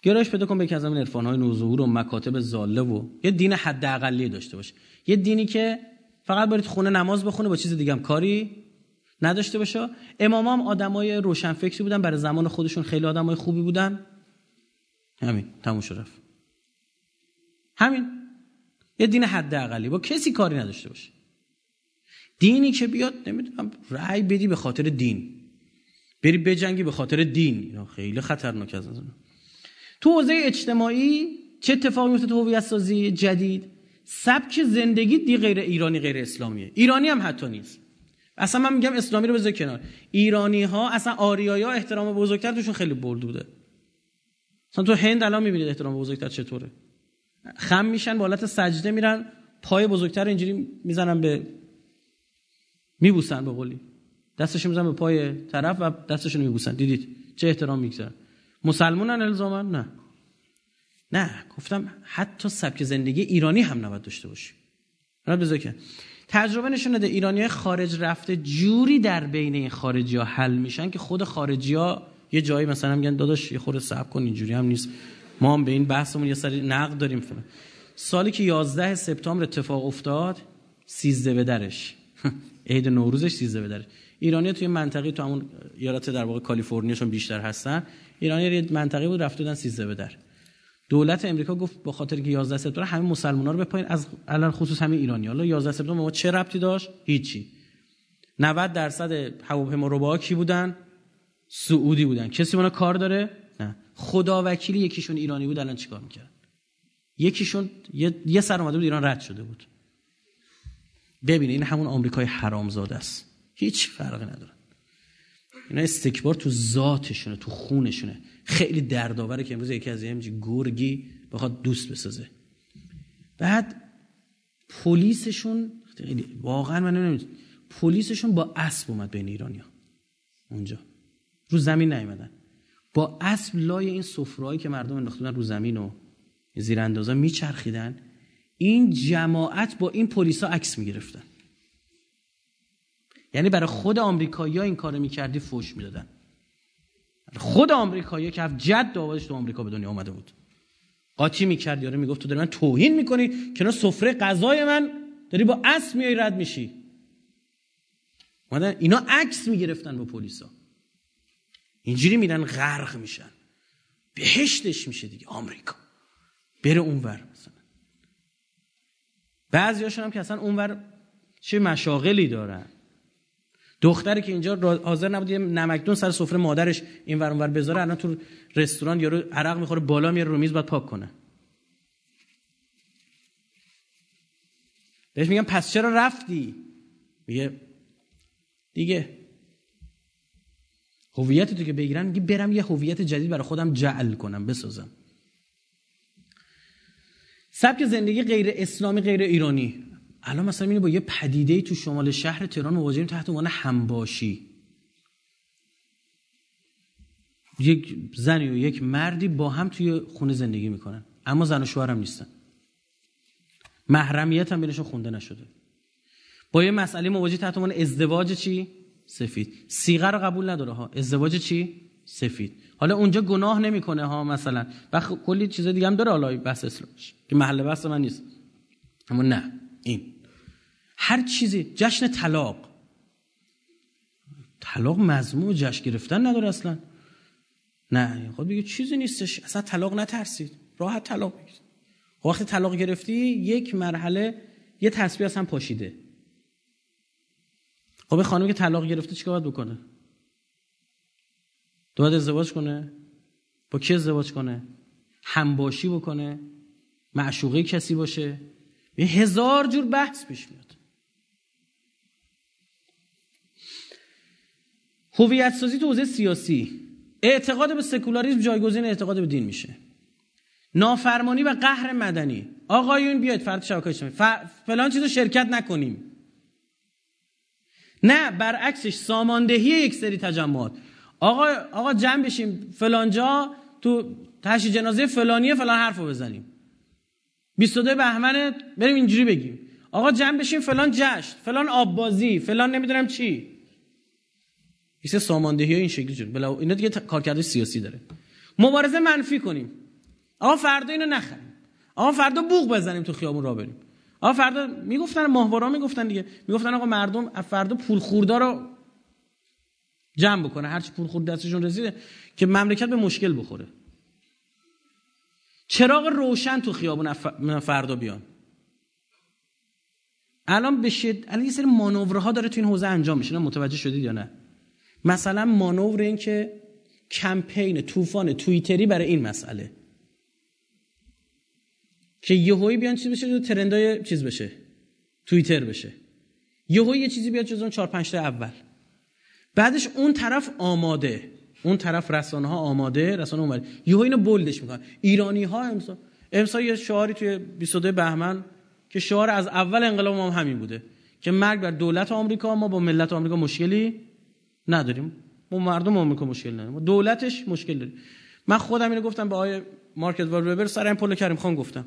گرایش پیدا کن به از همین عرفان های نوظهور و مکاتب زاله و یه دین حداقلی داشته باشه یه دینی که فقط برید خونه نماز بخونه با چیز دیگه هم کاری نداشته باشه. امام هم آدمای روشنفکری بودن. برای زمان خودشون خیلی آدمای خوبی بودن. همین تموم شد رفت. همین. یه دین حداقلی. با کسی کاری نداشته باشه. دینی که بیاد نمی‌دونم رأی بدی به خاطر دین. بری بجنگی به خاطر دین. اینا خیلی خطرناک از تو حوزه اجتماعی چه اتفاقی میفته تو هویت سازی جدید؟ سبک زندگی دی غیر ایرانی غیر اسلامیه. ایرانی هم حتی نیست. اصلا من میگم اسلامی رو بذار کنار. ایرانی ها اصلا آریایی ها احترام بزرگتر توشون خیلی برد بوده. مثلا تو هند الان می‌بینید احترام بزرگتر چطوره. خم میشن بالات سجده میرن پای بزرگتر اینجوری می‌زنن به میبوسن به قولی. دستشون می‌زنن به پای طرف و دستشون میبوسن. دیدید؟ چه احترام می‌گذارن. مسلمانن الزاما؟ نه. نه. گفتم حتی سبک زندگی ایرانی هم نباید داشته باشی. بذار که. تجربه نشون داده ایرانی خارج رفته جوری در بین این خارجی ها حل میشن که خود خارجی ها یه جایی مثلا میگن داداش یه خورده صبر کن اینجوری هم نیست. ما هم به این بحثمون یه سری نقد داریم. فلان سالی که 11 سپتامبر اتفاق افتاد 13 به درش. (laughs) عید نوروزش 13 به درش. ایرانی توی منطقه تو همون ایالت در واقع کالیفرنیاشون بیشتر هستن. ایرانی منطقه بود رفته بودن 13 به در. دولت امریکا گفت با خاطر که 11 سپتامبر همه مسلمان‌ها رو بپایین. از الان خصوص همه ایرانی. حالا 11 سپتامبر ما چه ربطی داشت؟ هیچی. 90 درصد هواپیما رو کی بودن؟ سعودی بودن. کسی اونا کار داره؟ نه. خدا وکیلی یکیشون ایرانی بود الان چیکار می‌کرد؟ یکیشون یه, سر اومده بود ایران رد شده بود. ببینید این همون آمریکای حرامزاده است. هیچ فرقی نداره. اینا استکبار تو ذاتشونه تو خونشونه. خیلی دردآوره که امروز یکی از همچین گرگی بخواد دوست بسازه. بعد پلیسشون واقعا من نمی‌دونم پلیسشون با اسب اومد بین ایرانیا اونجا. رو زمین نیومدن. با اسب لای این سفرهایی که مردم انداخته رو زمین و زیراندازا میچرخیدن این جماعت با این پلیسا عکس می‌گرفتن. یعنی برای خود آمریکایی‌ها این کارو می‌کردی فوش می‌دادن. خود آمریکایی که جد داوودش تو آمریکا به دنیا آمده بود. قاطی می‌کرد یارو می‌گفت تو داری من توهین می‌کنی که سفره غذای من داری با اسب میای رد میشی. اینا عکس می‌گرفتن با پلیسا. اینجوری میرن غرق میشن. بهشتش میشه دیگه آمریکا. بره اونور مثلا. بعضی هم که اصلا اونور چه مشاغلی دارن. دختری که اینجا حاضر نبود یه نمکدون سر سفره مادرش این ور اونور بذاره الان تو رستوران یارو عرق می‌خوره بالا میاره رو میز باید پاک کنه. بهش میگم پس چرا رفتی؟ میگه دیگه. هویت تو که بگیرن میگه برم یه هویت جدید برای خودم جعل کنم بسازم. سبک زندگی غیر اسلامی غیر ایرانی. الان مثلا اینو با یه پدیده تو شمال شهر تهران مواجهیم تحت عنوان همباشی. یک زنی و یک مردی با هم توی خونه زندگی می‌کنن. اما زن و شوهر هم نیستن. محرمیت هم بینشون خونده نشده. با یه مسئله مواجه تحت عنوان ازدواج چی؟ سفید. سیغه رو قبول نداره ها. ازدواج چی؟ سفید. حالا اونجا گناه نمی‌کنه ها مثلا. و کلی چیز دیگه هم داره حالا بحث اسلامش که محل بحث من نیست. اما نه. این. هر چیزی جشن طلاق. طلاق مضمون جشن گرفتن نداره اصلا. نه خود بگه چیزی نیستش. اصلا طلاق نترسید. راحت طلاق بگیرید. وقتی طلاق گرفتی یک مرحله یه تسبیح اصلا پاشیده. خب خانم که طلاق گرفته چیکار باید بکنه؟ تو باید ازدواج کنه؟ با کی ازدواج کنه؟ همباشی بکنه؟ معشوقه کسی باشه؟ هزار جور بحث پیش میاد. هویت سازی تو حوزه سیاسی اعتقاد به سکولاریسم جایگزین اعتقاد به دین میشه. نافرمانی و قهر مدنی. آقایون بیاید فرد شبکه اجتماعی. فلان چیزو شرکت نکنیم. نه برعکسش ساماندهی یک سری تجمعات. آقا آقا جمع بشیم فلان جا تو تشی جنازه فلانیه فلان حرفو بزنیم. 22 بهمن بریم اینجوری بگیم. آقا جمع بشیم فلان جشن فلان آببازی فلان نمی‌دونم چی. ایسه ساماندهی این شکلی شد بلا اینا دیگه کارکرد سیاسی داره. مبارزه منفی کنیم. آقا فردا اینو نخریم. آقا فردا بوق بزنیم تو خیابون را بریم. آقا فردا می‌گفتن ماهوارا می‌گفتن دیگه. می‌گفتن آقا مردم فردا پول خوردا رو جمع بکنه. هرچی پول خورد دستشون رسیده که مملکت به مشکل بخوره. چراغ روشن تو خیابون فردا بیان. الان بشید الان یه سری مانورها داره تو این حوزه انجام میشه. متوجه شدید یا نه؟ مثلا مانور این که کمپین طوفان توییتری برای این مسئله. که یهویی بیان چیز بشه ترندای چیز بشه. توییتر بشه. یهویی یه چیزی بیاد جزون 4 5 تا اول. بعدش اون طرف آماده. اون طرف رسانه ها آماده رسانه اومده یهو اینو بولدش می‌کنن. ایرانی ها امسا امسال یه شعاری توی 22 بهمن که شعار از اول انقلاب ما هم همین بوده که مرگ بر دولت آمریکا ما با ملت آمریکا مشکلی نداریم. ما مردم آمریکا مشکل نداریم. ما دولتش مشکل داریم. من خودم اینو گفتم به آقای مارکت وبر سر این پل کریم خان گفتم.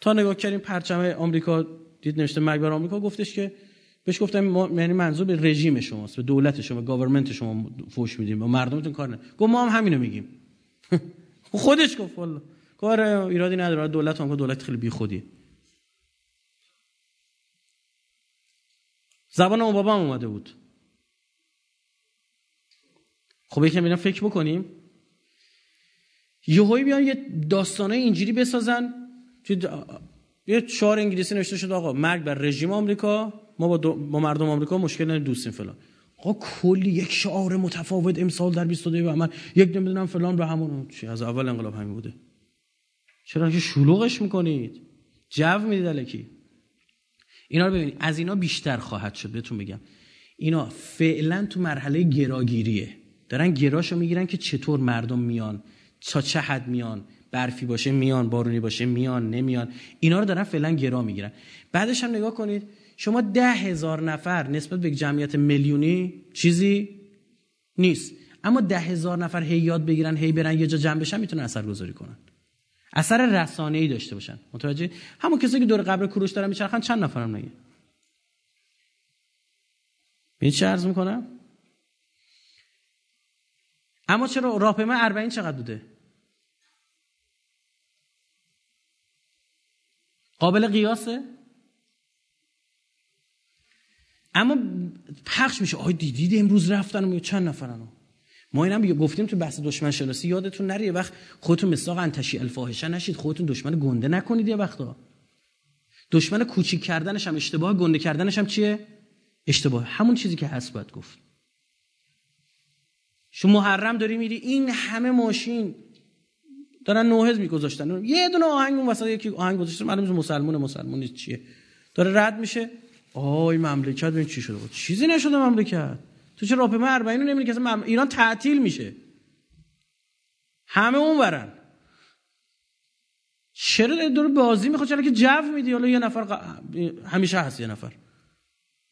تا نگاه کردیم پرچم آمریکا دید نوشته مرگ بر آمریکا گفتش که بهش گفتم یعنی منظور به رژیم شماست به دولت شما government شما فوش میدیم. و مردمتون کار نه. گفت ما هم همینو میگیم. (laughs) خودش گفت والله. کار ایرادی نداره. دولت هم دولت خیلی بی خودی زبان اون بابا اومده بود. خب یکم اینا فکر بکنیم. یهویی بیان یه داستانه اینجوری بسازن. یه شعار انگلیسی نوشته شد آقا مرگ بر رژیم آمریکا ما با, با مردم آمریکا مشکل نداریم دوستیم فلان. آقا کلی یک شعار متفاوت امسال در 22 بهمن یک نمی‌دونم فلان به همون چی از اول انقلاب همین بوده. چرا که شلوغش می‌کنید؟ جو می‌دید الکی. اینا رو ببینید از اینا بیشتر خواهد شد بهتون بگم. اینا فعلا تو مرحله گراگیریه. دارن گراشو می‌گیرن که چطور مردم میان تا چه حد میان. برفی باشه میان بارونی باشه میان نمیان. اینا رو دارن فعلا گرا می‌گیرن. بعدش هم نگاه کنید شما ده هزار نفر نسبت به جمعیت میلیونی چیزی نیست. اما ده هزار نفر هی یاد بگیرن هی برن یه جا جمع بشن می‌تونن اثر گذاری کنن. اثر رسانه ای داشته باشن. متوجه؟ همون کسی که دور قبر کوروش دارن میچرخن چند نفرم نگه. این چه عرض می‌کنم؟ اما چرا راهپیمای اربعین چقدر بوده؟ قابل قیاسه؟ اما پخش میشه. آهای دیدید امروز رفتن چند نفرن ما اینم گفتیم تو بحث دشمن شناسی یادتون نره. وقت خودتون مساق انتشی الفاحشه نشید. خودتون دشمن گنده نکنید یه وقتا. دشمن کوچیک کردنش هم اشتباه گنده کردنش هم چیه؟ اشتباه. همون چیزی که هست باید گفت. شما محرم داری میری این همه ماشین دارن نوهز میگذاشتن. یه دونه آهنگ اون وسط یکی آهنگ گذاشته معلومه مسلمون مسلمون چیه. داره رد میشه. آی مملکت ببین چی شده؟ بود چیزی نشده مملکت. تو چه راهپیمای 40 رو نمیری که ایران تعطیل میشه. همه اون ورن. چرا دور بازی می‌خواد؟ چرا که جو میدی؟ حالا یه نفر همیشه هست یه نفر.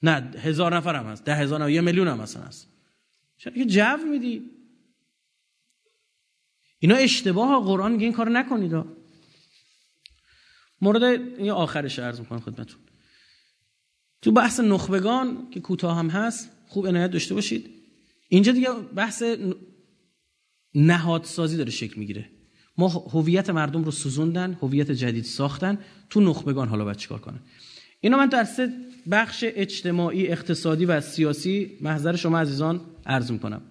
نه هزار نفر هم هست. ده هزار یه میلیون هم هست. چرا که جو میدی؟ اینا اشتباه قرآن میگه این کار نکنید. مورد این آخرش عرض می‌کنم خدمتون تو بحث نخبگان که کوتاه هم هست خوب عنایت داشته باشید. اینجا دیگه بحث نهادسازی داره شکل می‌گیره. ما هویت مردم رو سوزوندن هویت جدید ساختن تو نخبگان حالا باید چیکار کنن اینا من در سه بخش اجتماعی اقتصادی و سیاسی محضر شما عزیزان عرض می‌کنم.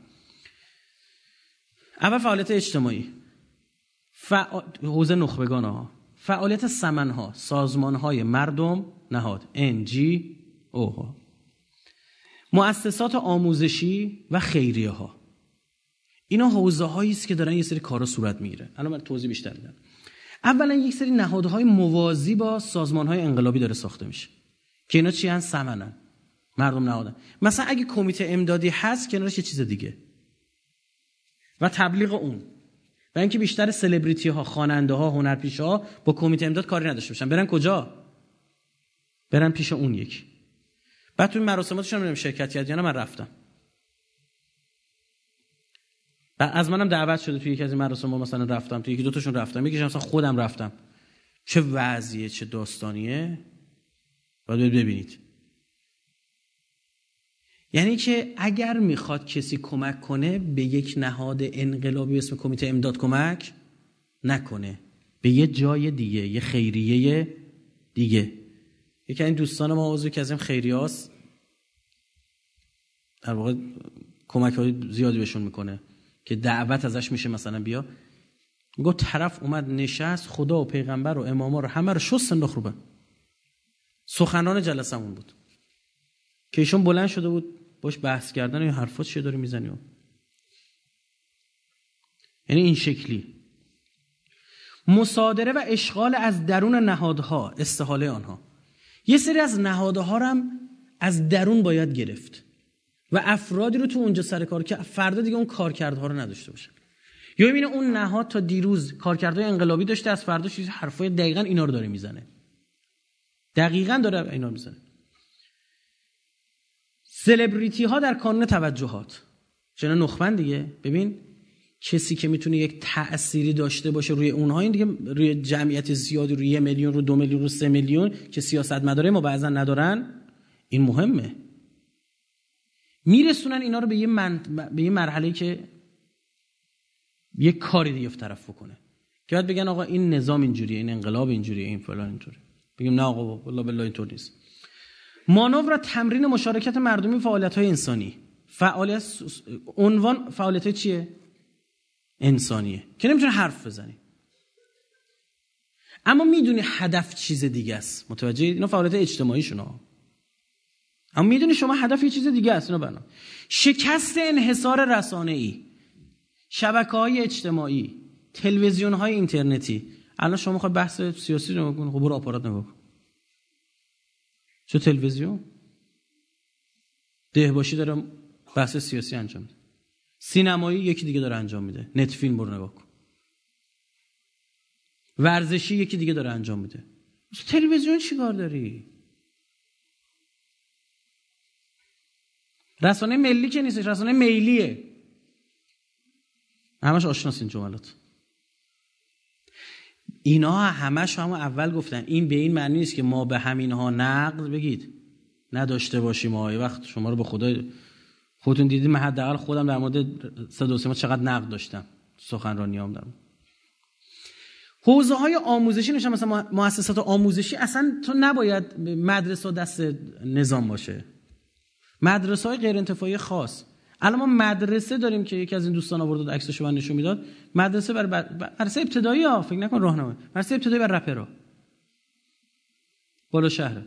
اول فعالیت اجتماعی. فع... حوزه نخبگان ها. فعالیت سمن ها سازمان های مردم نهاد. NG او مؤسسات آموزشی و خیریه ها. اینا حوزه هایی است که دارن یه سری کارا صورت می‌گیره. الان من توضیح بیشتر میدم. اولا یک سری نهادهای موازی با سازمان های انقلابی داره ساخته میشه. که اینا چی هن؟ سمنن. مردم نهادن. مثلا اگه کمیته امدادی هست کنارش یه چیز دیگه. و تبلیغ اون. و اینکه بیشتر سلبریتی ها خواننده ها هنرپیشه ها با کمیته امداد کاری نداشته باشن. برن کجا؟ برن پیش اون یکی. بعد تو مراسماتش هم شرکت کرد یا من رفتم. و از منم دعوت شده توی یکی از این مراسم مثلا رفتم توی یکی دو تاشون رفتم. یکیش مثلا خودم رفتم. چه وضعیه چه داستانیه؟ باید ببینید. یعنی که اگر می‌خواد کسی کمک کنه به یک نهاد انقلابی اسم کمیته امداد کمک نکنه. به یه جای دیگه یه خیریه دیگه. یکی این دوستان ما عضو که از این خیریاست در واقع کمک های زیادی بهشون می‌کنه که دعوت ازش میشه مثلا بیا. گفت طرف اومد نشست خدا و پیغمبر و اماما رو همه رو شست انداخت رو سخنران جلسمون بود. که ایشون بلند شده بود. باش بحث کردن یا حرفات چه داری می‌زنی؟ یعنی این شکلی. مصادره و اشغال از درون نهادها استحاله آنها. یه سری از نهادها هم از درون باید گرفت. و افرادی رو تو اونجا سر کار که فردا دیگه اون کارکردها رو نداشته باشن. یا می‌بینه اون نهاد تا دیروز کارکردهای انقلابی داشته از فردا چیز حرفای دقیقا اینا رو داره می‌زنه. دقیقا داره اینا می‌زنه. سلبریتی ها در کانون توجهات. چنان نخبن دیگه. ببین کسی که می‌تونه یک تأثیری داشته باشه روی اونها این دیگه روی جمعیت زیادی روی یه میلیون رو دو میلیون رو سه میلیون که سیاست مداره ما بعضا ندارن این مهمه. میرسونن اینا رو به یه, من... به یه مرحله که یه کاری دیگه طرف بکنه. که بعد بگن آقا این نظام اینجوریه این انقلاب اینجوریه این فلان اینطوری بگیم نه آقا والله بالله اینطور نیست. مانور تمرین مشارکت مردمی فعالیت های انسانی. فعالیت عنوان فعالیت چیه؟ انسانیه. که نمی‌تونه حرف بزنی. اما می‌دونی هدف چیز دیگه است. متوجه اینا فعالیت اجتماعی شما اما می‌دونی شما هدف یه چیز دیگه است اینا بنا. شکست انحصار رسانه ای شبکه های اجتماعی. تلویزیون های اینترنتی. الان شما خواهد بحث سیاسی رو بکن خب برو آپارات نگاه چه تلویزیون؟ دهباشی داره بحث سیاسی انجام میده. سینمایی یکی دیگه داره انجام میده. نت فیلم برو نگاه کن. ورزشی یکی دیگه داره انجام میده. تلویزیون چیکار داری؟ رسانه ملی که نیستش رسانه میلیه همش آشناس این جملات. اینا همش هم اول گفتن. این به این معنی نیست که ما به همینها نقد بگید. نداشته باشیم آیه وقت شما رو به خدا خودتون دیدید. من حداقل خودم در مورد صدا سیما چقدر نقد داشتم. سخنرانیام دارم. حوزه های آموزشی نشون مثلا مؤسسات آموزشی اصلا تو نباید مدرسه دست نظام باشه. مدرسه های غیر انتفاعی خاص. الان ما مدرسه داریم که یکی از این دوستان آورد عکسشو من نشون می‌داد. مدرسه برای مدرسه ابتدایی ها فکر نکن راهنمایی. مدرسه ابتدایی برای رپرا بالا شهر.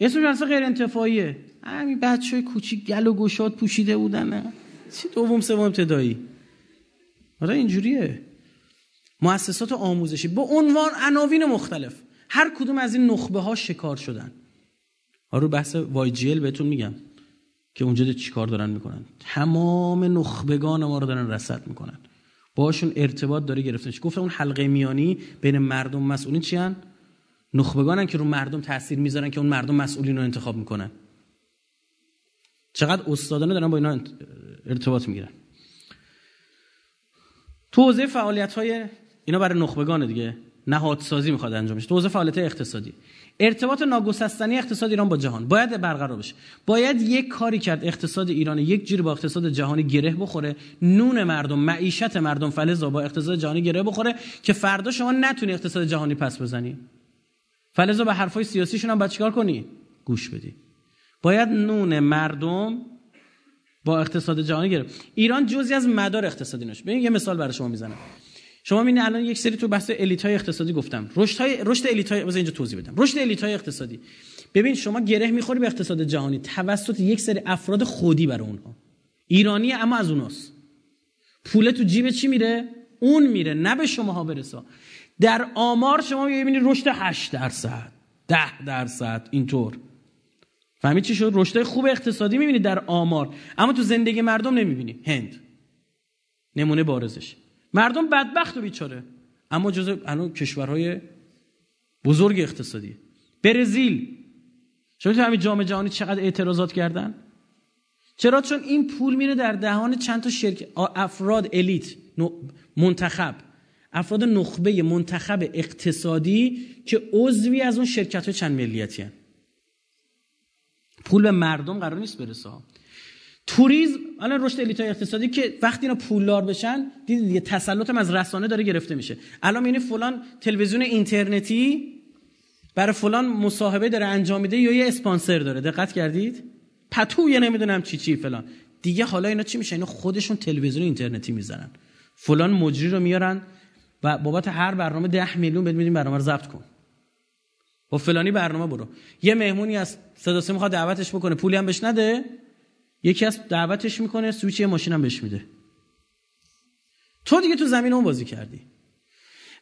اسمش مدرسه غیر انتفاعیه. همین بچه کوچیک گل و گشاد پوشیده بودن. چی دوم سوم ابتدایی؟ آره اینجوریه. مؤسسات آموزشی. با عنوان عناوین مختلف. هر کدوم از این نخبه ها شکار شدن. آره بحث وای جی بهتون میگم. که اونجا چیکار دارن می‌کنن. تمام نخبگان ما رو دارن رصد می‌کنن. باشون ارتباط داره گرفته میشه گفتم اون حلقه میانی بین مردم مسئولین چی هن؟ نخبگانن که رو مردم تاثیر می‌ذارن که اون مردم مسئولین رو انتخاب می‌کنن. چقدر استادانه دارن با اینا ارتباط می‌گیرن. توزیع فعالیت های اینا برای نخبگان دیگه. نهادسازی می‌خواد انجام بشه توزیع فعالیت اقتصادی. ارتباط ناگسستنی اقتصاد ایران با جهان. باید برقرار بشه. باید یک کاری کرد اقتصاد ایران یک جوری با اقتصاد جهانی گره بخوره. نون مردم معیشت مردم فلزا با اقتصاد جهانی گره بخوره که فردا شما نتونی اقتصاد جهانی پس بزنی. فلزا به حرفای سیاسیشون هم باید چیکار کنی؟ گوش بدی. باید نون مردم با اقتصاد جهانی گره. ایران جزی از مدار اقتصادی نشه. ببین یه مثال برای شما می‌زنم. شما می‌بینید الان یک سری تو بحث الیت های اقتصادی گفتم. رشد های رشد الیت های اینجا توضیح بدم. رشد الیت های اقتصادی. ببین شما گره می‌خوری به اقتصاد جهانی توسط یک سری افراد خودی برای اونها. ایرانی اما از اوناست. پول تو جیب چی میره؟ اون میره نه به شماها برسا در آمار شما می‌بینید رشد 8 درصد 10 درصد اینطور. فهمید چی شد؟ رشد خوب اقتصادی می‌بینید در آمار اما تو زندگی مردم نمی‌بینید هند. نمونه بارزش. مردم بدبخت و بیچاره. اما جز الان کشورهای بزرگ اقتصادی. برزیل. شما همین جام جهانی چقدر اعتراضات کردن؟ چرا؟ چون این پول میره در دهان چند تا شرکت افراد الیت منتخب. افراد نخبه منتخب اقتصادی که عضوی از اون شرکت های چند ملیتی هن. پول به مردم قرار نیست برسه. توریسم الان رشد الیتای اقتصادی که وقتی اینا پولدار بشن دیدید دیگه تسلط از رسانه داره گرفته میشه. الان یعنی فلان تلویزیون اینترنتی برای فلان مصاحبه داره انجام میده یا یه اسپانسر داره. دقت کردید؟ پتوی نمی‌دونم چی چی فلان. دیگه حالا اینا چی میشه اینا خودشون تلویزیون اینترنتی می‌زنن فلان مجری رو میارن و بابت هر برنامه 10 میلیون بهت میدیم برنامه رو ضبط کن. با فلانی برنامه برو. یه مهمونی از صدا می‌خواد دعوتش بکنه. پولی هم بهش نده. یکی از دعوتش می‌کنه سویچ یه ماشین هم بهش میده. تو دیگه تو زمین اون بازی کردی.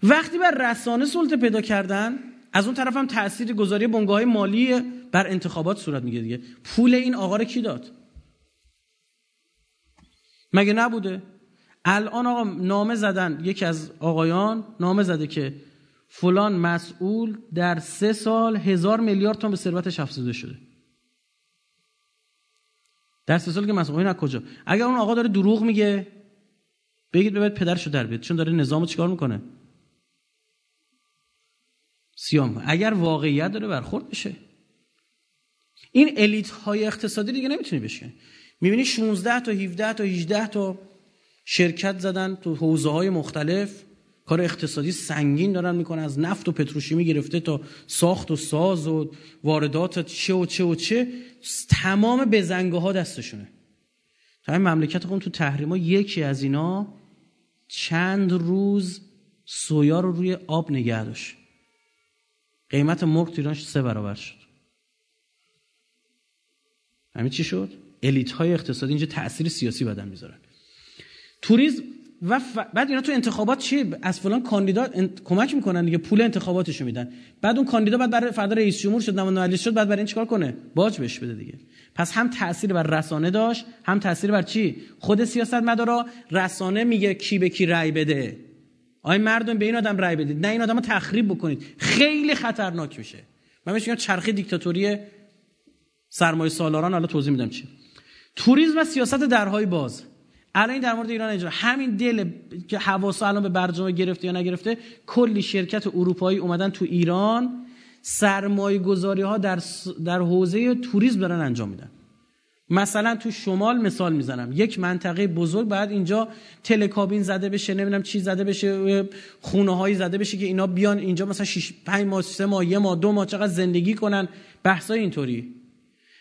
وقتی بر رسانه سلطه پیدا کردن از اون طرف هم تاثیر گذاری بنگاه مالی بر انتخابات صورت میگه دیگه. پول این آقا رو کی داد؟ مگه نبوده؟ الان آقا نامه زدن یکی از آقایان نامه زده که فلان مسئول در سه سال هزار میلیارد تومان به ثروتش افزوده شده. در سه سال که مسئول از کجا؟ اگر اون آقا داره دروغ میگه بگید ببرید پدرشو در بیاد. چون داره نظامو چیکار می‌کنه؟ سیام. اگر واقعیت داره برخورد بشه این الیت های اقتصادی دیگه نمی‌تونی بشه می‌بینی 16 تا 17 تا 18 تا شرکت زدن تو حوزه های مختلف. کار اقتصادی سنگین دارن می‌کنن از نفت و پتروشیمی گرفته تا ساخت و ساز و واردات چه و چه و چه تمام بزنگه ها دستشونه. تا این مملکت خون تو تحریما یکی از اینا چند روز سویا رو روی آب نگه داشت. قیمت مرغ ایران سه برابر شد. همین چی شد؟ الیت های اقتصادی اینجا تاثیر سیاسی بدن می‌ذارن. توریسم و بعد اینا تو انتخابات چی؟ از فلان کاندیدا کمک می‌کنن دیگه پول انتخاباتشو میدن. بعد اون کاندیدا بعد برای فردا رئیس جمهور شد نماینده شد بعد برای این چیکار کنه؟ باج بهش بده دیگه. پس هم تاثیر بر رسانه داشت هم تاثیر بر چی؟ خود سیاست مدارا رسانه میگه کی به کی رأی بده. آی مردم به این آدم رأی بدید. نه این آدمو تخریب بکنید. خیلی خطرناک میشه. من میگم چرخه دیکتاتوری سرمایه سالاران. حالا توضیح میدم چی. توریسم و سیاست درهای باز. الان این در مورد ایران اجرا همین دل که حواسا الان به برجام گرفته یا نگرفته کلی شرکت اروپایی اومدن تو ایران سرمایه گذاری ها در, در حوزه توریسم دارن انجام میدن. مثلا تو شمال مثال می‌زنم. یک منطقه بزرگ بعد اینجا تلکابین زده بشه نمی‌دونم چی زده بشه خونه هایی زده بشه که اینا بیان اینجا مثلا 6 5 ماه 3 ماه یه ماه دو ماه چقدر زندگی کنن. بحثای اینطوری.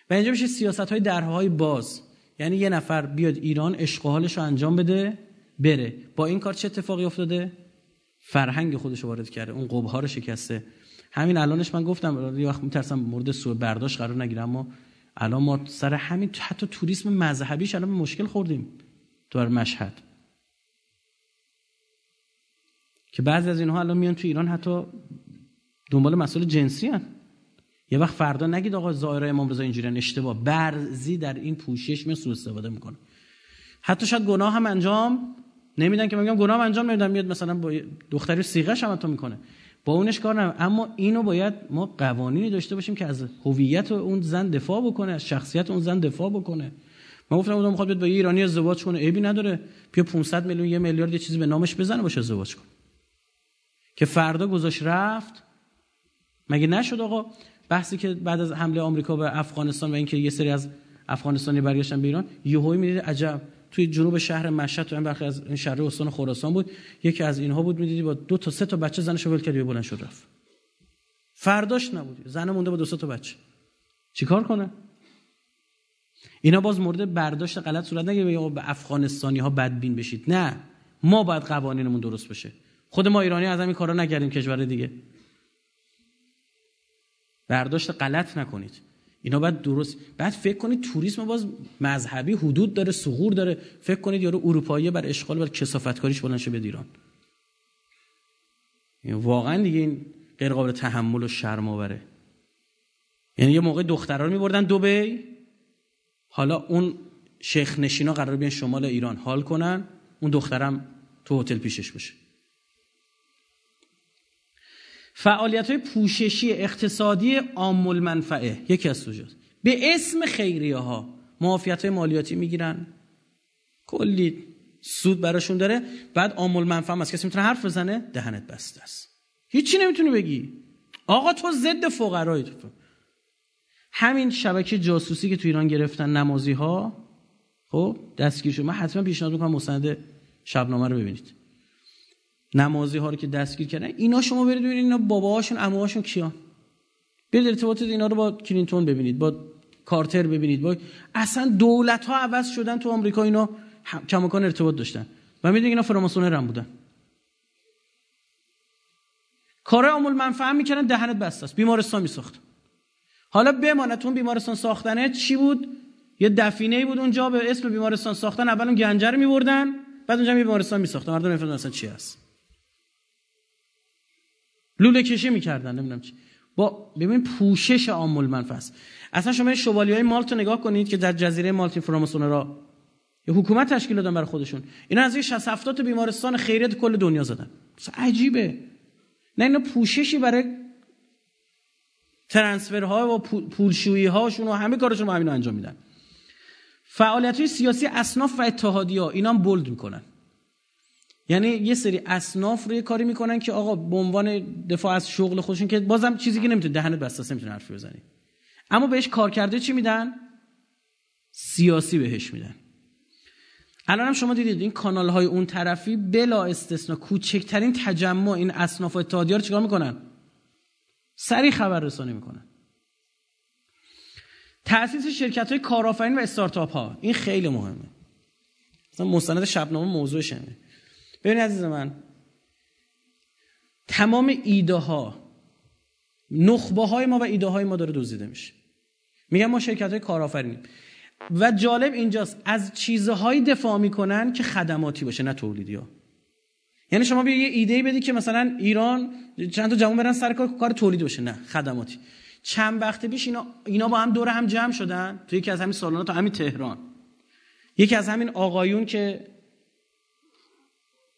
و اینجا بشه سیاست های درهای باز. یعنی یه نفر بیاد ایران حالش رو انجام بده بره. با این کار چه اتفاقی افتاده؟ فرهنگ خودش وارد کرده اون قبها رو شکسته. همین الانش من گفتم یه وقت میترسم مورد سوء برداشت قرار نگیرم اما الان ما سر همین حتی توریسم مذهبیش الان مشکل خوردیم تو مشهد. که بعضی از اینها الان میان تو ایران حتی دنبال مسئله جنسی هن. یه وقت فردا نگید آقا زائر امام رضا اینجوریان اشتباه. برزی در این پوشش می سوء استفاده می‌کنه. حتی شاید گناه هم انجام نمیدن که میگم گناه هم انجام نمیدن میاد مثلا با دختری سیغش هم تو می‌کنه. با اونش کار نمیم. اما اینو باید ما قوانینی داشته باشیم که از هویت اون زن دفاع بکنه از شخصیت اون زن دفاع بکنه. من گفتم اون می‌خواد با ایرانی ازدواج کنه. عیبی نداره. بیا 500 میلیون یه میلیارد یه چیزی به نامش بزنه باشه ازدواج کنه. که فردا گذاشت رفت. مگه نشد آقا؟ بحثی که بعد از حمله آمریکا به افغانستان و اینکه یه سری از افغانستانی برگشتن به ایران یهویی می‌دید عجب. توی جنوب شهر مشهد تو این برخی از این شهر استان خراسان بود. یکی از اینها بود می‌دیدی با دو تا سه تا بچه زنش ول کرد بلند شد رفت. فرداش نبود. زن مونده با دو سه تا بچه. چیکار کنه؟ اینا باز مورد برداشت غلط صورت نگیره به افغانستانی ها بدبین بشید. نه. ما باید قوانینمون درست بشه. خود ما ایرانی از همین کارا نکردیم کشور دیگه. برداشت غلط نکنید. اینا باید درست بعد فکر کنید توریسم باز مذهبی حدود داره سغور داره. فکر کنید یارو اروپایی بر اشغال بر کسافتکاریش بلند شه به ایران. واقعا دیگه این غیر قابل تحمل و شرم آوره. یعنی یه موقع دخترها رو میبردن دبی حالا اون شیخ نشینا قرار بیان شمال ایران حال کنن اون دخترم تو هتل پیشش باشه. فعالیت های پوششی اقتصادی عام منفعه یکی از سوژات به اسم خیریه ها معافیت های مالیاتی می‌گیرن. کلی سود براشون داره. بعد عام منفعه هم از کسی می‌تونه حرف بزنه؟ دهنت بسته است. هیچی نمی‌تونی بگی. آقا تو ضد فقرای تو. همین شبکه جاسوسی که تو ایران گرفتن نمازی ها خب دستگیر شد. من حتما پیشنهاد می‌کنم مستند شبنامه رو ببینید. نمازی ها رو که دستگیر کردن. اینا شما برید ببینید اینا باباهاشون عموهاشون کیان برید ارتباطات اینا رو با کلینتون ببینید با کارتر ببینید. با اصلا دولت ها عوض شدن تو آمریکا اینا کماکان ارتباط داشتن. و می‌دونید اینا فراماسونر هم بودن. کار عمل منفعه می‌کردن دهنت بسته است. بیمارستان میساخت. حالا بماند اون بیمارستان ساختنه چی بود؟ یه دفینه بود اونجا به اسم بیمارستان ساختن اول اون گنجر میبردن بعد اونجا بیمارستان میساختن. مردم نمی‌فهمن اصلا چی هست؟ لوله کشی می‌کردن نمی‌دونم چی. با ببین پوشش عامل منفعه اصلا شما شوالی های مالت رو نگاه کنید که در جزیره مالت فراماسون را یه حکومت تشکیل دادن برای خودشون. اینا از 60 70 بیمارستان خیریت کل دنیا زدن. عجیبه. نه اینا پوششی برای ترانسفرها و پولشویی هاشون و همه کارشون رو همین انجام میدن. فعالیت های سیاسی اصناف و اتحادی ها اینا هم بولد می‌کنن. یعنی یه سری اصناف رو یه کاری می‌کنن که آقا به عنوان دفاع از شغل خودشون که بازم چیزی که نمی‌تونه دهنت بسته نمی‌تونه حرفی بزنی. اما بهش کار کرده چی میدن؟ سیاسی بهش میدن. الان هم شما دیدید این کانال های اون طرفی بلا استثنا کوچکترین تجمع این اصناف اتحادیه رو چیکار می‌کنن؟ سریع خبر رسانی می‌کنن. تأسیس شرکت های کارآفرین و استارتاپ ها این خیلی مهمه. مثلا مستند شبنامه موضوعشه ببینید عزیز من تمام ایده ها نخبه های ما و ایده های ما داره دزدیده میشه. میگن ما شرکت های کارآفرینیم و جالب اینجاست از چیزهایی دفاع می‌کنن که خدماتی باشه نه تولیدی ها. یعنی شما بیا یه ایده بدی که مثلا ایران چند تا جوان برن سر کار کار تولیدی باشه. نه خدماتی. چند وقت پیش اینا اینا با هم دور هم جمع شدن تو یکی از همین سالانات تو همین تهران. یکی از همین آقایون که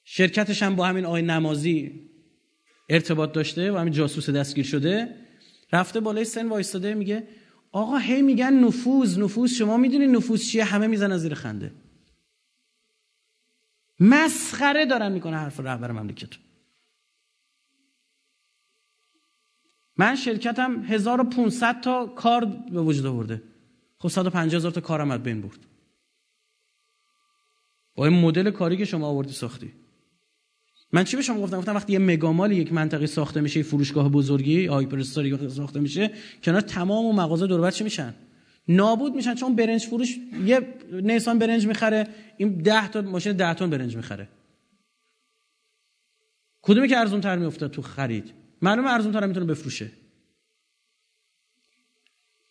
شرکتش هم با همین آقای نمازی ارتباط داشته و همین جاسوس دستگیر شده رفته بالای سن وایستاده میگه آقا هی میگن نفوذ نفوذ شما می‌دونی نفوذ چیه؟ همه می‌زنن زیر خنده. مسخره دارن می‌کنه حرف رهبر مملکت. من شرکتم 1500 تا کار به وجود آورده. خب 150 هزار تا کارم از بین برد. با این مدل کاری که شما آوردی ساختی. من چی به شما گفتم؟ گفتم وقتی یه مگامال یک منطقه ساخته میشه فروشگاه بزرگی هایپر استوری ساخته میشه کنار تمام و مغازه دور چی میشن؟ نابود میشن چون برنج فروش یه نیسان برنج می‌خره این 10 تا ماشین 10 تن برنج می‌خره. کدومی که ارزون تر میفته تو خرید؟ معلومه ارزون تر می‌تونه بفروشه.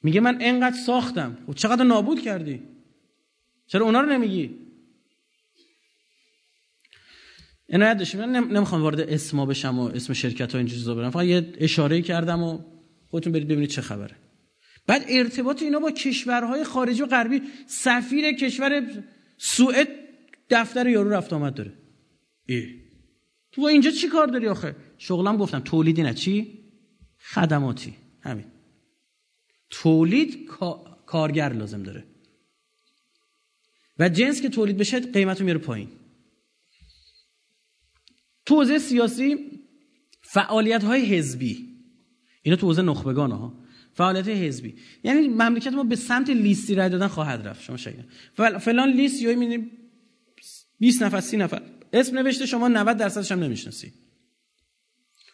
میگه من انقدر ساختم. خب چقدر نابود کردی؟ چرا اونا رو نمیگی؟ عنایت داشتیم من نمی‌خوام وارد اسما بشم و اسم شرکت ها این چیزا برم. فقط یه اشاره کردم و خودتون برید ببینید چه خبره. بعد ارتباط اینا با کشورهای خارجی و غربی سفیر کشور سوئد دفتر یارو رفت آمد داره. ای. تو اینجا چی کار داری آخه؟ شغلم گفتم تولیدی نه چی؟ خدماتی. همین. تولید کارگر لازم داره. و جنس که تولید بشه قیمت رو میره پایین. تو حوزه سیاسی فعالیت های حزبی. اینا تو حوزه نخبگان ها. فعالیت حزبی. یعنی مملکت ما به سمت لیستی رای دادن خواهد رفت شما شاید. فلان لیست یا می‌بینید 20 نفر 30 نفر. اسم نوشته شما 90 درصدش هم نمی‌شناسی.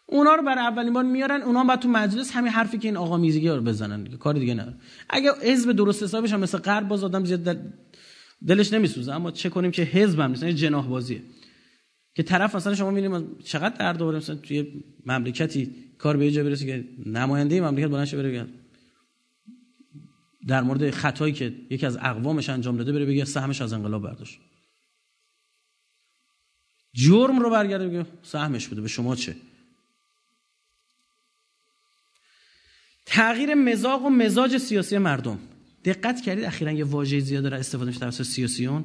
اونا رو برای اولین بار میارن اونا بعد تو مجلس همین حرفی که این آقا میزگی رو بزنن. دیگه کار دیگه نداره اگه حزب درست حسابش هم مثل غرب باز آدم زیاد دلش نمیسوزه اما چه کنیم که حزب هم نیست یعنی جناح بازیه که طرف مثلا شما می‌بینید چقدر درد آورده مثلا توی مملکتی کار به جای برسه که نماینده مملکت بلند شه بره در مورد خطایی که یکی از اقوامش انجام داده بره بگه سهمش از انقلاب برداشت. جرم رو برگرده بگه سهمش بوده. به شما چه؟ تغییر مزاق و مزاج سیاسی مردم. دقت کردید اخیرا یه واژه زیاد داره استفاده میشه توسط سیاسیون.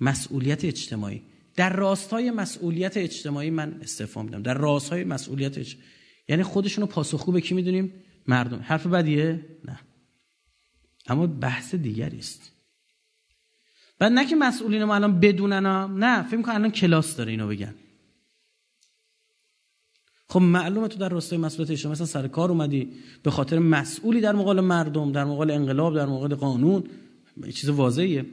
مسئولیت اجتماعی. در راستای مسئولیت اجتماعی من استعفا میدم. در راستای مسئولیت اجتماعی. یعنی خودشونو پاسخگو به کی می‌دونیم؟ مردم. حرف بدیه؟ نه. اما بحث دیگری است. بعد نه که مسئولین ما الان بدونن نه فکر کنم الان کلاس داره اینو بگن. خب معلومه تو در راستای مسئولیت اجتماعی مثلا سر کار اومدی به خاطر مسئولی در مقابل مردم در مقابل انقلاب در مقابل قانون چیز واضحیه.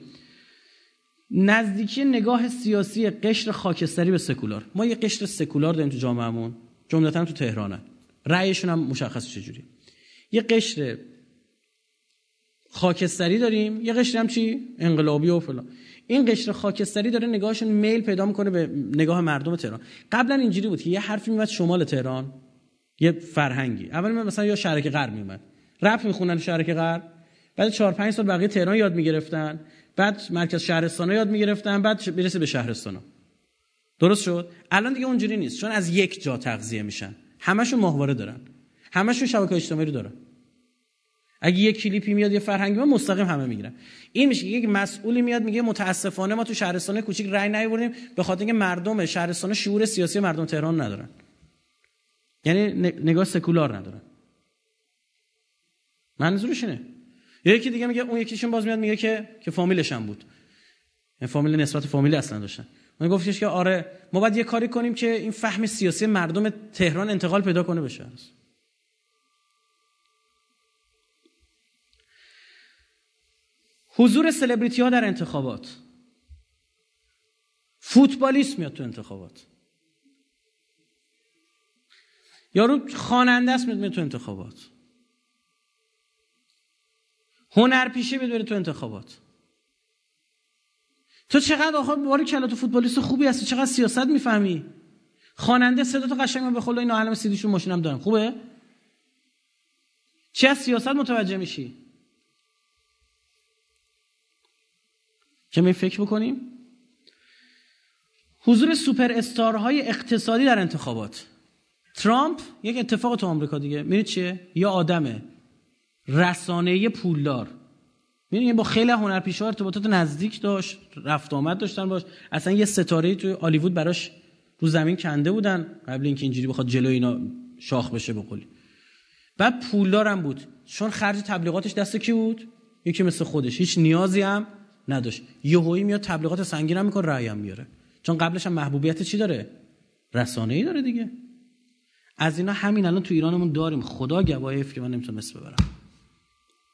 نزدیکی نگاه سیاسی قشر خاکستری به سکولار. ما یه قشر سکولار داریم تو جامعهمون جملتا تو تهرانه. رأیشون هم مشخص چجوری. یه قشر خاکستری داریم یه قشر هم چی؟ انقلابی و فلان. این قشر خاکستری داره نگاهشون میل پیدا می‌کنه به نگاه مردم تهران. قبلا اینجوری بود که یه حرفی میومد شمال تهران یه فرهنگی. اول مثلا یا شرک غرب میومد رپ می‌خونن شرک غرب. بعد 4 5 سال بقیه تهران یاد می‌گرفتن. بعد مرکز شهرستان یاد می‌گرفتن بعد می‌رسه به شهرستان درست شد؟ الان دیگه اونجوری نیست چون از یک جا تغذیه میشن. همشون ماهواره دارن. همشون شبکه اجتماعی رو دارن. اگه یه کلیپی میاد یه فرهنگی ما مستقیم همه می‌گیرن این میشه یک مسئولی میاد میگه متاسفانه ما تو شهرستان کوچیک رای نیاوردیم به خاطر اینکه مردم شهرستان شعور سیاسی مردم تهران ندارن. یعنی نگاه سکولار ندارن. منظورش اینه. یکی دیگه میگه اون یکیشون باز میاد میگه که که فامیلش هم بود. این فامیل نسبت فامیلی اصلا داشتن. من گفتش که آره ما باید یه کاری کنیم که این فهم سیاسی مردم تهران انتقال پیدا کنه بشه. حضور سلبریتی ها در انتخابات. فوتبالیست میاد تو انتخابات. یارو خواننده است میاد تو انتخابات. هنرپیشه میاد تو انتخابات. تو چقدر آخه باری کلا تو فوتبالیست خوبی هستی چقدر سیاست می‌فهمی؟ خواننده صدا تو قشنگ به خدا اینا علم سیدیشون ماشینم دارم. خوبه؟ چه از سیاست متوجه میشی؟ که فکر بکنیم. حضور سوپر استارهای اقتصادی در انتخابات. ترامپ یک اتفاق تو آمریکا دیگه. میرید چیه؟ یا آدمه. رسانه پولدار. می‌دونی با خیلی هنرپیشه ارتباطات نزدیک داشت رفت آمد داشتن باش. اصلا یه ستاره توی هالیوود براش رو زمین کنده بودن قبل اینکه اینجوری بخواد جلو اینا شاخ بشه بقولی بعد پولدارم بود. چون خرج تبلیغاتش دست کی بود؟ یکی مثل خودش. هیچ نیازی هم نداشت. یهویی میاد تبلیغات سنگین هم می‌کنه رأی هم میاره. چون قبلش هم محبوبیت چی داره؟ رسانه‌ای داره دیگه. از اینا همین الان تو ایرانمون داریم. خدا گواهی که من نمی‌تونم اسم ببرم.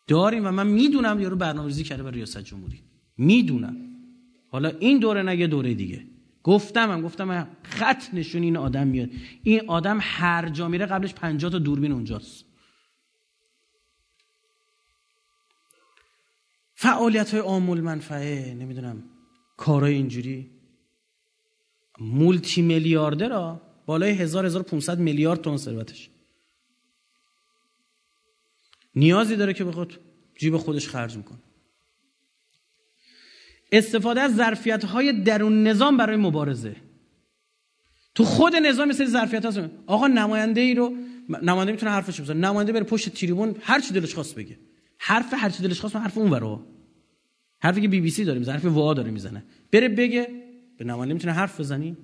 داریم و من می‌دونم یارو برنامه‌ریزی کرده برای ریاست جمهوری. می‌دونم. حالا این دوره نه یه دوره دیگه. گفتم هم گفتم خط نشون این آدم میاد. این آدم هر جا میره قبلش 50 تا دوربین اونجاست. فعالیت های آمول منفعه نمی‌دونم. کارهای اینجوری. مولتی میلیاردر بالای 1000 1500 میلیارد تومن ثروتش. نیازی داره که بخواد جیب خودش خرج می‌کنه. استفاده از ظرفیت های درون نظام برای مبارزه. تو خود نظام مثل ظرفیت هست. آقا نماینده ای رو نماینده می‌تونه حرفش بزنه. نماینده بره پشت تریبون هر چی دلش خواست بگه. حرف هر چی دلش خواست حرف اون ورا حرفی که بی بی سی داره می‌زنه حرف وا داره می‌زنه. بره بگه به نماینده می‌تونه حرف بزنی؟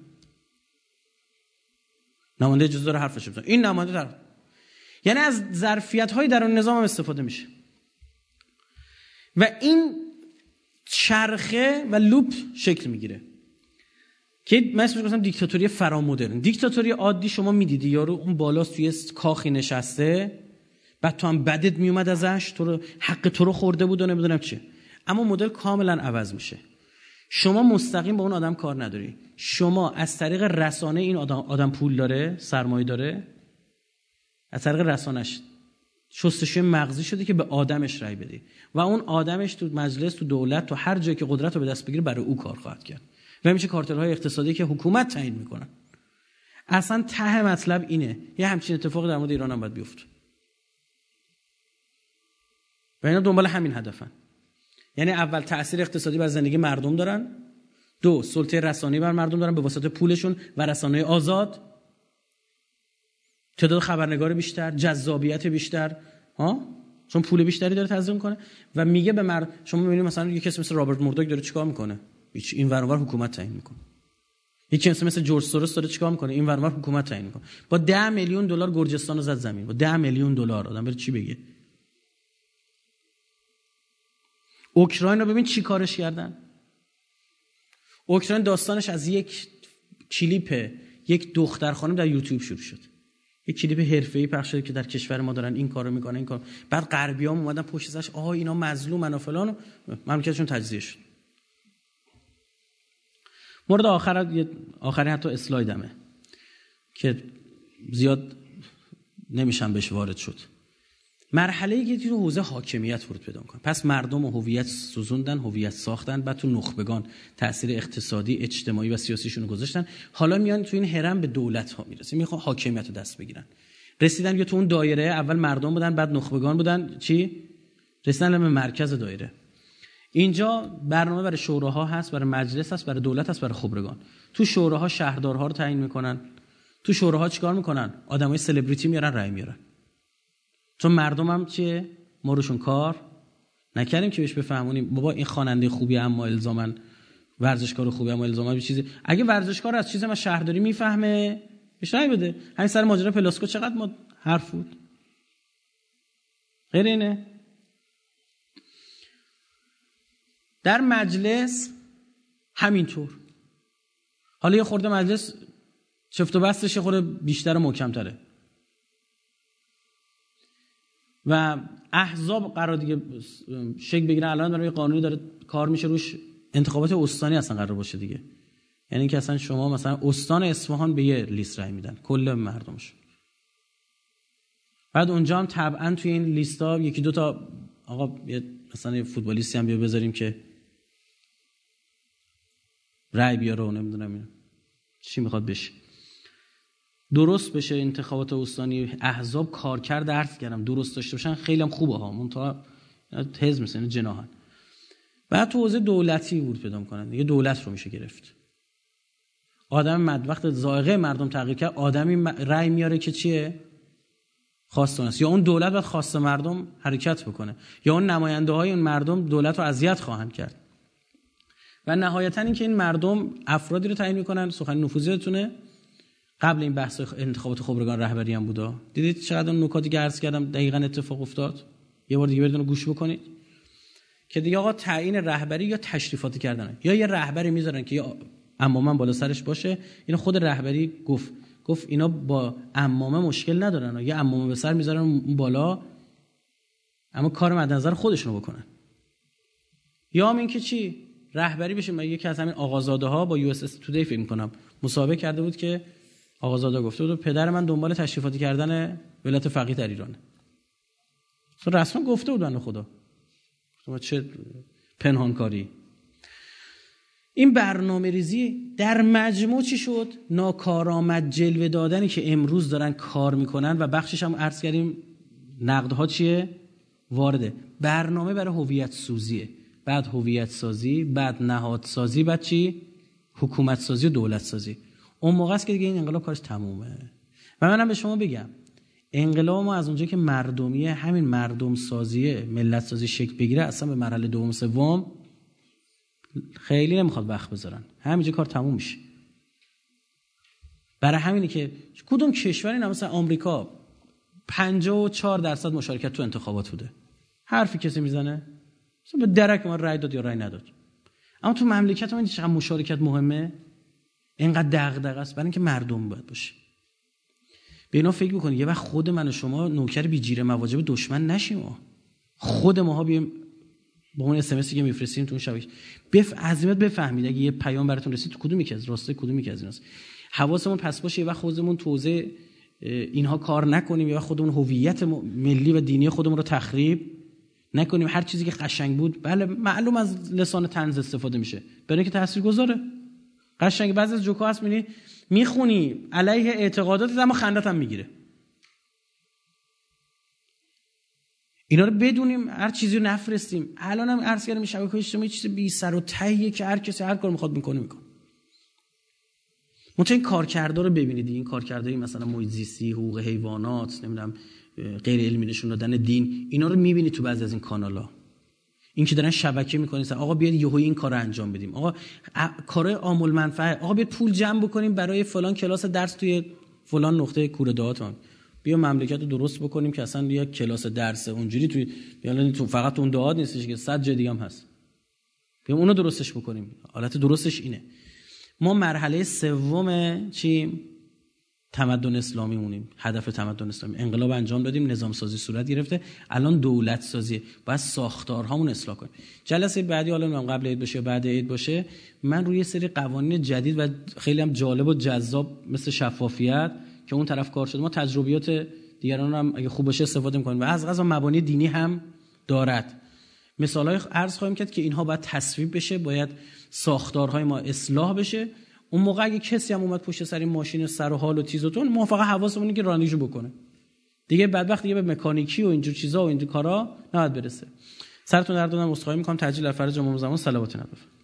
نماینده اجازه داره حرفش بزنه. این نماینده یعنی از ظرفیت های درون نظام استفاده میشه. و این چرخه و لوپ شکل می‌گیره. که من اسمش گفتم دیکتاتوری فرامدرن. دیکتاتوری عادی شما می‌دیدی یارو اون بالاست توی کاخی نشسته بعد تو هم بدت میومد ازش تو رو حق تو رو خورده بود و نمی‌دونم چه اما مدل کاملا عوض میشه. شما مستقیم با اون آدم کار نداری. شما از طریق رسانه این آدم, آدم پول داره سرمایه داره از طریق رسانش. شستشوی مغزی شده که به آدمش رای بدی و اون آدمش تو مجلس تو دولت تو هر جایی که قدرت رو به دست بگیره برای او کار خواهد کرد. و میشه کارتل های اقتصادی که حکومت تعیین می‌کنن اصلا ته مطلب اینه. یه همچین اتفاقی در مورد ایران هم باید بیفته. و اینا دنبال همین هدفن. یعنی اول تاثیر اقتصادی بر زندگی مردم دارن. دو سلطه رسانه‌ای بر مردم دارن به واسطه پولشون و رسانه آزاد. تعداد خبرنگار بیشتر جذابیت بیشتر ها؟ چون پول بیشتری داره تزریق کنه و میگه به مرد شما می‌بینید مثلا یه کسی مثل رابرت موردوک داره چیکار می‌کنه؟ هیچ این ورانور حکومت تعیین می‌کنه. یکی کسی مثل جورج سوروس داره چیکار می‌کنه؟ این ورانور حکومت تعیین می‌کنه. با 10 میلیون دلار گرجستان رو زد زمین. با 10 میلیون دلار. آدم بره چی بگه؟ اوکراین رو ببین چی کارش کردن. اوکراین داستانش از یک کلیپ یک دختر خانم در یوتیوب شروع شد. یک کلیپ حرفه‌ای پخش شده که در کشور ما دارن این کارو می‌کنن این کار بعد غربیام اومدن پشت سرش آها اینا مظلومن و فلان مملکتشون تجزیه شد. مورد آخر آخری حتی اسلایدمه که زیاد نمیشم بهش وارد شد. مرحله ای که تو حوزه حاکمیت ورود پیدا کنه پس مردم و هویت سوزوندن هویت ساختن بعد تو نخبگان تاثیر اقتصادی اجتماعی و سیاسیشون رو گذاشتن. حالا میان تو این هرم به دولت ها می‌رسه می‌خوان حاکمیت رو دست بگیرن. رسیدن یا تو اون دایره اول مردم بودن بعد نخبگان بودن. چی؟ رسیدن به مرکز دایره. اینجا برنامه برای شوراها هست برای مجلس هست برای دولت هست برای خبرگان. تو شوراها شهردارها رو تعیین می‌کنن. تو شوراها چیکار می‌کنن؟ آدمای سلبریتی میارن رای میارن. چون مردم هم چیه؟ ما روشون کار نکردیم که بهش بفهمونیم. بابا این خواننده خوبی اما الزامن ورزشکار خوبی اما الزاما به چیزی. اگه ورزشکار از چیز ما شهرداری می‌فهمه. بهش رای بده. همین سر ماجرا پلاسکو چقدر ما حرف بود. غیر اینه. در مجلس همینطور. حالا یه خورده مجلس چفت و بستش یه خورده بیشتر و محکمتره. و احزاب قرار دیگه شکل بگیره الان برای قانونی داره کار میشه روش. انتخابات استانی اصلا قرار باشه دیگه. یعنی اینکه اصلا شما مثلا استان اصفهان به یه لیست رای میدن. کل مردمش بعد اونجا هم طبعا توی این لیستا یکی دو تا آقا مثلا یه فوتبالیستی هم بیا بذاریم که رای بیاره و نمی‌دونم چی می‌خواد بشه. درست بشه انتخابات استانی احزاب کارکرد درس کردم درست داشته باشن خیلی هم خوبه ها. منتها حزب مثل جناحن. بعد تو حوزه دولتی ورود پیدا کنن دیگه دولت رو میشه گرفت. آدم مد وقت زائقه مردم تغییر کرد آدمی رأی میاره که چیه؟ خواست است. یا اون دولت باید خواست مردم حرکت بکنه. یا اون نماینده های اون مردم دولت رو اذیت خواهند کرد. و نهایتا اینکه این مردم افرادی رو تعیین می‌کنن سخن نفوذیتونه. قبل این بحث انتخابات خبرگان رهبری هم بودا. دیدید چقدر اون نکاتی که عرض کردم دقیقا اتفاق افتاد؟ یه بار دیگه برید گوش بکنید. که دیگه آقا تعیین رهبری یا تشریفاتی کردن یا یه رهبری می‌ذارن که عمامه بالا سرش باشه. این خود رهبری گفت. گفت اینا با عمامه مشکل ندارن یه عمامه به سر می‌ذارن بالا اما کار مد نظر خودشونو بکنن. یا هم این که چی؟ رهبری بشه. من یکی از همین آقازاده ها با USA Today فکر کنم. مسابقه کرده بود که آقازاده گفته بود پدر من دنبال تشریفاتی کردن ولایت فقیه در ایرانه. رسما گفته بود بنده خدا. چه پنهانکاری. این برنامه ریزی در مجموع چی شد؟ ناکارآمد جلوه دادنی که امروز دارن کار می‌کنن و بخشش هم عرض کردیم نقدها چیه؟ وارده. برنامه برای هویت سوزیه. بعد هویت سازی بعد نهاد سازی بعد چی؟ حکومت سازی و دولت سازی. اون موقع است که دیگه این انقلاب کارش تمومه. و منم به شما بگم انقلاب ما از اونجا که مردمیه همین مردم سازیه ملت سازی شکل بگیره اصلا به مرحله دوم سوم خیلی نمی‌خواد وقت بذارن. همینجا کار تموم میشه. برای همینی که کدوم کشوری نه؟ مثلا آمریکا 54 درصد مشارکت تو انتخابات بوده. حرفی کسی می‌زنه؟ مثلا به درک ما رای داد یا رای نداد. اما تو مملکت ما چقدر مشارکت مهمه؟ اینقدر دغدغه است. برای اینکه مردم باید باشه. به اینا فکر بکنید یه وقت خود من و شما نوکر بی جیره مواجب دشمن نشیم خود ماها بیایم با اون اس که میفرستیم تو اون شبکه. بف عظمت بفهمید. اگه یه پیام براتون رسید تو کدومی که از راسته کدومی که از ایناست؟ حواسمون پس باشه یه وقت خودمون توزه اینها کار نکنیم. یا خودمون هویت ملی و دینی خودمون رو تخریب نکنیم. هر چیزی که قشنگ بود. بله معلوم از لسان تنز استفاده میشه. برای که تاثیر گذاره قشنگ بعضی از جوکا هست می‌بینی می‌خونی علیه اعتقادات اما خندت هم می‌گیره. اینا رو بدونیم هر چیزی رو نفرستیم. الان هم عرض کردم شبکه اجتماعی چیز بی سر و تهیه که هر کسی هر کار می‌خواد می‌کنه می‌کنه. منتها این کارکردا رو ببینید این کارکردهای مثلا محیط زیستی حقوق حیوانات نمی‌دونم غیر علمی نشون دادن دین اینا رو می‌بینید تو بعضی از این کانالا. این که دارن شبکه می‌کنین آقا بیاد یهو این کار رو انجام بدیم. آقا کارهای عامل منفعه. آقا بیاد پول جمع بکنیم برای فلان کلاس درس توی فلان نقطه کوره دهات بیا مملکت رو درست بکنیم که اصلا یه کلاس درس اونجوری توی یعنی تو فقط اون دهات نیستش که صد جای دیگه هم هست. بیا اونو درستش بکنیم. حالت درستش اینه. ما مرحله سوم چی؟ تمدن اسلامی مونیم هدف تمدن اسلامی. انقلاب انجام دادیم نظام سازی صورت گرفته الان دولت سازی باید ساختارهامون اصلاح کنیم. جلسه بعدی حالا قبل عید باشه بعد عید باشه من روی سری قوانین جدید و خیلی هم جالب و جذاب مثل شفافیت که اون طرف کار شده ما تجربیات دیگران هم اگه خوب باشه استفاده می‌کنیم. و از غذا مبانی دینی هم دارد. مثال های عرض خواهیم کرد که اینها باید تصویب بشه باید ساختارهای ما اصلاح بشه. اون موقع اگه کسی هم اومد پشت سر این ماشین سر و حال و تیز و تون ما فقط حواسمون که رانندگیشو بکنه. دیگه بدبخت دیگه به مکانیکی و اینجور چیزا و اینجور کارا نباید برسه. سرتون درد دادم عذرخواهی می‌کنم. در فرج امام زمان. صلوات نبفرمایید